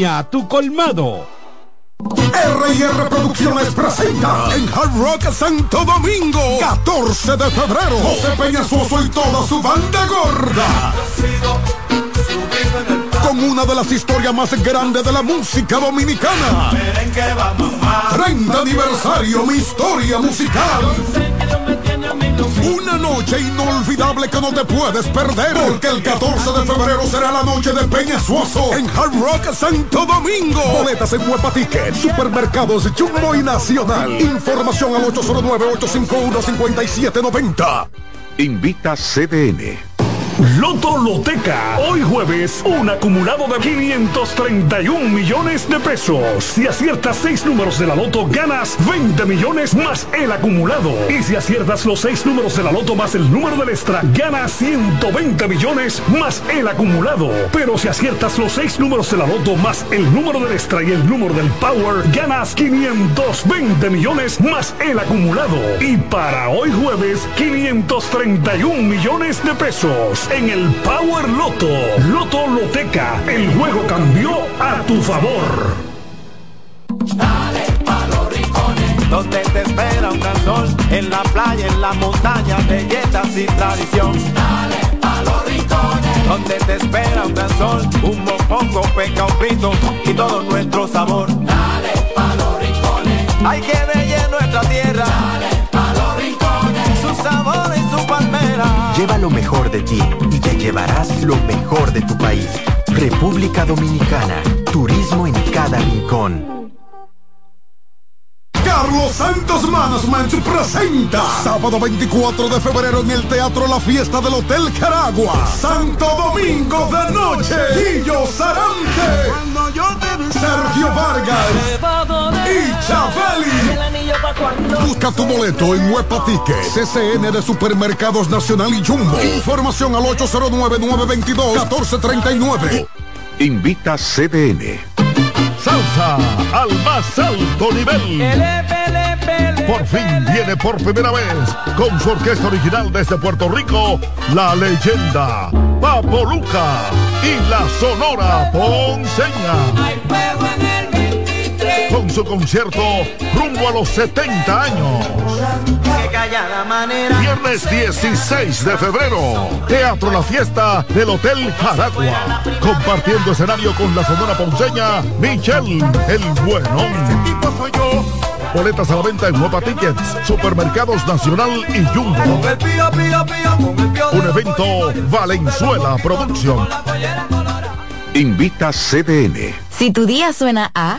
S29: a tu colmado.
S28: R&R Producciones presenta en Hard Rock Santo Domingo 14 de febrero José Peñasoso y toda su banda gorda con una de las historias más grandes de la música dominicana 30 aniversario mi historia musical una noche inolvidable que no te puedes perder. Porque el 14 de febrero será la noche de Peña Suazo en Hard Rock Santo Domingo. Boletas en Huepa Supermercados Jumbo y Nacional. Información al 809-851-5790.
S2: Invita CDN.
S21: Loto Loteca. Hoy jueves, un acumulado de 531 millones de pesos. Si aciertas seis números de la Loto, ganas 20 millones más el acumulado. Y si aciertas los seis números de la Loto más el número del extra, ganas 120 millones más el acumulado. Pero si aciertas los seis números de la Loto más el número del extra y el número del Power, ganas 520 millones más el acumulado. Y para hoy jueves, 531 millones de pesos en el Power Loto. Loto Loteca, el juego cambió a tu favor.
S30: Dale pa los rincones, donde te espera un gran sol, en la playa, en la montaña, belletas y tradición. Dale pa los rincones, donde te espera un gran sol, un mopongo, peca, un frito y todo nuestro sabor. Dale pa los rincones, hay que
S22: Lleva lo mejor de ti y te llevarás lo mejor de tu país. República Dominicana. Turismo en cada rincón.
S28: Carlos Santos Management presenta sábado 24 de febrero en el Teatro La Fiesta del Hotel Caragua. Santo Domingo de Noche. Guillo Sarante. Sergio Vargas. Y Chabeli. Busca tu boleto en Huepa Ticket. CCN de Supermercados Nacional y Jumbo. Información al 809-922-1439.
S2: Invita CDN.
S27: Salsa al más alto nivel. Por fin viene por primera vez con su orquesta original desde Puerto Rico, la leyenda Papo Luca y la Sonora Ponceña. Con su concierto rumbo a los 70 años. Viernes 16 de febrero, Teatro La Fiesta del Hotel Jaragua. Compartiendo escenario con la Sonora Ponceña, Michelle El Buenón. Boletas a la venta en Nueva Tickets, Supermercados Nacional y Jumbo. Un evento Valenzuela Producción.
S2: Invita CDN.
S10: Si tu día suena a...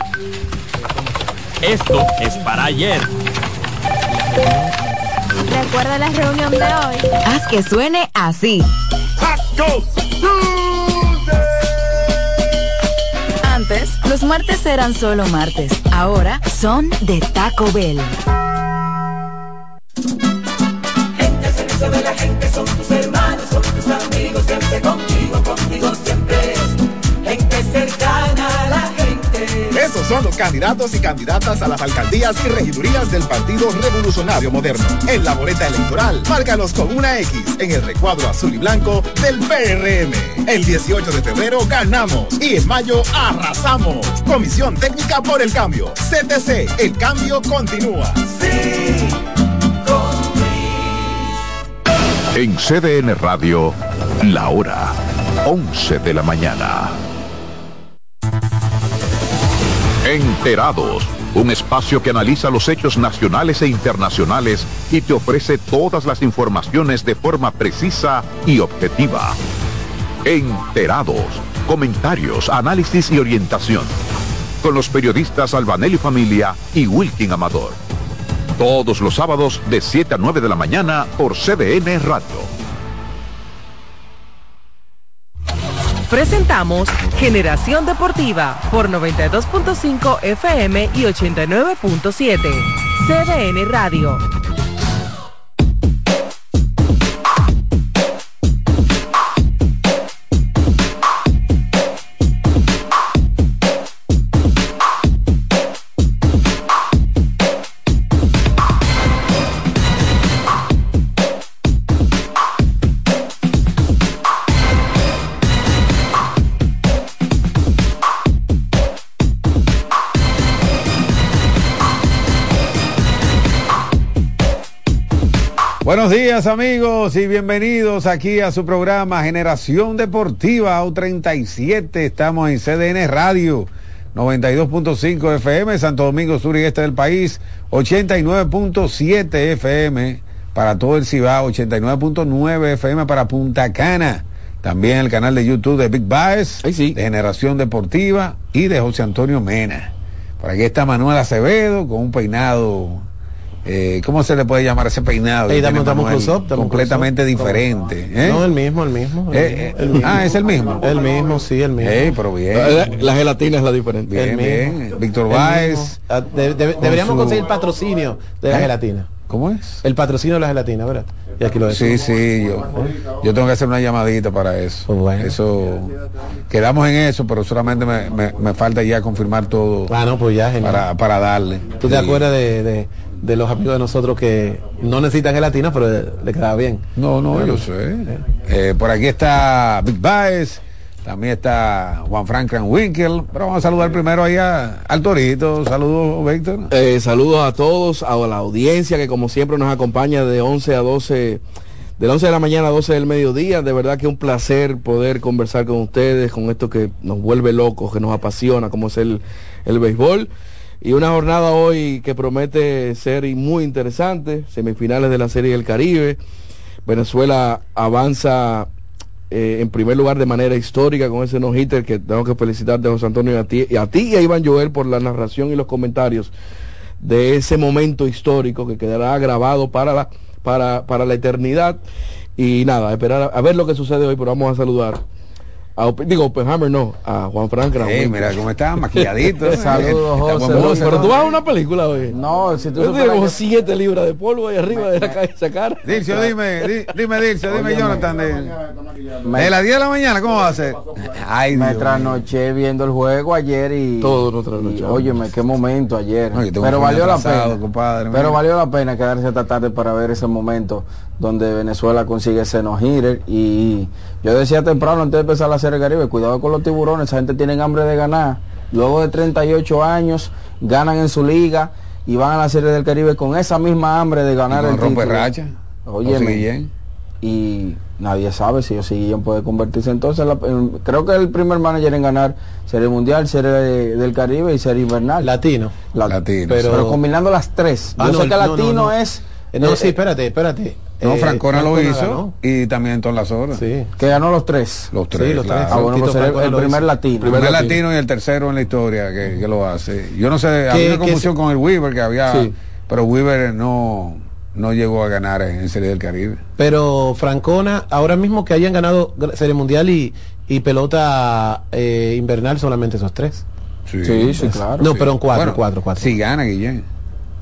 S31: Esto es para ayer.
S32: Recuerda la reunión de hoy.
S10: Haz que suene así. Antes, los martes eran solo martes. Ahora son de Taco Bell.
S30: Gente servicio de la gente son tus hermanos, son tus amigos, siempre contigo, contigo siempre.
S33: Esos son los candidatos y candidatas a las alcaldías y regidurías del Partido Revolucionario Moderno. En la boleta electoral, márcalos con una X en el recuadro azul y blanco del PRM. El 18 de febrero ganamos y en mayo arrasamos. Comisión Técnica por el Cambio. CTC, el cambio continúa.
S30: Sí,
S2: En CDN Radio, la hora 11 de la mañana. Enterados, un espacio que analiza los hechos nacionales e internacionales y te ofrece todas las informaciones de forma precisa y objetiva. Enterados, comentarios, análisis y orientación. con los periodistas Albanelli Familia y Wilkin Amador. Todos los sábados de 7 a 9 de la mañana por CDN Radio.
S3: Presentamos Generación Deportiva por 92.5 FM y 89.7. CDN Radio.
S34: Buenos días amigos y bienvenidos aquí a su programa Generación Deportiva U37. Estamos en CDN Radio 92.5 FM, Santo Domingo Sur y Este del país, 89.7 FM para todo el Cibao, 89.9 FM para Punta Cana. También el canal de YouTube de Big Baez, de Generación Deportiva y de José Antonio Mena. Por aquí está Manuel Acevedo con un peinado eh, ¿cómo se le puede llamar ese peinado? completamente diferente.
S28: ¿eh? No, el mismo, el mismo.
S34: Eh, ah, es el mismo.
S28: El mismo, sí, el mismo.
S34: pero bien.
S28: La, gelatina es la diferente.
S34: Bien, bien. Víctor Báez.
S28: Ah, deberíamos conseguir patrocinio de la gelatina.
S34: ¿Cómo es?
S28: El patrocinio de la gelatina, ¿verdad?
S34: Y aquí lo sí, sí, yo, yo tengo que hacer una llamadita para eso. Pues eso, quedamos en eso, pero solamente me, me, falta ya confirmar todo.
S28: Ah, no, pues ya,
S34: Para, para darle.
S28: ¿Tú te acuerdas de de los amigos de nosotros que no necesitan gelatina, pero le, queda bien.
S34: No, no, yo sé. Eh, por aquí está Big Baez, también está Juan Franklin Winkel, pero vamos a saludar primero ahí al Torito. Saludos, Víctor.
S28: Eh, saludos a todos, a la audiencia que como siempre nos acompaña de 11 a 12 de 11 de la mañana a 12 del mediodía. De verdad que un placer poder conversar con ustedes, con esto que nos vuelve locos, que nos apasiona, como es el, el béisbol. Y una jornada hoy que promete ser muy interesante, semifinales de la Serie del Caribe. Venezuela avanza eh, en primer lugar de manera histórica con ese no-hitter que tengo que felicitarte José Antonio y a ti y a, ti y a Iván Joel por la narración y los comentarios de ese momento histórico que quedará grabado para la, para, para la eternidad. Y nada, esperar a ver lo que sucede hoy, pero vamos a saludar a, digo, Oppenheimer no, a Juan Frank
S34: hey, mira cómo está, maquilladito.
S28: Saludos, José. pero tú vas a una película hoy.
S34: No, si tú
S28: tenemos que... siete libras de polvo ahí arriba de la esa cara.
S34: Dircio, dime, dime, Dircio, dime, Jonathan. De, de las 10 de la mañana, ¿cómo va a ser?
S28: Ay, me trasnoché viendo el juego ayer y.
S34: Todo lo trasnoché.
S28: Óyeme, qué momento ayer. pero valió la pena. Compadre, pero valió la pena quedarse esta tarde para ver ese momento donde Venezuela consigue ese no hitter y yo decía temprano antes de empezar la Serie Caribe, cuidado con los tiburones, esa gente tiene hambre de ganar. Luego de 38 años ganan en su liga y van a la Serie del Caribe con esa misma hambre de ganar
S34: el rompe racha.
S28: Oye, y nadie sabe si Guillén puede convertirse entonces creo que el primer manager en ganar Serie Mundial, Serie del Caribe y Serie Invernal.
S34: Latino.
S28: latino. Pero, combinando las tres. Ah, yo sé que latino es
S34: no, eh, sí, espérate, espérate. No, eh, Francona lo hizo y también todas las horas.
S28: Sí. Que ganó los tres.
S34: Los tres. los
S28: tres. Ah, bueno, pues el, primer latino.
S34: El primer latino. y el tercero en la historia que, lo hace. Yo no sé, había una confusión con el Weaver que había, pero Weaver no no llegó a ganar en Serie del Caribe.
S28: Pero Francona, ahora mismo que hayan ganado Serie Mundial y, y pelota eh, invernal, solamente esos tres.
S34: Sí, sí, claro.
S28: No, pero en cuatro, cuatro, cuatro.
S34: Sí gana, Guillén.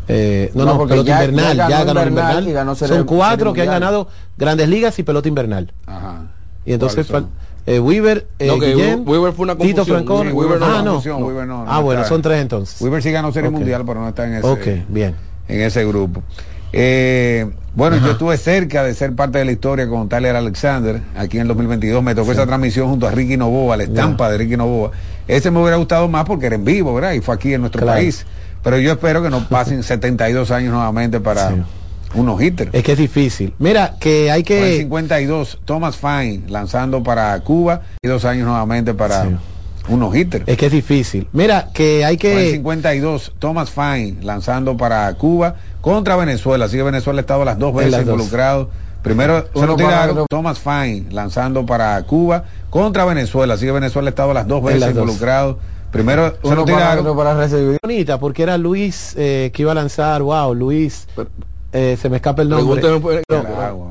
S28: Eh, no, no, pelota invernal, ya, ganó, invernal. Son cuatro que han ganado grandes ligas y pelota invernal. Ajá. Y entonces eh, Weaver, eh,
S34: Guillén, Weaver fue una
S28: Tito Francón.
S34: ah,
S28: no, Weaver no, ah, bueno, son tres entonces.
S34: Weaver sí ganó Serie Mundial, pero no está en ese,
S28: okay, bien.
S34: En ese grupo. Eh, bueno, yo estuve cerca de ser parte de la historia con Tyler Alexander aquí en el 2022. Me tocó esa transmisión junto a Ricky Novoa, la estampa de Ricky Novoa. Ese me hubiera gustado más porque era en vivo, ¿verdad? Y fue aquí en nuestro país. Pero yo espero que no pasen 72 años nuevamente para unos hitters.
S28: Es que es difícil. Mira, que hay que...
S34: 52, Thomas Fine lanzando para Cuba y dos años nuevamente para... unos hitters.
S28: Es que es difícil. Mira, que hay que...
S34: 52, Thomas Fine lanzando para Cuba contra Venezuela. Así que Venezuela ha estado las dos veces involucrado. Primero se lo tiraron Thomas Fine lanzando para Cuba contra Venezuela. Así que Venezuela ha estado las dos veces involucrado Primero
S35: se lo tiraron
S28: para recibir. Bonita, porque era Luis eh, que iba a lanzar, wow, Luis, eh, se me escapa el nombre.